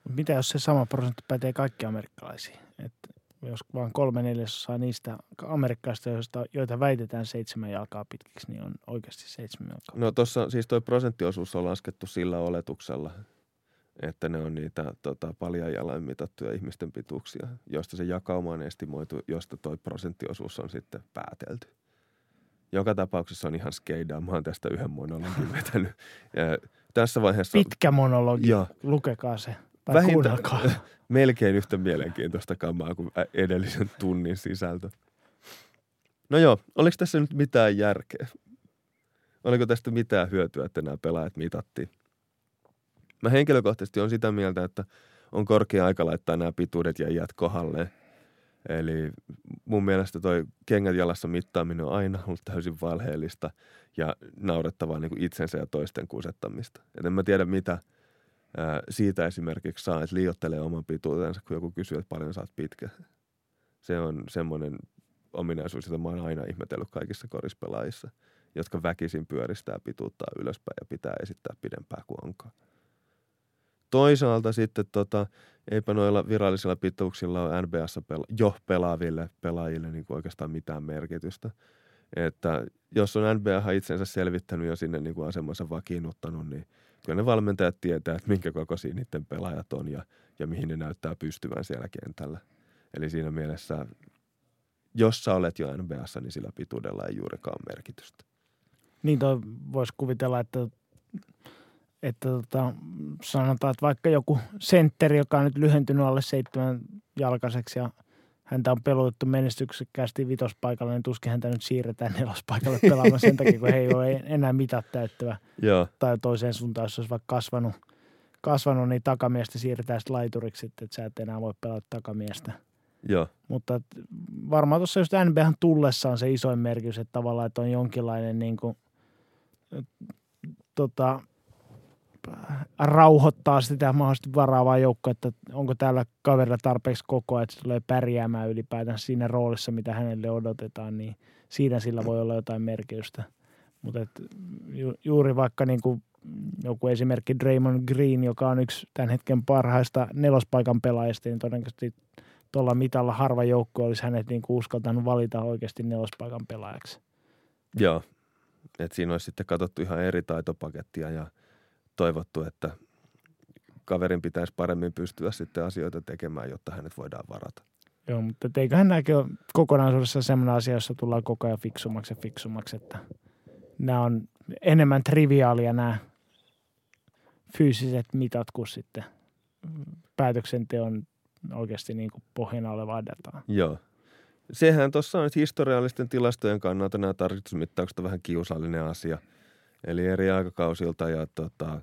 Mitä jos se sama prosentti pätee kaikki amerikkalaisiin? Että jos vaan kolme neljäsosaa niistä amerikkalaisista, joista, joita väitetään seitsemän jalkaa pitkiksi, niin on oikeasti seitsemän jalkaa.
No tuossa siis tuo prosenttiosuus on laskettu sillä oletuksella, että ne on niitä tota, paljajalan mitattuja ihmisten pituuksia, joista se jakauma on estimoitu, josta tuo prosenttiosuus on sitten päätelty. Joka tapauksessa on ihan skeidaa. Mä oon tästä yhden monologin vetänyt. Ja tässä vaiheessa...
Pitkä monologi. Joo. Lukekaa se. Tai Vähintään,
melkein yhtä mielenkiintoista kamaa kuin edellisen tunnin sisältö. No joo, oliko tässä nyt mitään järkeä? Oliko tästä mitään hyötyä, että nämä pelaajat mitattiin? Mä henkilökohtaisesti on sitä mieltä, että on korkea aika laittaa nämä pituudet ja iät kohdalleen. Eli mun mielestä toi kengät jalassa mittaaminen on aina ollut täysin valheellista ja naurettavaa niin kuin itsensä ja toisten kusettamista. Et en mä tiedä, mitä – siitä esimerkiksi saa, että liiottelee oman pituutensa, kun joku kysyy, että paljon saat pitkä. Se on semmoinen ominaisuus, jota mä oon aina ihmetellyt kaikissa korispelaajissa, jotka väkisin pyöristää pituuttaa ylöspäin ja pitää esittää pidempää kuin onkaan. Toisaalta sitten tota, eipä noilla virallisilla pituuksilla ole NBAssa pela- jo pelaaville pelaajille niin kuin oikeastaan mitään merkitystä. Että jos on NBA itsensä selvittänyt ja sinne niin kuin asemansa vakiinnuttanut, niin – kyllä ne valmentajat tietää, että minkä kokoisia niiden pelaajat on ja, ja mihin ne näyttää pystyvän siellä kentällä. Eli siinä mielessä, jos sä olet jo NBAssa, niin sillä pituudella ei juurikaan merkitystä.
Niin voisi kuvitella, että, että tota, sanotaan, että vaikka joku sentteri, joka on nyt lyhentynyt alle seitsemän jalkaiseksi ja – häntä on pelotettu menestyksekkäästi vitospaikalla, niin tuskin häntä nyt siirretään nelospaikalle pelaamaan sen takia, kun he ei ole enää mitat täyttävä.
Joo.
Tai toiseen suuntaan, jos olisi vaikka kasvanut, kasvanut niin takamiestä siirretään sitten laituriksi, että sä et enää voi pelata takamiestä.
Joo.
Mutta varmaan tuossa just NBAhan tullessa on se isoin merkitys, että tavallaan että on jonkinlainen niin kuin, tota, rauhoittaa sitä mahdollisesti varaavaa joukkoa, että onko täällä kaverilla tarpeeksi koko, että se tulee pärjäämään ylipäätään siinä roolissa, mitä hänelle odotetaan, niin siinä sillä voi olla jotain merkitystä. Mutta ju, juuri vaikka niin kuin joku esimerkki Draymond Green, joka on yksi tämän hetken parhaista nelospaikan pelaajista, niin todennäköisesti tuolla mitalla harva joukko olisi hänet niin kuin uskaltanut valita oikeasti nelospaikan pelaajaksi.
Joo, että siinä olisi sitten katsottu ihan eri taitopakettia ja – toivottu, että kaverin pitäisi paremmin pystyä sitten asioita tekemään, jotta hänet voidaan varata.
Joo, mutta eiköhän nämäkin ole kokonaisuudessa sellainen asia, jossa tullaan koko ajan fiksummaksi ja fiksummaksi, että nämä on enemmän triviaalia nämä fyysiset mitat kuin sitten päätöksenteon oikeasti niin kuin pohjana olevaa dataa.
Joo. Sehän tuossa on nyt historiallisten tilastojen kannalta nämä tarkistusmittaukset on vähän kiusallinen asia – Eli eri aikakausilta ja tota,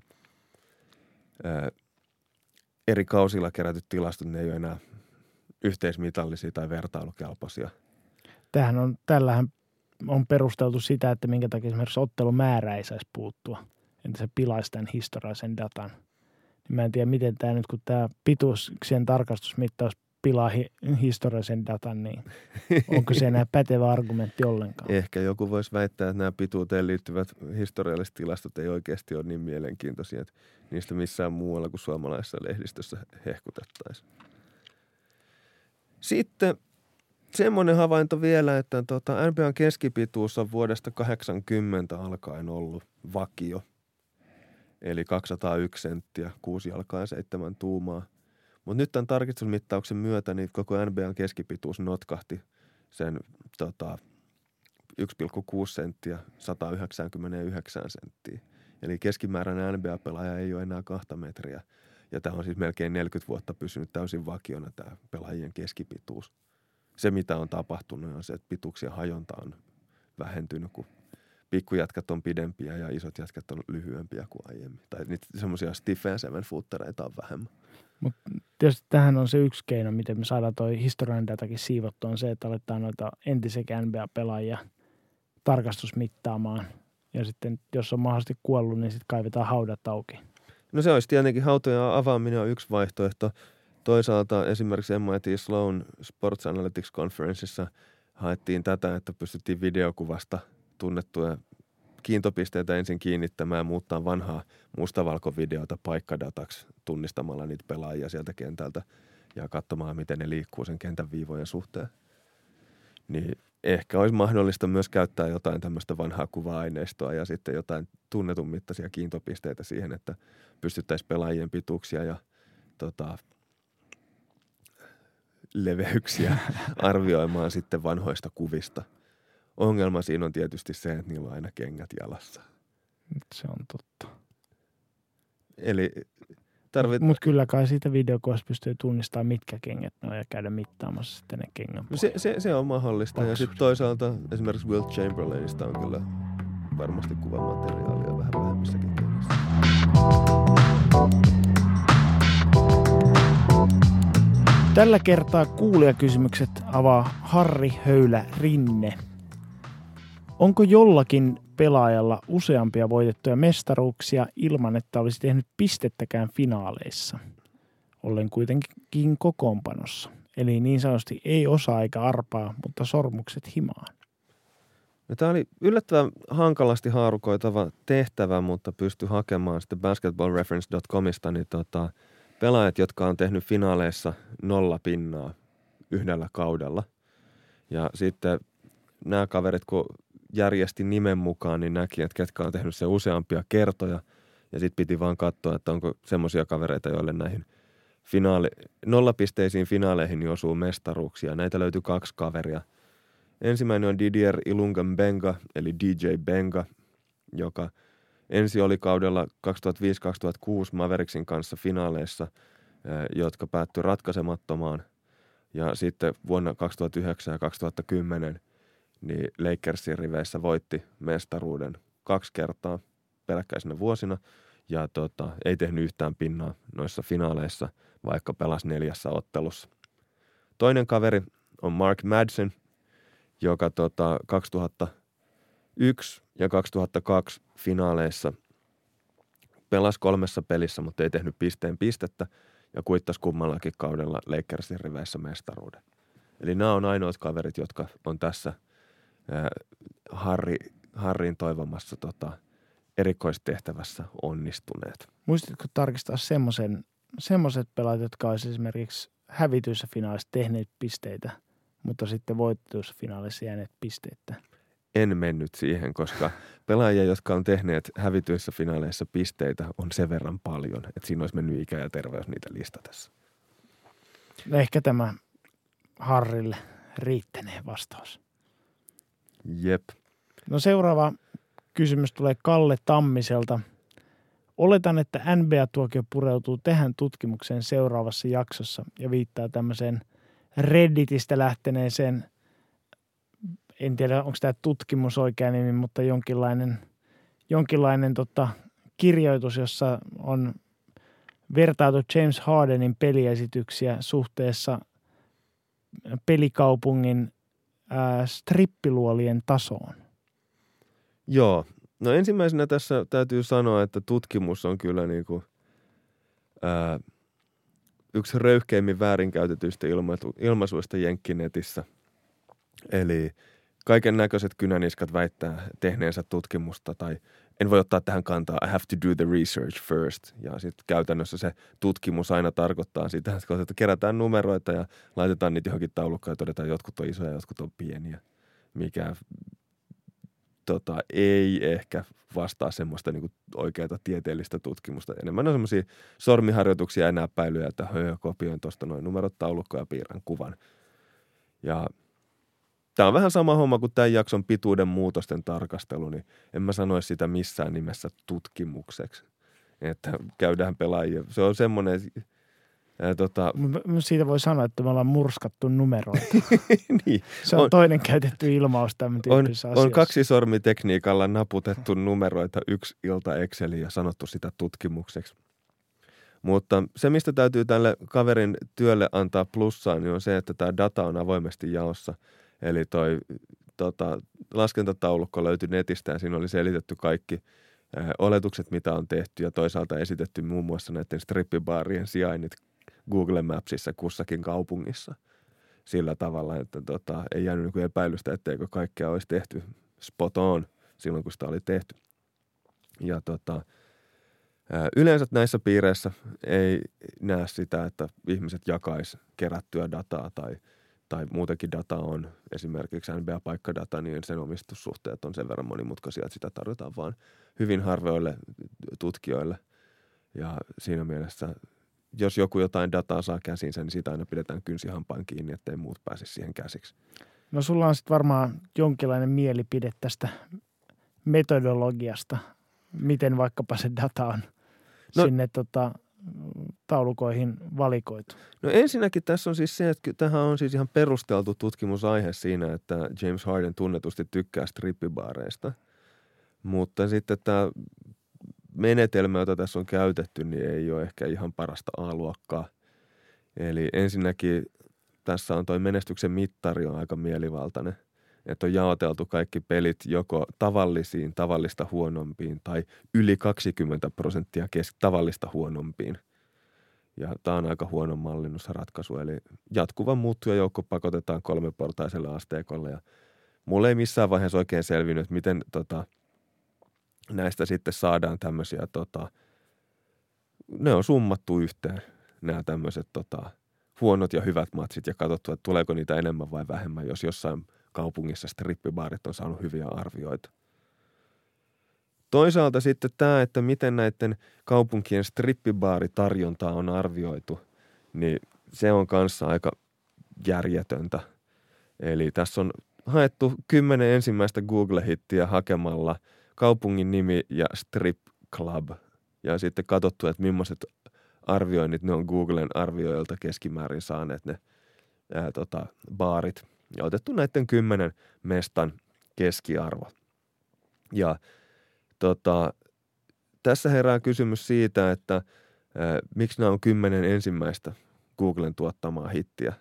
eri kausilla kerätyt tilastot, ne ei ole enää yhteismitallisia tai vertailukelpoisia.
Tähän on, tällähän on perusteltu sitä, että minkä takia esimerkiksi ottelumäärä ei saisi puuttua. Entä se pilaisi tämän historiallisen datan. Mä en tiedä, miten tämä nyt, kun tämä pituuksien tarkastusmittaus pilaa hi- historiallisen datan, niin onko se enää pätevä argumentti ollenkaan?
Ehkä joku voisi väittää, että nämä pituuteen liittyvät historialliset tilastot ei oikeasti ole niin mielenkiintoisia, että niistä missään muualla kuin suomalaisessa lehdistössä hehkutettaisiin. Sitten semmoinen havainto vielä, että tuota, NBAn keskipituus on vuodesta 80 alkaen ollut vakio. Eli 201 senttiä, 6 jalkaa ja 7 tuumaa – mutta nyt tämän tarkistusmittauksen myötä niin koko NBAn keskipituus notkahti sen tota, 1,6 senttiä 199 senttiä. Eli keskimääräinen NBA-pelaaja ei ole enää kahta metriä. Ja tämä on siis melkein 40 vuotta pysynyt täysin vakiona tämä pelaajien keskipituus. Se, mitä on tapahtunut, on se, että pituuksien hajonta on vähentynyt, kun pikkujätkät on pidempiä ja isot jätkät on lyhyempiä kuin aiemmin. Tai niitä semmoisia stiffen seven on vähemmän.
Mutta tietysti tähän on se yksi keino, miten me saadaan toi historian datakin siivottua, on se, että aletaan noita entisiä NBA-pelaajia tarkastusmittaamaan ja sitten jos on mahdollisesti kuollut, niin sitten kaivetaan haudat auki.
No se olisi tietenkin hautojen avaaminen on yksi vaihtoehto. Toisaalta esimerkiksi MIT Sloan Sports Analytics Conferenceissa haettiin tätä, että pystyttiin videokuvasta tunnettuja kiintopisteitä ensin kiinnittämään ja muuttaa vanhaa mustavalkovideota paikkadataksi tunnistamalla niitä pelaajia sieltä kentältä ja katsomaan, miten ne liikkuu sen kentän viivojen suhteen. Niin ehkä olisi mahdollista myös käyttää jotain tämmöistä vanhaa kuva-aineistoa ja sitten jotain tunnetun mittaisia kiintopisteitä siihen, että pystyttäisiin pelaajien pituuksia ja tota, leveyksiä arvioimaan sitten vanhoista kuvista. Ongelma siinä on tietysti se, että niillä on aina kengät jalassa.
Se on totta.
Eli tarvit...
Mutta kyllä kai siitä videokuvasta pystyy tunnistamaan, mitkä kengät ne on ja käydä mittaamassa sitten ne kengän
No se, se, se, on mahdollista. Ja sitten toisaalta esimerkiksi Will Chamberlainista on kyllä varmasti kuvamateriaalia vähän vähemmissäkin kengissä.
Tällä kertaa kuulijakysymykset avaa Harri Höylä Rinne. Onko jollakin pelaajalla useampia voitettuja mestaruuksia ilman, että olisi tehnyt pistettäkään finaaleissa? Ollen kuitenkin kokoonpanossa. Eli niin sanotusti ei osaa eikä arpaa, mutta sormukset himaan.
No, tämä oli yllättävän hankalasti haarukoitava tehtävä, mutta pysty hakemaan sitten basketballreference.comista niin tota, pelaajat, jotka on tehnyt finaaleissa nolla pinnaa yhdellä kaudella. Ja sitten nämä kaverit, kun järjesti nimen mukaan, niin näki, että ketkä on tehnyt se useampia kertoja. Ja sitten piti vaan katsoa, että onko semmoisia kavereita, joille näihin finaali, nollapisteisiin finaaleihin niin osuu mestaruuksia. Näitä löytyy kaksi kaveria. Ensimmäinen on Didier Ilungan Benga, eli DJ Benga, joka ensi oli kaudella 2005-2006 Mavericksin kanssa finaaleissa, jotka päättyi ratkaisemattomaan. Ja sitten vuonna 2009 ja 2010 niin Lakersin riveissä voitti mestaruuden kaksi kertaa peräkkäisenä vuosina ja tota, ei tehnyt yhtään pinnaa noissa finaaleissa, vaikka pelasi neljässä ottelussa. Toinen kaveri on Mark Madsen, joka tota, 2001 ja 2002 finaaleissa pelasi kolmessa pelissä, mutta ei tehnyt pisteen pistettä ja kuittasi kummallakin kaudella Lakersin riveissä mestaruuden. Eli nämä on ainoat kaverit, jotka on tässä – Harri, Harrin toivomassa tota, erikoistehtävässä onnistuneet.
Muistatko tarkistaa semmoisen, semmoiset pelaajat, jotka olisivat esimerkiksi hävityissä finaalissa tehneet pisteitä, mutta sitten voittuissa finaalissa jääneet pisteitä?
En mennyt siihen, koska pelaajia, jotka on tehneet hävityissä finaaleissa pisteitä, on sen verran paljon, että siinä olisi mennyt ikä ja terveys niitä listatessa.
No ehkä tämä Harrille riittänee vastaus.
Jep.
No seuraava kysymys tulee Kalle Tammiselta. Oletan, että NBA-tuokio pureutuu tähän tutkimukseen seuraavassa jaksossa ja viittaa tämmöiseen Redditistä lähteneeseen, en tiedä onko tämä tutkimus oikea nimi, mutta jonkinlainen, jonkinlainen tota, kirjoitus, jossa on vertailtu James Hardenin peliesityksiä suhteessa pelikaupungin ää, strippiluolien tasoon?
Joo. No ensimmäisenä tässä täytyy sanoa, että tutkimus on kyllä niin kuin, ää, yksi röyhkeimmin väärinkäytetyistä ilmaisu, ilmaisuista Jenkkinetissä. Eli kaiken näköiset kynäniskat väittää tehneensä tutkimusta tai en voi ottaa tähän kantaa, I have to do the research first. Ja sitten käytännössä se tutkimus aina tarkoittaa sitä, että kerätään numeroita ja laitetaan niitä johonkin taulukkaan ja todetaan, että jotkut on isoja ja jotkut on pieniä, mikä tota, ei ehkä vastaa semmoista niin oikeaa tieteellistä tutkimusta. Enemmän on semmoisia sormiharjoituksia ja näppäilyjä, että kopioin tuosta noin numerot taulukkoon ja piirrän kuvan. Ja Tämä on vähän sama homma kuin tämän jakson pituuden muutosten tarkastelu, niin en mä sanoisi sitä missään nimessä tutkimukseksi. Että käydään pelaajia. Se on semmoinen, ää, tota...
Siitä voi sanoa, että me ollaan murskattu numeroita.
niin.
Se on, on toinen käytetty ilmaus tämän
on, on kaksi sormitekniikalla naputettu numeroita yksi ilta Exceliin ja sanottu sitä tutkimukseksi. Mutta se, mistä täytyy tälle kaverin työlle antaa plussaa, niin on se, että tämä data on avoimesti jaossa – Eli toi tota, laskentataulukko löytyi netistä ja siinä oli selitetty kaikki oletukset, mitä on tehty ja toisaalta esitetty muun muassa näiden strippibaarien sijainnit Google Mapsissa kussakin kaupungissa sillä tavalla, että tota, ei jäänyt niin epäilystä, etteikö kaikkea olisi tehty spot on silloin, kun sitä oli tehty. Ja tota, Yleensä näissä piireissä ei näe sitä, että ihmiset jakais kerättyä dataa tai, tai muutenkin data on esimerkiksi NBA-paikkadata, niin sen omistussuhteet on sen verran monimutkaisia, että sitä tarvitaan vain hyvin harvoille tutkijoille. Ja siinä mielessä, jos joku jotain dataa saa käsinsä, niin sitä aina pidetään kynsihampaan kiinni, ettei muut pääse siihen käsiksi.
No sulla on sitten varmaan jonkinlainen mielipide tästä metodologiasta, miten vaikkapa se data on – no, sinne tota, taulukoihin valikoitu?
No ensinnäkin tässä on siis se, että tähän on siis ihan perusteltu tutkimusaihe siinä, että James Harden tunnetusti tykkää strippibaareista. Mutta sitten tämä menetelmä, jota tässä on käytetty, niin ei ole ehkä ihan parasta A-luokkaa. Eli ensinnäkin tässä on toi menestyksen mittari on aika mielivaltainen – että on jaoteltu kaikki pelit joko tavallisiin, tavallista huonompiin tai yli 20 prosenttia kes- tavallista huonompiin. Ja tämä on aika huono mallinnusratkaisu, eli jatkuva muuttuja joukko pakotetaan kolmeportaiselle asteikolle ja mulle ei missään vaiheessa oikein selvinnyt, miten tota, näistä sitten saadaan tämmöisiä, tota, ne on summattu yhteen, nämä tämmöiset tota, huonot ja hyvät matsit ja katsottu, että tuleeko niitä enemmän vai vähemmän, jos jossain – kaupungissa strippibaarit on saanut hyviä arvioita. Toisaalta sitten tämä, että miten näiden kaupunkien strippibaaritarjontaa on arvioitu, niin se on kanssa aika järjetöntä. Eli tässä on haettu kymmenen ensimmäistä Google-hittiä hakemalla kaupungin nimi ja strip club. Ja sitten katsottu, että millaiset arvioinnit ne on Googlen arvioilta keskimäärin saaneet ne ää, tota, baarit – ja otettu näiden kymmenen mestan keskiarvo. Ja tota, tässä herää kysymys siitä, että ää, miksi nämä on kymmenen ensimmäistä Googlen tuottamaa hittiä,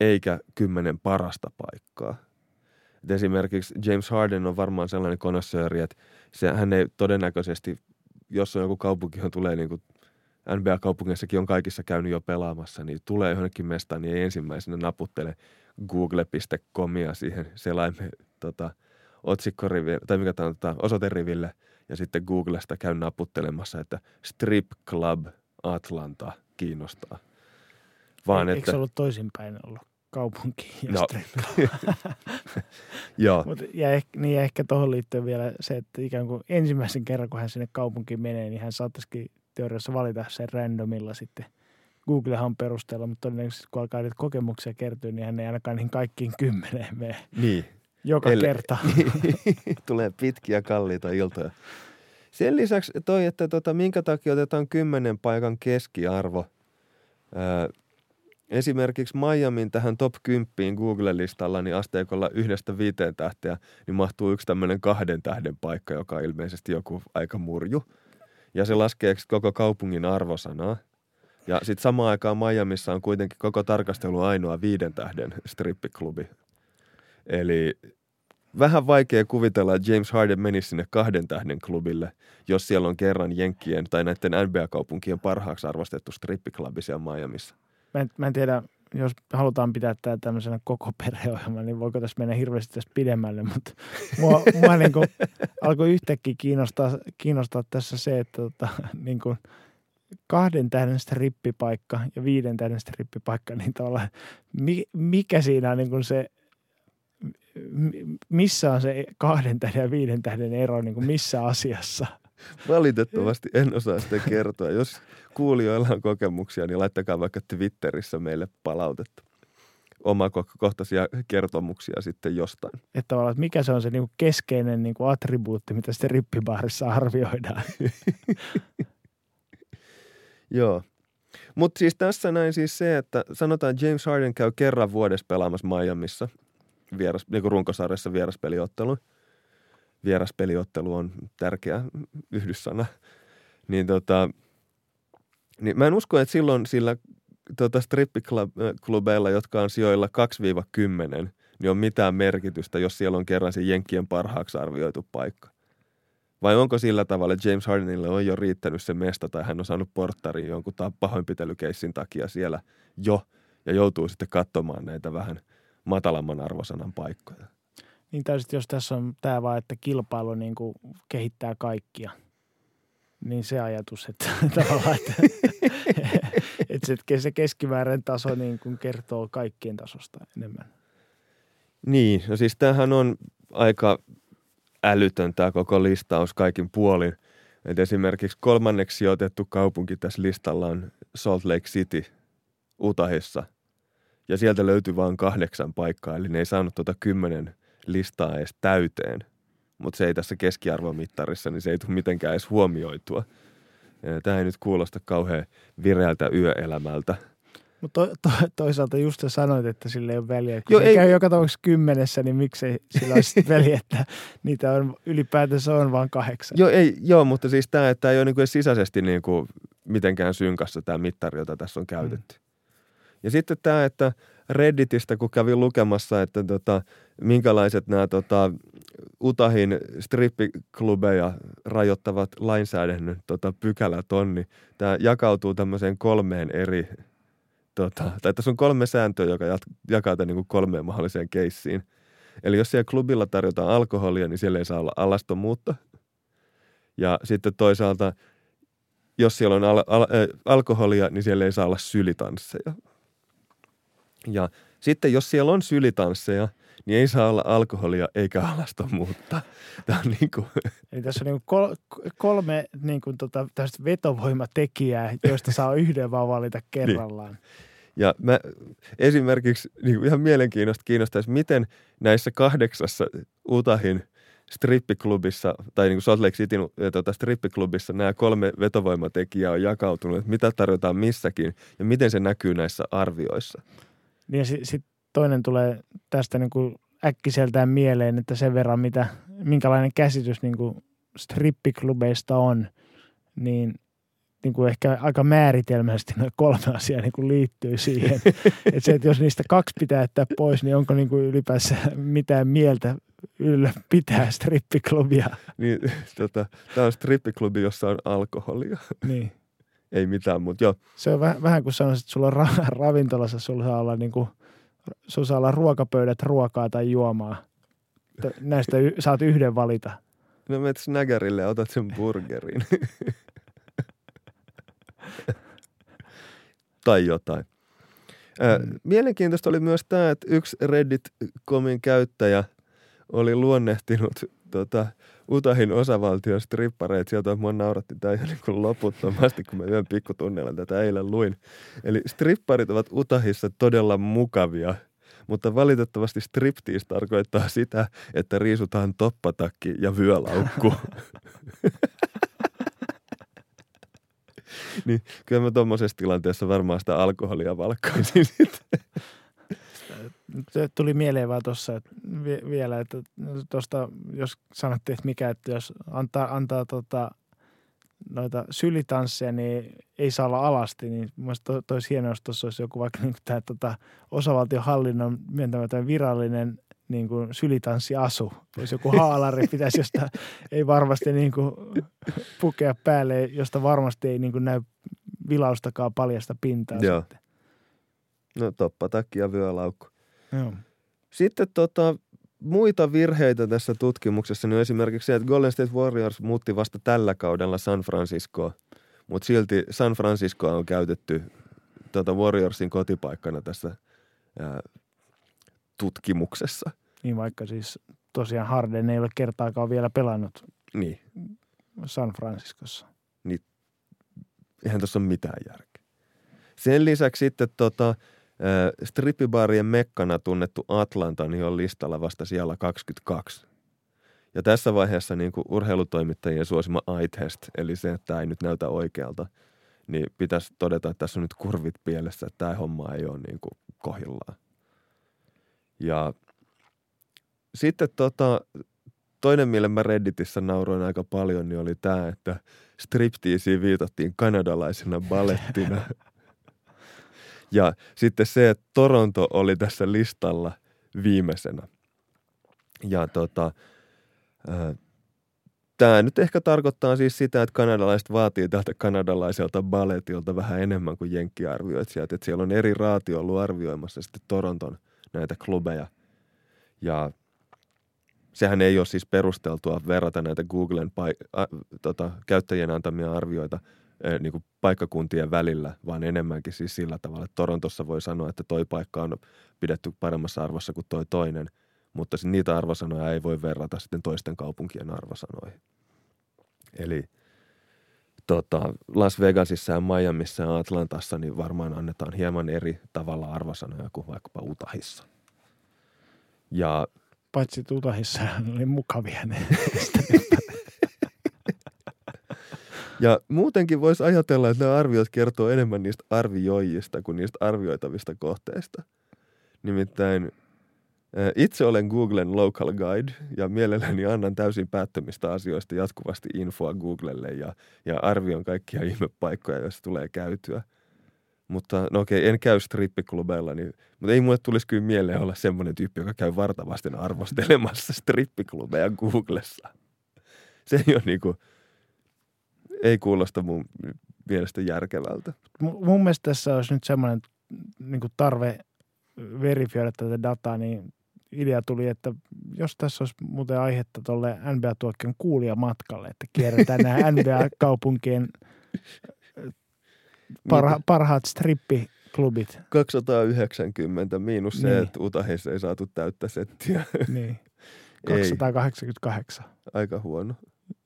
eikä kymmenen parasta paikkaa. Et esimerkiksi James Harden on varmaan sellainen konossööri, että se, hän ei todennäköisesti, jos on joku kaupunki, johon tulee niin kuin NBA-kaupungeissakin on kaikissa käynyt jo pelaamassa, niin tulee johonkin mestaan, niin ei ensimmäisenä naputtele google.comia siihen selaimen tota, otsikkoriville, tai mikä tämä on tota, osoiteriville, ja sitten Googlesta käy naputtelemassa, että Strip Club Atlanta kiinnostaa.
Vaan, Eikö että, se ollut toisinpäin ollut kaupunki ja no. strip
Joo.
Mut, ja, ehkä, niin ja ehkä tuohon liittyy vielä se, että ikään kuin ensimmäisen kerran, kun hän sinne kaupunkiin menee, niin hän saattaisikin teoriassa valita sen randomilla sitten – Googlehan perusteella, mutta todennäköisesti kun alkaa niitä kokemuksia kertyä, niin hän ei ainakaan niihin kaikkiin kymmeneen mene.
Niin.
Joka Elle, kerta.
Tulee pitkiä kalliita iltoja. Sen lisäksi toi, että tota, minkä takia otetaan kymmenen paikan keskiarvo. Ää, esimerkiksi Miamin tähän top 10 Google-listalla niin asteikolla yhdestä viiteen tähteä, niin mahtuu yksi tämmöinen kahden tähden paikka, joka on ilmeisesti joku aika murju. Ja se laskee koko kaupungin arvosanaa. Ja sitten samaan aikaan Miamiissa on kuitenkin koko tarkastelu ainoa viiden tähden strippiklubi. Eli vähän vaikea kuvitella, että James Harden menisi sinne kahden tähden klubille, jos siellä on kerran Jenkkien tai näiden NBA-kaupunkien parhaaksi arvostettu strippiklubi siellä Miamiissa.
Mä en, mä en tiedä, jos halutaan pitää tämä tämmöisenä koko perheohjelma, niin voiko tässä mennä hirveästi tästä pidemmälle, mutta mua, mua niin kuin alkoi yhtäkkiä kiinnostaa, kiinnostaa tässä se, että tota, niin kuin – kahden tähden strippipaikka ja viiden tähden strippipaikka, niin tavallaan mikä siinä on niin kuin se, missä on se kahden tähden ja viiden tähden ero niin kuin missä asiassa?
Valitettavasti en osaa sitä kertoa. Jos kuulijoilla on kokemuksia, niin laittakaa vaikka Twitterissä meille palautetta omakohtaisia kertomuksia sitten jostain.
Että tavallaan, että mikä se on se niin keskeinen niin kuin attribuutti, mitä sitten rippibaarissa arvioidaan.
Joo. Mutta siis tässä näin siis se, että sanotaan James Harden käy kerran vuodessa pelaamassa Miamiissa, vieras, niin kuin runkosarjassa vieraspeliottelu. Vieraspeliottelu on tärkeä yhdyssana. Niin tota, niin mä en usko, että silloin sillä tota strippiklubeilla, jotka on sijoilla 2-10, niin on mitään merkitystä, jos siellä on kerran se Jenkkien parhaaksi arvioitu paikka. Vai onko sillä tavalla, että James Hardenille on jo riittänyt se mesta tai hän on saanut porttarin jonkun pahoinpitelykeissin takia siellä jo ja joutuu sitten katsomaan näitä vähän matalamman arvosanan paikkoja.
Niin täysin, jos tässä on tämä vaan, että kilpailu niin kuin kehittää kaikkia, niin se ajatus, että tavallaan, että, että se keskimääräinen taso niin kuin kertoo kaikkien tasosta enemmän.
Niin, no siis tämähän on aika älytön tämä koko listaus kaikin puolin. Et esimerkiksi kolmanneksi otettu kaupunki tässä listalla on Salt Lake City Utahissa. Ja sieltä löytyy vain kahdeksan paikkaa, eli ne ei saanut tuota kymmenen listaa edes täyteen. Mutta se ei tässä keskiarvomittarissa, niin se ei tule mitenkään edes huomioitua. Tämä ei nyt kuulosta kauhean vireältä yöelämältä –
mutta to, to, toisaalta just sanoit, että sillä ei ole väliä. Kun Joo, se ei, käy joka tapauksessa kymmenessä, niin miksei sillä olisi väliä, että niitä on ylipäätänsä on vain kahdeksan.
Joo, ei, joo mutta siis tämä, että ei ole niin sisäisesti niin kuin mitenkään synkassa tämä mittari, jota tässä on käytetty. Mm. Ja sitten tämä, että Redditistä, kun kävin lukemassa, että tota, minkälaiset nämä tota, Utahin strippiklubeja rajoittavat lainsäädännön tota, pykälät on, niin tämä jakautuu tämmöiseen kolmeen eri tota, tai tässä on kolme sääntöä, joka jakaa tämän niin kolmeen mahdolliseen keissiin. Eli jos siellä klubilla tarjotaan alkoholia, niin siellä ei saa olla alastomuutta. Ja sitten toisaalta, jos siellä on al- al- äh, alkoholia, niin siellä ei saa olla sylitansseja. Ja sitten jos siellä on sylitansseja, niin ei saa olla alkoholia eikä alastomuutta. Tämä on niin kuin...
Eli tässä on niin kuin kolme niin kuin tota, vetovoimatekijää, joista saa yhden vaan valita niin. kerrallaan. Niin.
Ja mä esimerkiksi niin ihan mielenkiinnosta kiinnostaisi, miten näissä kahdeksassa Utahin strippiklubissa tai niin kuin Salt Lake Cityn tuota, strippiklubissa nämä kolme vetovoimatekijää on jakautunut, että mitä tarjotaan missäkin ja miten se näkyy näissä arvioissa.
Niin ja sitten sit toinen tulee tästä niin kuin äkkiseltään mieleen, että sen verran mitä, minkälainen käsitys niin kuin strippiklubeista on, niin – niin kuin ehkä aika määritelmällisesti noin kolme asiaa niin kuin liittyy siihen. että se, että jos niistä kaksi pitää jättää pois, niin onko niin kuin ylipäänsä mitään mieltä ylläpitää strippiklubia?
Niin, tota, tämä on strippiklubi, jossa on alkoholia.
Niin.
Ei mitään, mutta joo.
Se on vähän, vähän kuin sanoisit, että sulla on ra- ravintolassa, sulla saa olla, niin kuin, sulla saa olla ruokapöydät ruokaa tai juomaa. Näistä y- saat yhden valita.
No menet snaggerille ja otat sen burgerin. tai jotain. Mm. Mielenkiintoista oli myös tämä, että yksi Reddit-komin käyttäjä oli luonnehtinut tota, Utahin osavaltion strippareita. Sieltä mua nauratti tämä ihan niin loputtomasti, kun mä yön pikkutunnella tätä eilen luin. Eli stripparit ovat Utahissa todella mukavia, mutta valitettavasti striptease tarkoittaa sitä, että riisutaan toppatakki ja vyölaukku. niin kyllä mä tuommoisessa tilanteessa varmaan sitä alkoholia valkkaisin sitten.
Tuli mieleen vaan tuossa vielä, että tuosta, jos sanottiin, että mikä, että jos antaa, antaa tota, noita sylitansseja, niin ei saa olla alasti, niin mielestäni to, olisi hienoa, jos tuossa olisi joku vaikka niin tämä tota, osavaltiohallinnon myöntämä virallinen niin kuin sylitanssiasu. Jos joku haalari pitäisi, josta ei varmasti niin kuin pukea päälle, josta varmasti ei niin kuin näy vilaustakaan paljasta pintaa
Joo. sitten. No toppa takia vyölaukku. Joo. Sitten tota, muita virheitä tässä tutkimuksessa, niin esimerkiksi se, että Golden State Warriors muutti vasta tällä kaudella San Franciscoa, mutta silti San Franciscoa on käytetty tota Warriorsin kotipaikkana tässä ää, tutkimuksessa.
Niin vaikka siis tosiaan Harden ei ole kertaakaan vielä pelannut
niin.
San Franciscossa.
Niin, eihän tuossa ole mitään järkeä. Sen lisäksi sitten tota, strippibaarien mekkana tunnettu Atlanta niin on listalla vasta siellä 22. Ja tässä vaiheessa niin kuin urheilutoimittajien suosima eye-test, eli se, että tämä ei nyt näytä oikealta, niin pitäisi todeta, että tässä on nyt kurvit pielessä, että tämä homma ei ole niin kuin kohillaan. Ja sitten tota, toinen, mille mä Redditissä nauroin aika paljon, niin oli tämä, että striptiisiin viitattiin kanadalaisena balettina. ja sitten se, että Toronto oli tässä listalla viimeisenä. Ja tota, Tämä nyt ehkä tarkoittaa siis sitä, että kanadalaiset vaatii tältä kanadalaiselta balletilta vähän enemmän kuin jenkkiarvioitsijat. Että siellä on eri raatio ollut arvioimassa sitten Toronton näitä klubeja. Ja sehän ei ole siis perusteltua verrata näitä Googlen paik- a, tota, käyttäjien antamia arvioita e, niin kuin paikkakuntien välillä, vaan enemmänkin siis sillä tavalla, että Torontossa voi sanoa, että toi paikka on pidetty paremmassa arvossa kuin toi toinen – mutta niitä arvosanoja ei voi verrata sitten toisten kaupunkien arvosanoihin. Eli tota, Las Vegasissa ja Miamiissa ja Atlantassa niin varmaan annetaan hieman eri tavalla arvosanoja kuin vaikkapa Utahissa. Ja
Paitsi Utahissa oli mukavia ne.
ja muutenkin voisi ajatella, että nämä arviot kertoo enemmän niistä arvioijista kuin niistä arvioitavista kohteista. Nimittäin itse olen Googlen local guide ja mielelläni annan täysin päättämistä asioista jatkuvasti infoa Googlelle ja, ja arvion kaikkia ihmepaikkoja, joissa tulee käytyä. Mutta no okei, en käy strippiklubeilla, niin, mutta ei mulle tulisi kyllä mieleen olla semmoinen tyyppi, joka käy vartavasten arvostelemassa strippiklubeja Googlessa. Se ei ole niinku, ei kuulosta mun mielestä järkevältä.
Mun mielestä tässä olisi nyt semmoinen niin tarve verifioida tätä dataa, niin idea tuli, että jos tässä olisi muuten aihetta tuolle NBA-tuokion kuulijamatkalle, että kierretään nämä NBA-kaupunkien parha, parhaat strippiklubit.
290 miinus niin. se, että Utahissa ei saatu täyttä settiä.
Niin. 288.
Ei. Aika huono.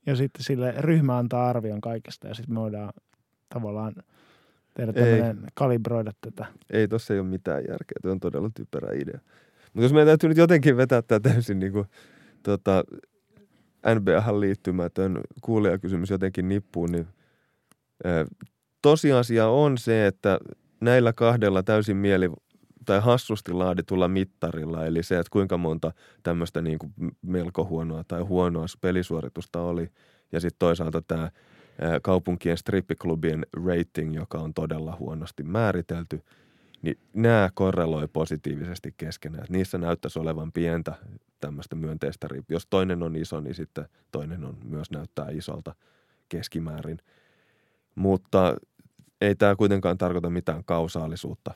Ja sitten sille ryhmä antaa arvion kaikesta ja sitten me voidaan tavallaan tehdä tämmöinen, kalibroida tätä.
Ei, tossa ei ole mitään järkeä. Tuo on todella typerä idea. Mutta jos meidän täytyy nyt jotenkin vetää tämä täysin niin kuin, tota, NBAhan liittymätön kuulijakysymys jotenkin nippuun, niin ää, tosiasia on se, että näillä kahdella täysin mieli tai hassusti laaditulla mittarilla, eli se, että kuinka monta tämmöistä niin kuin melko huonoa tai huonoa pelisuoritusta oli, ja sitten toisaalta tämä kaupunkien strippiklubien rating, joka on todella huonosti määritelty – niin nämä korreloi positiivisesti keskenään. Niissä näyttäisi olevan pientä tämmöistä myönteistä riippuvuutta. Jos toinen on iso, niin sitten toinen on myös näyttää isolta keskimäärin. Mutta ei tämä kuitenkaan tarkoita mitään kausaalisuutta.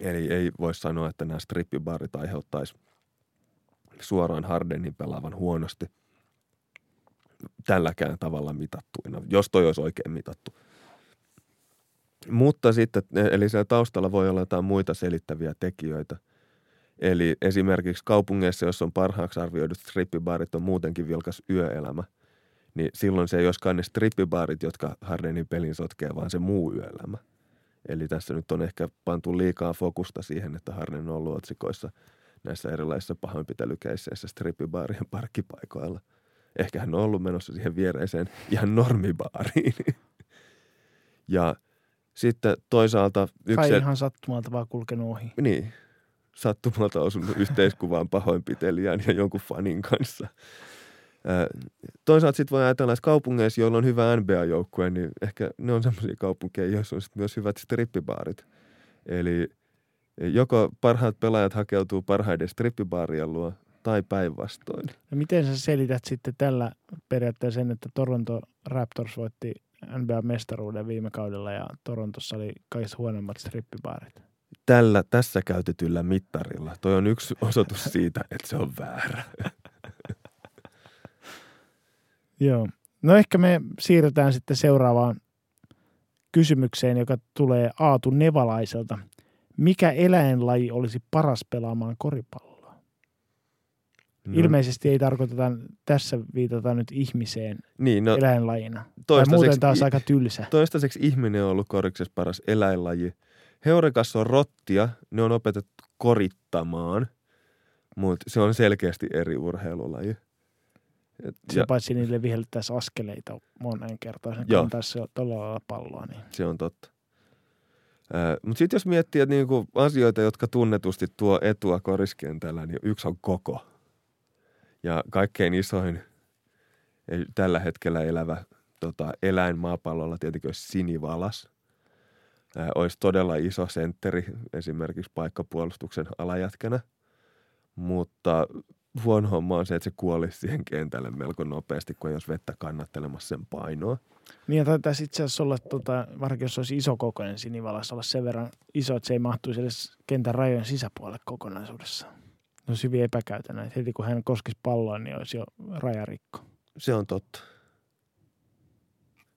Eli ei voi sanoa, että nämä strippibarit aiheuttaisi suoraan Hardenin pelaavan huonosti tälläkään tavalla mitattuina, jos toi olisi oikein mitattu – mutta sitten, eli siellä taustalla voi olla jotain muita selittäviä tekijöitä. Eli esimerkiksi kaupungeissa, jos on parhaaksi arvioidut strippibarit, on muutenkin vilkas yöelämä. Niin silloin se ei olisikaan ne strippibaarit, jotka Hardenin pelin sotkee, vaan se muu yöelämä. Eli tässä nyt on ehkä pantu liikaa fokusta siihen, että Harden on ollut otsikoissa näissä erilaisissa pahoinpitelykeisseissä strippibaarien parkkipaikoilla. Ehkä hän on ollut menossa siihen viereiseen ihan normibaariin. ja – sitten toisaalta
yksi... Kai ihan sattumalta vaan kulkenut ohi.
Niin, sattumalta osunut yhteiskuvaan pahoinpitelijän ja jonkun fanin kanssa. Toisaalta sitten voi ajatella, että kaupungeissa, joilla on hyvä NBA-joukkue, niin ehkä ne on sellaisia kaupunkeja, joissa on myös hyvät strippibaarit. Eli joko parhaat pelaajat hakeutuu parhaiden strippibaarien luo tai päinvastoin.
No miten sä selität sitten tällä periaatteessa sen, että Toronto Raptors voitti NBA-mestaruuden viime kaudella ja Torontossa oli kaikista huonommat strippibaarit.
Tällä, tässä käytetyllä mittarilla. Toi on yksi osoitus siitä, että se on väärä.
Joo. No ehkä me siirrytään sitten seuraavaan kysymykseen, joka tulee Aatu Nevalaiselta. Mikä eläinlaji olisi paras pelaamaan koripalloa? No. Ilmeisesti ei tarkoiteta, tässä viitata nyt ihmiseen niin, no, eläinlajina. Tai muuten taas aika tylsä.
Toistaiseksi ihminen on ollut koriksessa paras eläinlaji. Heurekas on rottia, ne on opetettu korittamaan, mutta se on selkeästi eri urheilulaji.
Et, se ja, paitsi niille viheltäisi askeleita monen kertaan, sen kantaisi todella palloa. Niin.
Se on totta. Mutta sitten jos miettii että niinku asioita, jotka tunnetusti tuo etua koriskentällä, niin yksi on koko – ja kaikkein isoin tällä hetkellä elävä tota, eläin maapallolla tietenkin olisi sinivalas. Ää, olisi todella iso sentteri esimerkiksi paikkapuolustuksen alajätkänä. mutta huono homma on se, että se kuolisi siihen kentälle melko nopeasti, kun ei olisi vettä kannattelemassa sen painoa.
Niin, ja taitaisi itse asiassa olla, tota, varsinkin jos olisi iso kokoinen sinivalassa, olla sen verran iso, että se ei mahtuisi edes kentän rajojen sisäpuolelle kokonaisuudessaan. Ne olisi hyvin epäkäytännön. Heti kun hän koskisi palloa, niin olisi jo rajarikko.
Se on totta.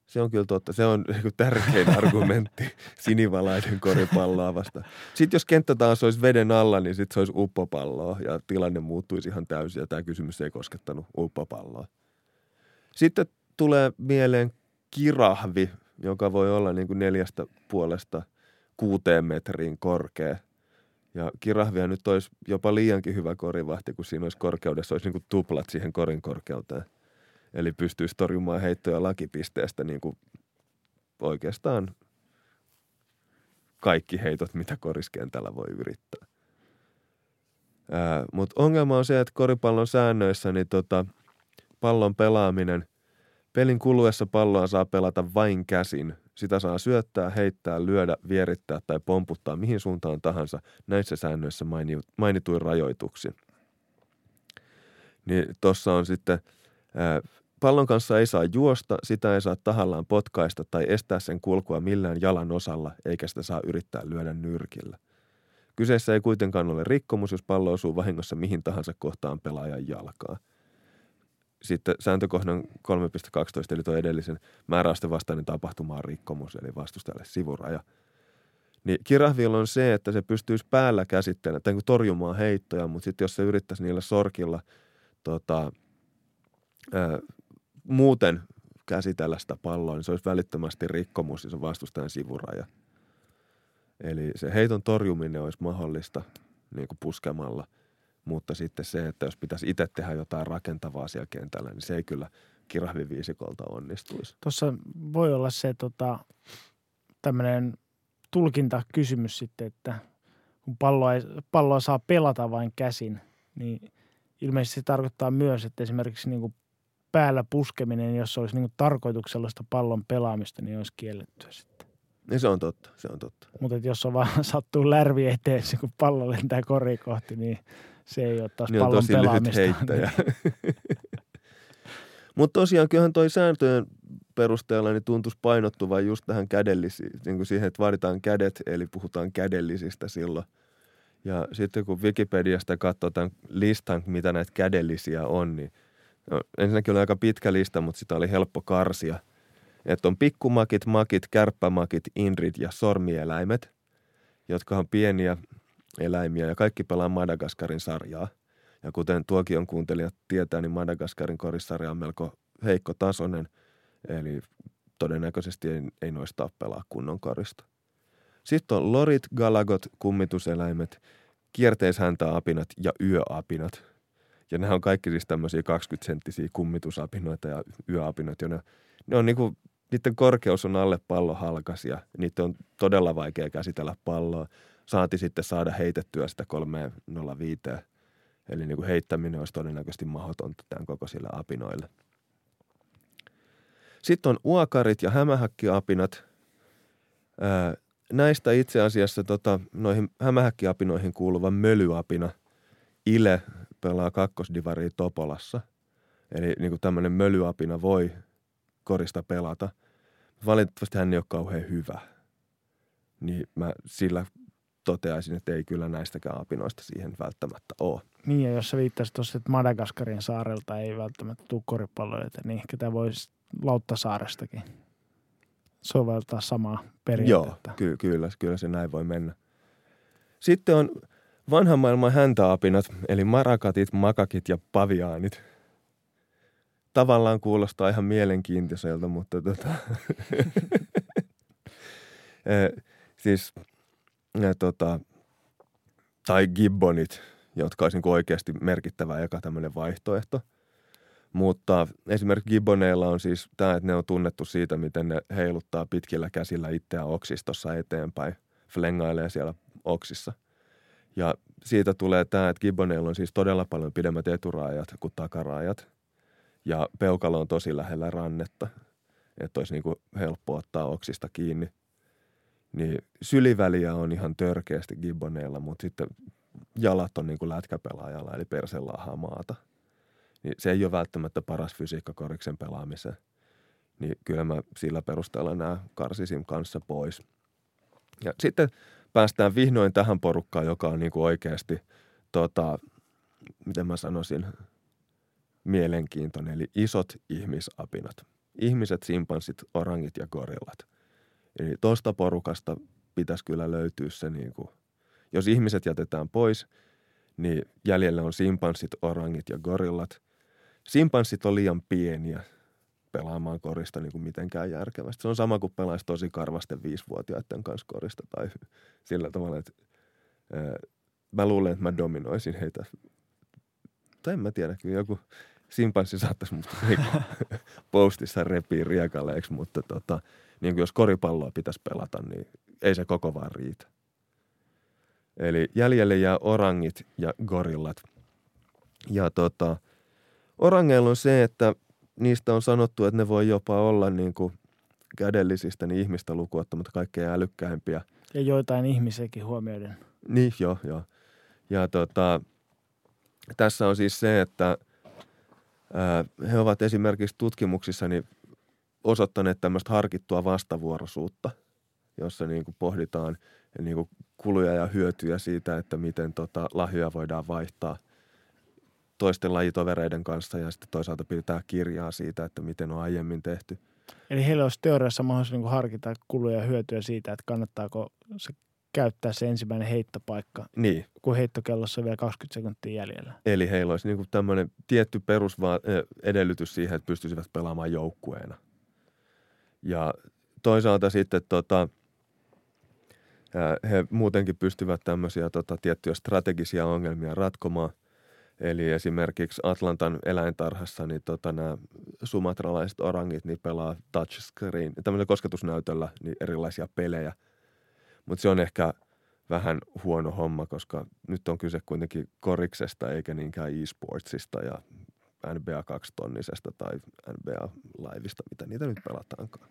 Se on kyllä totta. Se on niinku tärkein argumentti sinivalaiden koripalloa vasta. Sitten jos kenttä taas olisi veden alla, niin sitten se olisi uppopalloa ja tilanne muuttuisi ihan täysin ja tämä kysymys ei koskettanut uppopalloa. Sitten tulee mieleen kirahvi, joka voi olla niin kuin neljästä puolesta kuuteen metriin korkea. Ja kirahvia nyt olisi jopa liiankin hyvä korivahti, kun siinä olisi korkeudessa, olisi niin kuin tuplat siihen korin korkeuteen. Eli pystyisi torjumaan heittoja lakipisteestä niin kuin oikeastaan kaikki heitot, mitä koriskentällä voi yrittää. Mutta ongelma on se, että koripallon säännöissä niin tota, pallon pelaaminen, pelin kuluessa palloa saa pelata vain käsin. Sitä saa syöttää, heittää, lyödä, vierittää tai pomputtaa mihin suuntaan tahansa näissä säännöissä mainituin rajoituksin. Niin tuossa on sitten ää, Pallon kanssa ei saa juosta, sitä ei saa tahallaan potkaista tai estää sen kulkua millään jalan osalla, eikä sitä saa yrittää lyödä nyrkillä. Kyseessä ei kuitenkaan ole rikkomus, jos pallo osuu vahingossa mihin tahansa kohtaan pelaajan jalkaa. Sitten sääntökohdan 3.12, eli tuo edellisen määräysten vastainen tapahtuma on rikkomus, eli vastustajalle sivuraja. Niin kirahvilla on se, että se pystyisi päällä käsittelemään, tai torjumaan heittoja, mutta sitten jos se yrittäisi niillä sorkilla tota, muuten käsitellä sitä palloa, niin se olisi välittömästi rikkomus ja se vastustajan sivuraja. Eli se heiton torjuminen olisi mahdollista niin kuin puskemalla, mutta sitten se, että jos pitäisi itse tehdä jotain rakentavaa siellä kentällä, niin se ei kyllä kirahviviisikolta onnistuisi.
Tuossa voi olla se tota, tämmöinen tulkintakysymys sitten, että kun palloa, ei, palloa saa pelata vain käsin, niin ilmeisesti se tarkoittaa myös, että esimerkiksi niin kuin päällä puskeminen, jos olisi niin tarkoituksellista pallon pelaamista, niin olisi kiellettyä sitten.
Niin se on totta, se on totta.
Mutta jos on vaan sattuu lärvi eteen, kun pallo lentää kori kohti, niin se ei ole taas niin pallon tosi pelaamista.
heittäjä. Mutta tosiaan kyllähän toi sääntöjen perusteella niin tuntuisi painottuvan just tähän kädellisiin, niin kuin siihen, että vaaditaan kädet, eli puhutaan kädellisistä silloin. Ja sitten kun Wikipediasta katsotaan listan, mitä näitä kädellisiä on, niin No, ensinnäkin oli aika pitkä lista, mutta sitä oli helppo karsia. Että on pikkumakit, makit, kärppämakit, inrit ja sormieläimet, jotka on pieniä eläimiä ja kaikki pelaa Madagaskarin sarjaa. Ja kuten tuokion kuuntelijat tietää, niin Madagaskarin korissarja on melko heikko tasoinen, eli todennäköisesti ei, ei noista pelaa kunnon korista. Sitten on lorit, galagot, kummituseläimet, kierteishäntäapinat ja yöapinat – ja ne on kaikki siis tämmöisiä 20-senttisiä kummitusapinoita ja yöapinoita, ne, ne on niinku, niiden korkeus on alle pallohalkas ja niitä on todella vaikea käsitellä palloa. Saati sitten saada heitettyä sitä 305. Eli niinku heittäminen olisi todennäköisesti mahdotonta tämän kokoisille apinoille. Sitten on uokarit ja hämähäkkiapinat. Näistä itse asiassa tota, noihin hämähäkkiapinoihin kuuluva mölyapina, ile, pelaa kakkosdivaria Topolassa. Eli niin kuin tämmöinen mölyapina voi korista pelata. Valitettavasti hän ei ole kauhean hyvä. Niin mä sillä toteaisin, että ei kyllä näistäkään apinoista siihen välttämättä ole.
Niin, ja jos sä viittasit tuossa, että Madagaskarin saarelta ei välttämättä tule koripalloilijoita, niin ehkä tämä voisi Lauttasaarestakin soveltaa samaa periaatetta.
Joo, ky- kyllä, kyllä se näin voi mennä. Sitten on Vanhan maailman häntäapinat, eli marakatit, makakit ja paviaanit. Tavallaan kuulostaa ihan mielenkiintoiselta, mutta tota, e, siis ja tota, tai gibbonit, jotka olisi niin oikeasti merkittävä eka tämmöinen vaihtoehto. Mutta esimerkiksi gibboneilla on siis tämä, että ne on tunnettu siitä, miten ne heiluttaa pitkillä käsillä itseään oksistossa eteenpäin, flengailee siellä oksissa – ja siitä tulee tämä, että Gibboneilla on siis todella paljon pidemmät eturaajat kuin takaraajat. Ja peukalo on tosi lähellä rannetta, että olisi niin kuin helppo ottaa oksista kiinni. Niin syliväliä on ihan törkeästi Gibboneilla, mutta sitten jalat on niin kuin lätkäpelaajalla, eli perselaahaa maata. Niin se ei ole välttämättä paras fysiikka koriksen pelaamiseen. Niin kyllä mä sillä perusteella nämä karsisin kanssa pois. Ja sitten päästään vihdoin tähän porukkaan, joka on niin kuin oikeasti, tota, miten mä sanoisin, mielenkiintoinen, eli isot ihmisapinat. Ihmiset, simpanssit, orangit ja gorillat. Eli tuosta porukasta pitäisi kyllä löytyä se, niin kuin, jos ihmiset jätetään pois, niin jäljellä on simpanssit, orangit ja gorillat. Simpanssit on liian pieniä pelaamaan korista niin kuin mitenkään järkevästi. Se on sama kuin pelaisi tosi karvasten viisivuotiaiden kanssa korista tai sillä tavalla, että ää, mä luulen, että mä dominoisin heitä. Tai en mä tiedä, kyllä joku simpanssi saattaisi musta niin postissa repii riekaleeksi, mutta tota, niin jos koripalloa pitäisi pelata, niin ei se koko vaan riitä. Eli jäljelle jää orangit ja gorillat. Ja tota, orangeilla on se, että niistä on sanottu, että ne voi jopa olla niin kuin kädellisistä niin ihmistä lukuottamatta kaikkein älykkäimpiä.
Ja joitain ihmisiäkin huomioiden.
Niin, joo, joo. Ja tota, tässä on siis se, että ää, he ovat esimerkiksi tutkimuksissa niin osoittaneet tämmöistä harkittua vastavuoroisuutta, jossa niin kuin pohditaan niin kuin kuluja ja hyötyjä siitä, että miten tota, lahjoja voidaan vaihtaa toisten lajitovereiden kanssa ja sitten toisaalta pitää kirjaa siitä, että miten on aiemmin tehty.
Eli heillä olisi teoriassa mahdollisuus niin harkita kuluja ja hyötyä siitä, että kannattaako se käyttää se ensimmäinen heittopaikka,
Niin,
kun heittokellossa on vielä 20 sekuntia jäljellä.
eli heillä olisi niin tämmöinen tietty perusedellytys siihen, että pystyisivät pelaamaan joukkueena. Ja toisaalta sitten tota, he muutenkin pystyvät tämmöisiä tota, tiettyjä strategisia ongelmia ratkomaan. Eli esimerkiksi Atlantan eläintarhassa niin tota, nämä sumatralaiset orangit niin pelaa touchscreen, tämmöisellä kosketusnäytöllä niin erilaisia pelejä. Mutta se on ehkä vähän huono homma, koska nyt on kyse kuitenkin koriksesta eikä niinkään e-sportsista ja NBA 2-tonnisesta tai NBA-laivista, mitä niitä nyt pelataankaan.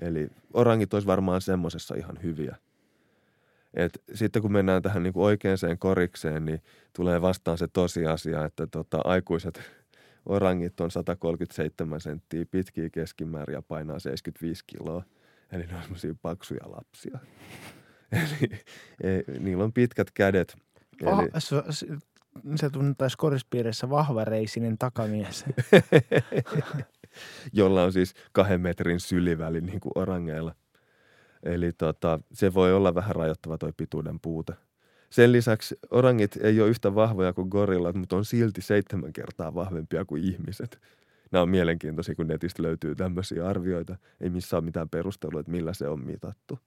Eli orangit olisi varmaan semmoisessa ihan hyviä. Et sitten kun mennään tähän niin oikeaan korikseen, niin tulee vastaan se tosiasia, että tota, aikuiset orangit on 137 senttiä pitkiä keskimäärin ja painaa 75 kiloa. Eli ne on semmoisia paksuja lapsia. Eli ei, niillä on pitkät kädet. Eli,
se, se, tunnettaisiin korispiirissä vahvareisinen takamies.
jolla on siis kahden metrin syliväli niin kuin orangeilla. Eli tota, se voi olla vähän rajoittava toi pituuden puute. Sen lisäksi orangit ei ole yhtä vahvoja kuin gorillat, mutta on silti seitsemän kertaa vahvempia kuin ihmiset. Nämä on mielenkiintoisia, kun netistä löytyy tämmöisiä arvioita. Ei missään ole mitään perustelua, että millä se on mitattu.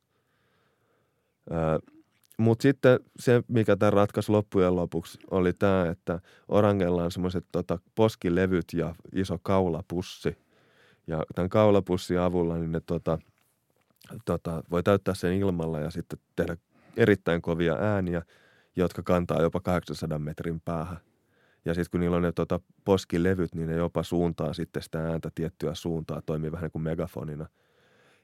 Mutta sitten se, mikä tämän ratkaisi loppujen lopuksi, oli tämä, että orangella on semmoiset tota, poskilevyt ja iso kaulapussi. Ja tämän kaulapussin avulla niin ne tota, tota, voi täyttää sen ilmalla ja sitten tehdä erittäin kovia ääniä, jotka kantaa jopa 800 metrin päähän. Ja sitten kun niillä on ne tota, poskilevyt, niin ne jopa suuntaa sitten sitä ääntä tiettyä suuntaa, toimii vähän niin kuin megafonina.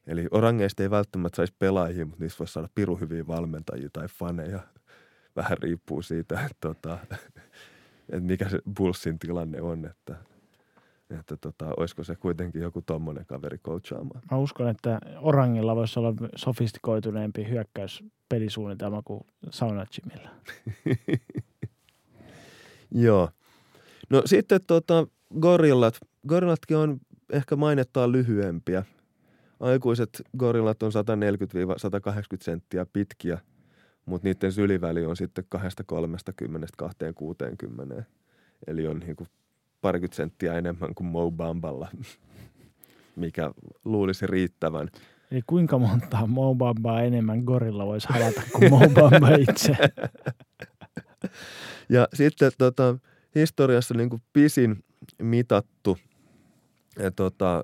Eli orangeista ei välttämättä saisi pelaajia, mutta niissä voisi saada piru hyviä valmentajia tai faneja. Vähän riippuu siitä, että, tota, että mikä se Bullsin tilanne on, että, että tota, olisiko se kuitenkin joku tommonen kaveri coachaamaan.
Mä uskon, että Orangilla voisi olla sofistikoituneempi hyökkäyspelisuunnitelma kuin Sauna Jimillä.
Joo. No sitten tota, gorillat. Gorillatkin on ehkä mainettaan lyhyempiä. Aikuiset gorillat on 140-180 senttiä pitkiä, mutta niiden syliväli on sitten 2-30-260. Eli on niin kuin parikymmentä senttiä enemmän kuin Mo Bamballa, mikä luulisi riittävän.
Eli kuinka monta Mobambaa enemmän gorilla voisi halata kuin Mobamba itse?
Ja sitten tota, historiassa niin kuin pisin mitattu ja, tota,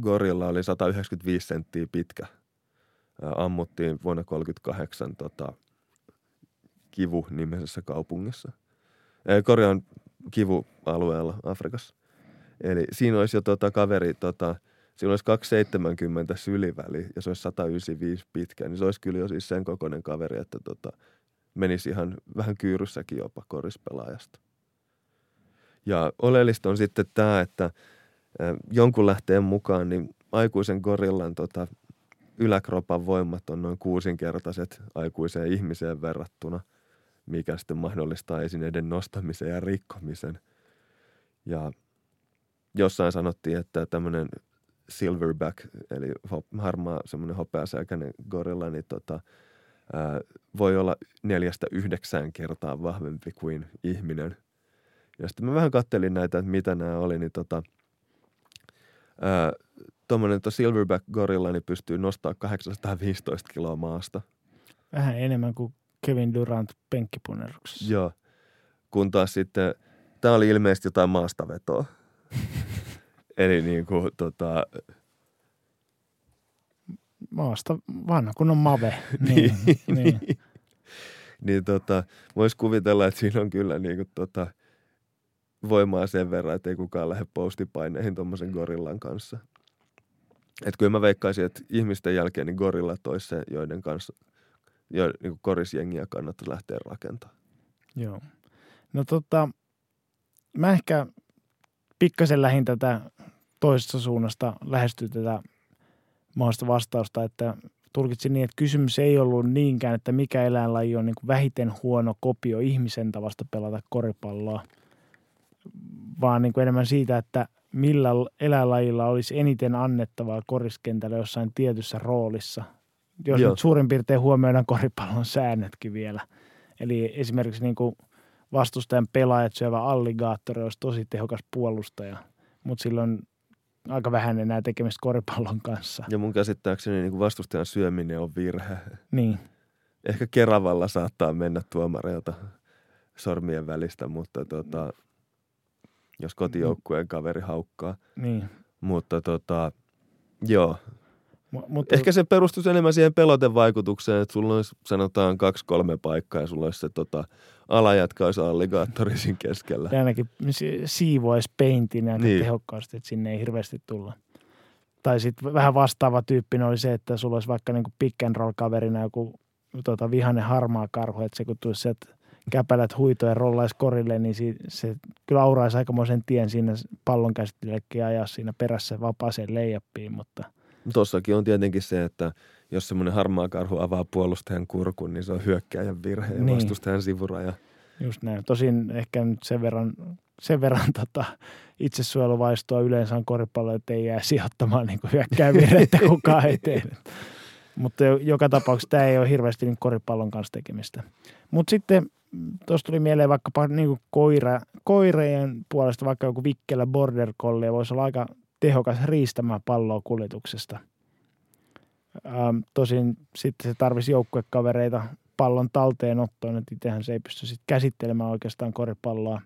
gorilla oli 195 senttiä pitkä. Ammuttiin vuonna 1938 tota, Kivu-nimisessä kaupungissa. Ää, Korean Kivu-alueella Afrikassa. Eli siinä olisi jo tota, kaveri, tota, siinä olisi 270 syliväli ja se olisi 195 pitkä, niin se olisi kyllä jo siis sen kokoinen kaveri, että tota, menisi ihan vähän kyyryssäkin jopa korispelaajasta. Ja oleellista on sitten tämä, että jonkun lähteen mukaan niin aikuisen gorillan tota, yläkropan voimat on noin kuusinkertaiset aikuiseen ihmiseen verrattuna, mikä sitten mahdollistaa esineiden nostamisen ja rikkomisen. Ja jossain sanottiin, että tämmöinen silverback, eli harmaa semmoinen hopeasäkäinen gorilla, niin tota, ää, voi olla neljästä yhdeksään kertaa vahvempi kuin ihminen. Ja sitten mä vähän kattelin näitä, että mitä nämä oli, niin tota, tuommoinen silverback gorilla niin pystyy nostaa 815 kiloa maasta.
Vähän enemmän kuin Kevin Durant penkkipunneruksessa.
Joo, kun taas sitten, tämä oli ilmeisesti jotain maastavetoa. Eli niin kuin tota...
Maasta vanha kun on mave. niin, niin. niin.
niin tota, voisi kuvitella, että siinä on kyllä niin kuin tota, voimaa sen verran, että ei kukaan lähde postipaineihin tuommoisen gorillan kanssa. Et kyllä mä veikkaisin, että ihmisten jälkeen niin gorilla toisi se, joiden kanssa jo, niin kuin korisjengiä kannattaa lähteä rakentamaan.
Joo. No tota, mä ehkä pikkasen lähin tätä toisesta suunnasta lähestyä tätä mahdollista vastausta, että tulkitsin niin, että kysymys ei ollut niinkään, että mikä eläinlaji on niin vähiten huono kopio ihmisen tavasta pelata koripalloa, vaan niin kuin enemmän siitä, että millä eläinlajilla olisi eniten annettavaa koriskentällä jossain tietyssä roolissa. Jos nyt suurin piirtein huomioidaan koripallon säännötkin vielä. Eli esimerkiksi niin kuin vastustajan pelaajat syövä alligaattori olisi tosi tehokas puolustaja, mutta silloin aika vähän enää tekemistä koripallon kanssa.
Ja mun käsittääkseni niin kuin vastustajan syöminen on virhe.
Niin.
Ehkä Keravalla saattaa mennä tuomareilta sormien välistä, mutta tota, jos kotijoukkueen kaveri haukkaa.
Niin.
Mutta tota, joo. M- mutta... Ehkä se perustus enemmän siihen pelotevaikutukseen, että sulla olisi sanotaan kaksi-kolme paikkaa ja sulla olisi se tota, alajatka olisi alligaattorisin keskellä.
Ja ainakin peintin aika niin. tehokkaasti, että sinne ei hirveästi tulla. Tai sitten vähän vastaava tyyppinen oli se, että sulla olisi vaikka niinku pick and roll kaverina joku tota, vihainen harmaa karhu, että se kun tulisi se, että käpälät huitoja rollaisi korille, niin se, se kyllä auraisi aikamoisen tien siinä pallon käsittelijäkin ajaa siinä perässä vapaaseen leijappiin, mutta –
Tossakin on tietenkin se, että jos semmoinen harmaa karhu avaa puolustajan kurkun, niin se on hyökkääjän virhe ja niin. vastustajan sivuraja.
Just näin. Tosin ehkä nyt sen verran, sen verran tota, itsesuojeluvaistoa yleensä on koripallo, että ei jää sijoittamaan niin hyökkää virhettä kukaan eteen. Mutta joka tapauksessa tämä ei ole hirveästi niin koripallon kanssa tekemistä. Mutta sitten tuosta tuli mieleen vaikkapa niin koira, koireen puolesta vaikka joku vikkelä border collie voisi olla aika tehokas riistämään palloa kuljetuksesta. Ähm, tosin sitten se tarvisi joukkuekavereita pallon talteenottoon, että itsehän se ei pysty sitten käsittelemään oikeastaan koripalloa.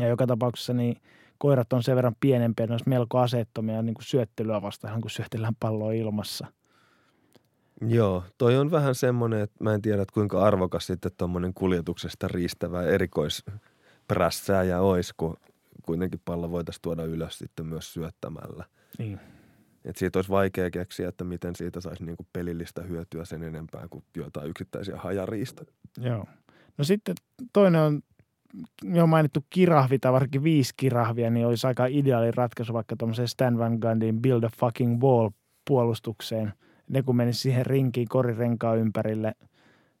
Ja joka tapauksessa niin koirat on sen verran pienempiä, ne melko aseettomia niin kuin syöttelyä vastaan, kun syötellään palloa ilmassa.
Joo, toi on vähän semmoinen, että mä en tiedä, että kuinka arvokas sitten tuommoinen kuljetuksesta riistävä erikoisprässääjä olisi, kun kuitenkin pallo voitaisiin tuoda ylös sitten myös syöttämällä.
Niin.
Et siitä olisi vaikea keksiä, että miten siitä saisi niinku pelillistä hyötyä sen enempää kuin jotain yksittäisiä hajariista.
Joo. No sitten toinen on jo mainittu kirahvi tai varsinkin viisi kirahvia, niin olisi aika ideaali ratkaisu vaikka tuommoiseen Stan Van Gundy'n Build a Fucking Wall puolustukseen. Ne kun menisi siihen rinkiin korirenkaan ympärille,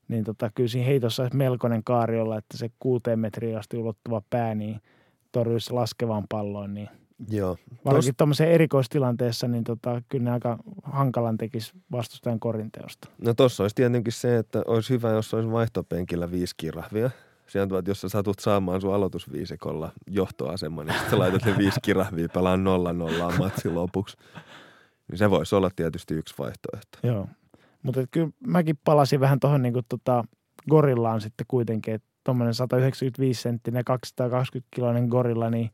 niin tota, kyllä siinä heitossa olisi melkoinen kaariolla, että se kuuteen metriä asti ulottuva pää, niin – torjuisi laskevan palloon, niin
Joo.
Varsinkin tuommoisessa erikoistilanteessa, niin tota, kyllä ne aika hankalan tekisi vastustajan korinteosta.
No tuossa olisi tietenkin se, että olisi hyvä, jos olisi vaihtopenkillä viisi kirahvia. Sieltä, että jos sä satut saamaan sun aloitusviisikolla johtoaseman, niin sitten laitat ne viisi kirahvia pelaa nolla nollaa matsi lopuksi. Niin se voisi olla tietysti yksi vaihtoehto.
Joo, mutta kyllä mäkin palasin vähän tuohon niin tota gorillaan sitten kuitenkin, että tuommoinen 195 senttinen 220 kiloinen gorilla, niin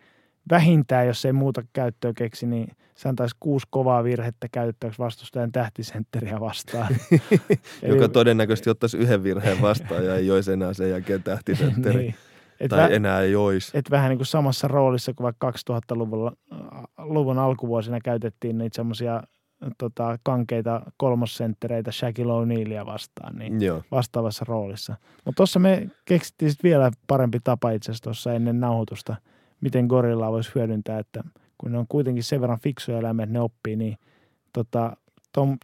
vähintään, jos ei muuta käyttöä keksi, niin se antaisi kuusi kovaa virhettä käyttäjäksi vastustajan tähtisentteriä vastaan.
Joka Eli, todennäköisesti ottaisi yhden virheen vastaan ja ei olisi enää sen jälkeen tähtisentteri. niin. Et tai vä- enää ei olisi.
Et vähän niin kuin samassa roolissa kuin vaikka 2000-luvun luvun alkuvuosina käytettiin niitä semmoisia tota, kankeita kolmosenttereitä Shaquille O'Nealia vastaan, niin
Joo.
vastaavassa roolissa. Mutta tuossa me keksittiin sit vielä parempi tapa itse asiassa tuossa ennen nauhoitusta, miten gorillaa voisi hyödyntää, että kun ne on kuitenkin sen verran fiksuja eläimiä, että ne oppii, niin tota,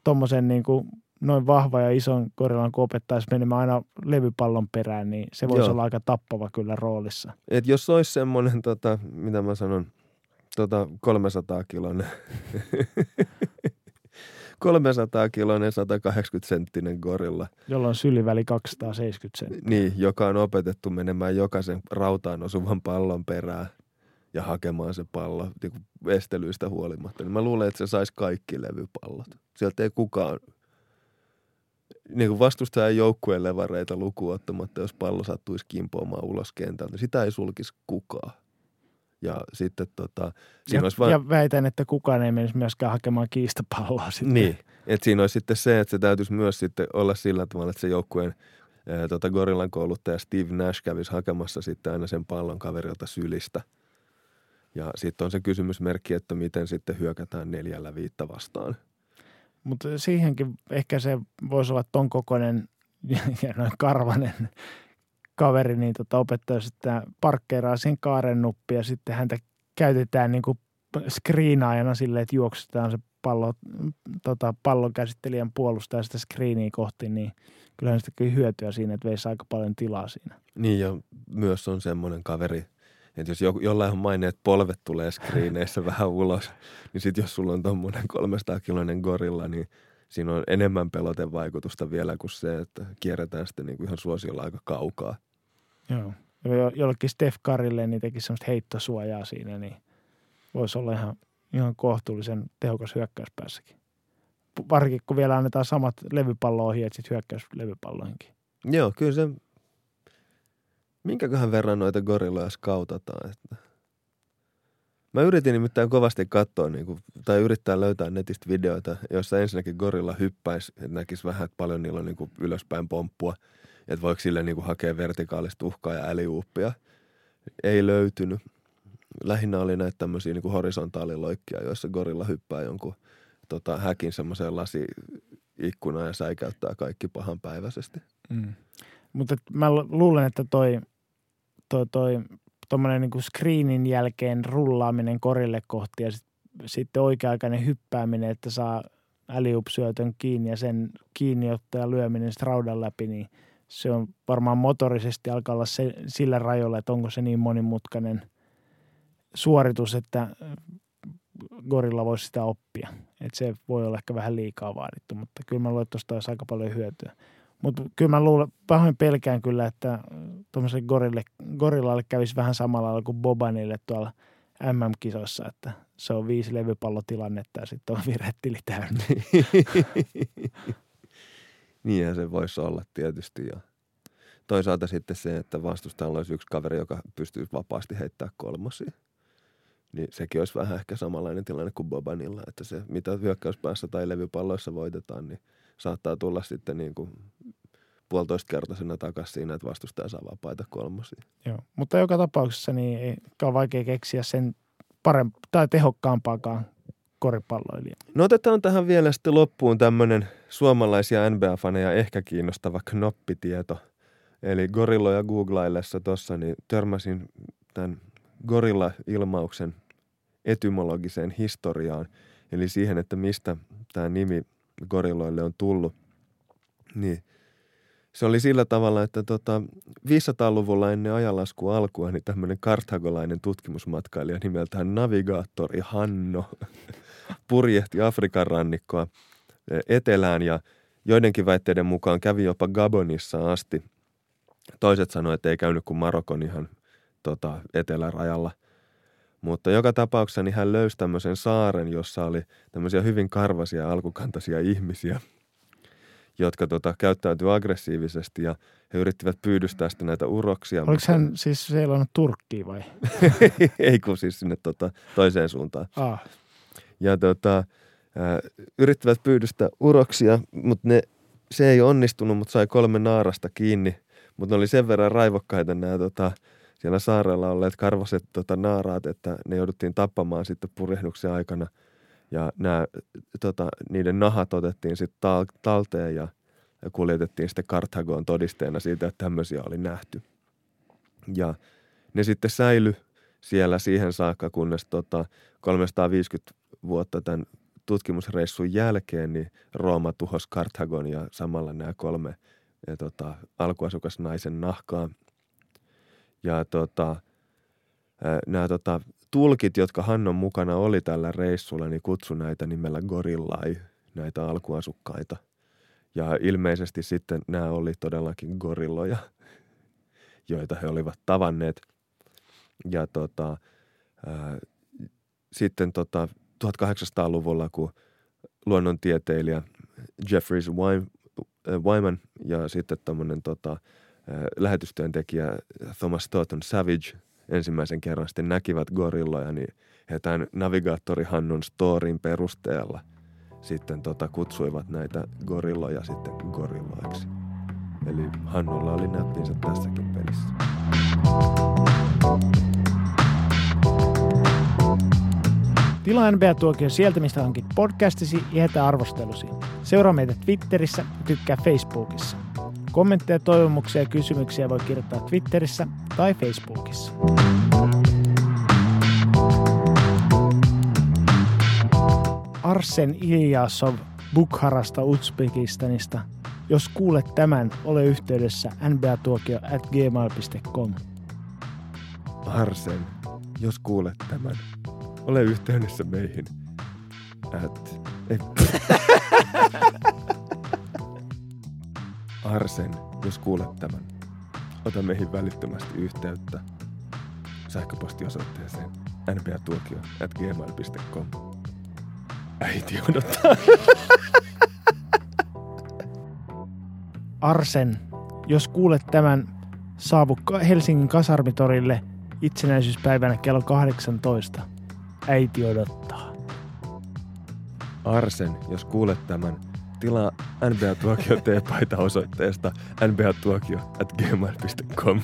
tuommoisen niin kuin noin vahva ja ison gorillan, kun opettaisi menemään aina levypallon perään, niin se voisi
Joo.
olla aika tappava kyllä roolissa.
Et jos olisi semmoinen, tota, mitä mä sanon, tota 300 kilonen, 300 kilonen 180 senttinen gorilla,
Jolloin on syliväli 270 senttiä.
niin, joka on opetettu menemään jokaisen rautaan osuvan pallon perään ja hakemaan se pallo niin estelyistä huolimatta, niin mä luulen, että se saisi kaikki levypallot. Sieltä ei kukaan, niin kuin vastustajan joukkueen levareita lukuun ottamatta, jos pallo sattuisi kimpoamaan ulos kentältä, niin sitä ei sulkisi kukaan. Ja sitten tota, siinä
Ja,
olisi vain...
ja väitän, että kukaan ei menisi myöskään hakemaan kiistapalloa sitten.
Niin, että siinä olisi sitten se, että se täytyisi myös sitten olla sillä tavalla, että se joukkueen ää, tota Gorillan kouluttaja Steve Nash kävisi hakemassa sitten aina sen pallon kaverilta sylistä. Ja sitten on se kysymysmerkki, että miten sitten hyökätään neljällä viittä vastaan.
Mutta siihenkin ehkä se voisi olla ton kokoinen ja noin karvanen kaveri, niin tota opettaisi, että parkkeeraa sen kaaren nuppi ja sitten häntä käytetään niin kuin screenaajana silleen, että juoksutetaan se pallo, tota, pallon käsittelijän puolustaja sitä screeniä kohti, niin kyllähän sitä kyllä hyötyä siinä, että veisi aika paljon tilaa siinä.
Niin ja myös on semmoinen kaveri, että jos jo, jollain on maine, että polvet tulee screeneissä vähän ulos, niin sitten jos sulla on tuommoinen 300 kiloinen gorilla, niin siinä on enemmän pelotevaikutusta vielä kuin se, että kierretään sitten niin kuin ihan suosiolla aika kaukaa.
Joo. Ja jo- jollekin Steph Karille niin teki semmoista heittosuojaa siinä, niin voisi olla ihan, ihan kohtuullisen tehokas hyökkäyspäässäkin. P- Varsinkin kun vielä annetaan samat levypallo-ohjeet sitten hyökkäyslevypalloihinkin.
Joo, kyllä se, minkäköhän verran noita gorilloja skautataan. Että. Mä yritin nimittäin kovasti katsoa, niin kuin, tai yrittää löytää netistä videoita, joissa ensinnäkin gorilla hyppäisi, että näkisi vähän, että paljon niillä on niin kuin ylöspäin pomppua, että voiko sille niin kuin hakea vertikaalista uhkaa ja äliuuppia. Ei löytynyt. Lähinnä oli näitä tämmöisiä niin kuin horisontaaliloikkia, joissa gorilla hyppää jonkun tota, häkin semmoiseen lasi-ikkunaan ja säikäyttää kaikki pahanpäiväisesti.
Mm. Mutta mä lu- luulen, että toi, toi, toi tommonen niinku screenin jälkeen rullaaminen korille kohti ja sit, sitten oikea-aikainen hyppääminen, että saa äliupsyötön kiinni ja sen kiinniotto ja lyöminen sitten raudan läpi, niin se on varmaan motorisesti alkaa olla se, sillä rajoilla, että onko se niin monimutkainen suoritus, että gorilla voisi sitä oppia. Et se voi olla ehkä vähän liikaa vaadittu, mutta kyllä mä luulen, että tuosta olisi aika paljon hyötyä. Mutta kyllä mä luulen, pahoin pelkään kyllä, että tuommoiselle gorille, gorillalle kävisi vähän samalla lailla kuin Bobanille tuolla MM-kisoissa, että se on viisi levypallotilannetta ja sitten on virettili täynnä.
Niinhän se voisi olla tietysti. Ja toisaalta sitten se, että vastustajalla olisi yksi kaveri, joka pystyy vapaasti heittämään kolmosia. Niin sekin olisi vähän ehkä samanlainen tilanne kuin Bobanilla, että se mitä hyökkäyspäässä tai levypalloissa voitetaan, niin saattaa tulla sitten niin kuin puolitoista kertaisena takaisin siinä, että vastustaja saa vapaita kolmosia.
Joo. Mutta joka tapauksessa niin ei ole vaikea keksiä sen parempi tai tehokkaampaakaan koripalloilijaa.
No otetaan tähän vielä sitten loppuun tämmöinen suomalaisia NBA-faneja ehkä kiinnostava knoppitieto. Eli gorilloja googlaillessa tuossa niin törmäsin tämän gorilla-ilmauksen etymologiseen historiaan, eli siihen, että mistä tämä nimi gorilloille on tullut. Niin se oli sillä tavalla, että tota, 500-luvulla ennen ajanlasku alkua, niin tämmöinen karthagolainen tutkimusmatkailija nimeltään navigaattori Hanno purjehti Afrikan rannikkoa etelään ja joidenkin väitteiden mukaan kävi jopa Gabonissa asti. Toiset sanoivat, että ei käynyt kuin Marokon ihan tota, etelärajalla. Mutta joka tapauksessa niin hän löysi tämmöisen saaren, jossa oli tämmöisiä hyvin karvasia alkukantaisia ihmisiä, jotka tota, käyttäytyi aggressiivisesti ja he yrittivät pyydystää sitten näitä uroksia.
Oliko hän siis seilannut Turkkiin vai?
ei kun siis sinne tota, toiseen suuntaan.
Ah,
ja tota, yrittivät pyydystää uroksia, mutta ne, se ei onnistunut, mutta sai kolme naarasta kiinni. Mutta ne oli sen verran raivokkaita nämä tota, siellä saarella olleet karvaset tota, naaraat, että ne jouduttiin tappamaan sitten purjehduksen aikana. Ja nämä, tota, niiden nahat otettiin sitten tal- talteen ja, kuljetettiin sitten Karthagoon todisteena siitä, että tämmöisiä oli nähty. Ja ne sitten säily siellä siihen saakka, kunnes tota 350 vuotta tämän tutkimusreissun jälkeen niin Rooma tuhosi Karthagon ja samalla nämä kolme ja tota, alkuasukasnaisen nahkaa. Ja tota, nämä tota, tulkit, jotka Hannon mukana oli tällä reissulla, niin kutsu näitä nimellä gorillai, näitä alkuasukkaita. Ja ilmeisesti sitten nämä oli todellakin gorilloja, joita he olivat tavanneet. Ja tota, ää, sitten tota, 1800-luvulla, kun luonnontieteilijä Jeffries Wyman ja sitten tämmöinen tota, lähetystyöntekijä Thomas Thornton Savage ensimmäisen kerran sitten näkivät gorilloja, niin he tämän navigaattori Hannun storin perusteella sitten tota, kutsuivat näitä gorilloja sitten gorilloiksi. Eli Hannulla oli näppinsä tässäkin pelissä.
Tilaa NBA-tuokio sieltä, mistä hankit podcastisi ja jätä arvostelusi. Seuraa meitä Twitterissä ja tykkää Facebookissa. Kommentteja, toivomuksia ja kysymyksiä voi kirjoittaa Twitterissä tai Facebookissa. Arsen Iljasov Bukharasta Uzbekistanista. Jos kuulet tämän, ole yhteydessä nbatuokio at gmail.com.
Arsen, jos kuulet tämän, ole yhteydessä meihin. At, ei. Arsen, jos kuulet tämän, ota meihin välittömästi yhteyttä sähköpostiosoitteeseen nbatuokio at gmail.com. Äiti odottaa.
Arsen, jos kuulet tämän, saavu Helsingin kasarmitorille itsenäisyyspäivänä kello 18. Äiti odottaa.
Arsen, jos kuulet tämän, tilaa NBA Tuokio T-paita osoitteesta nbatuokio at gmail.com.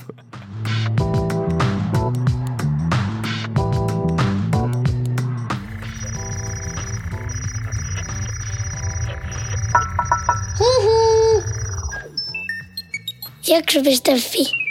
Jakso.fi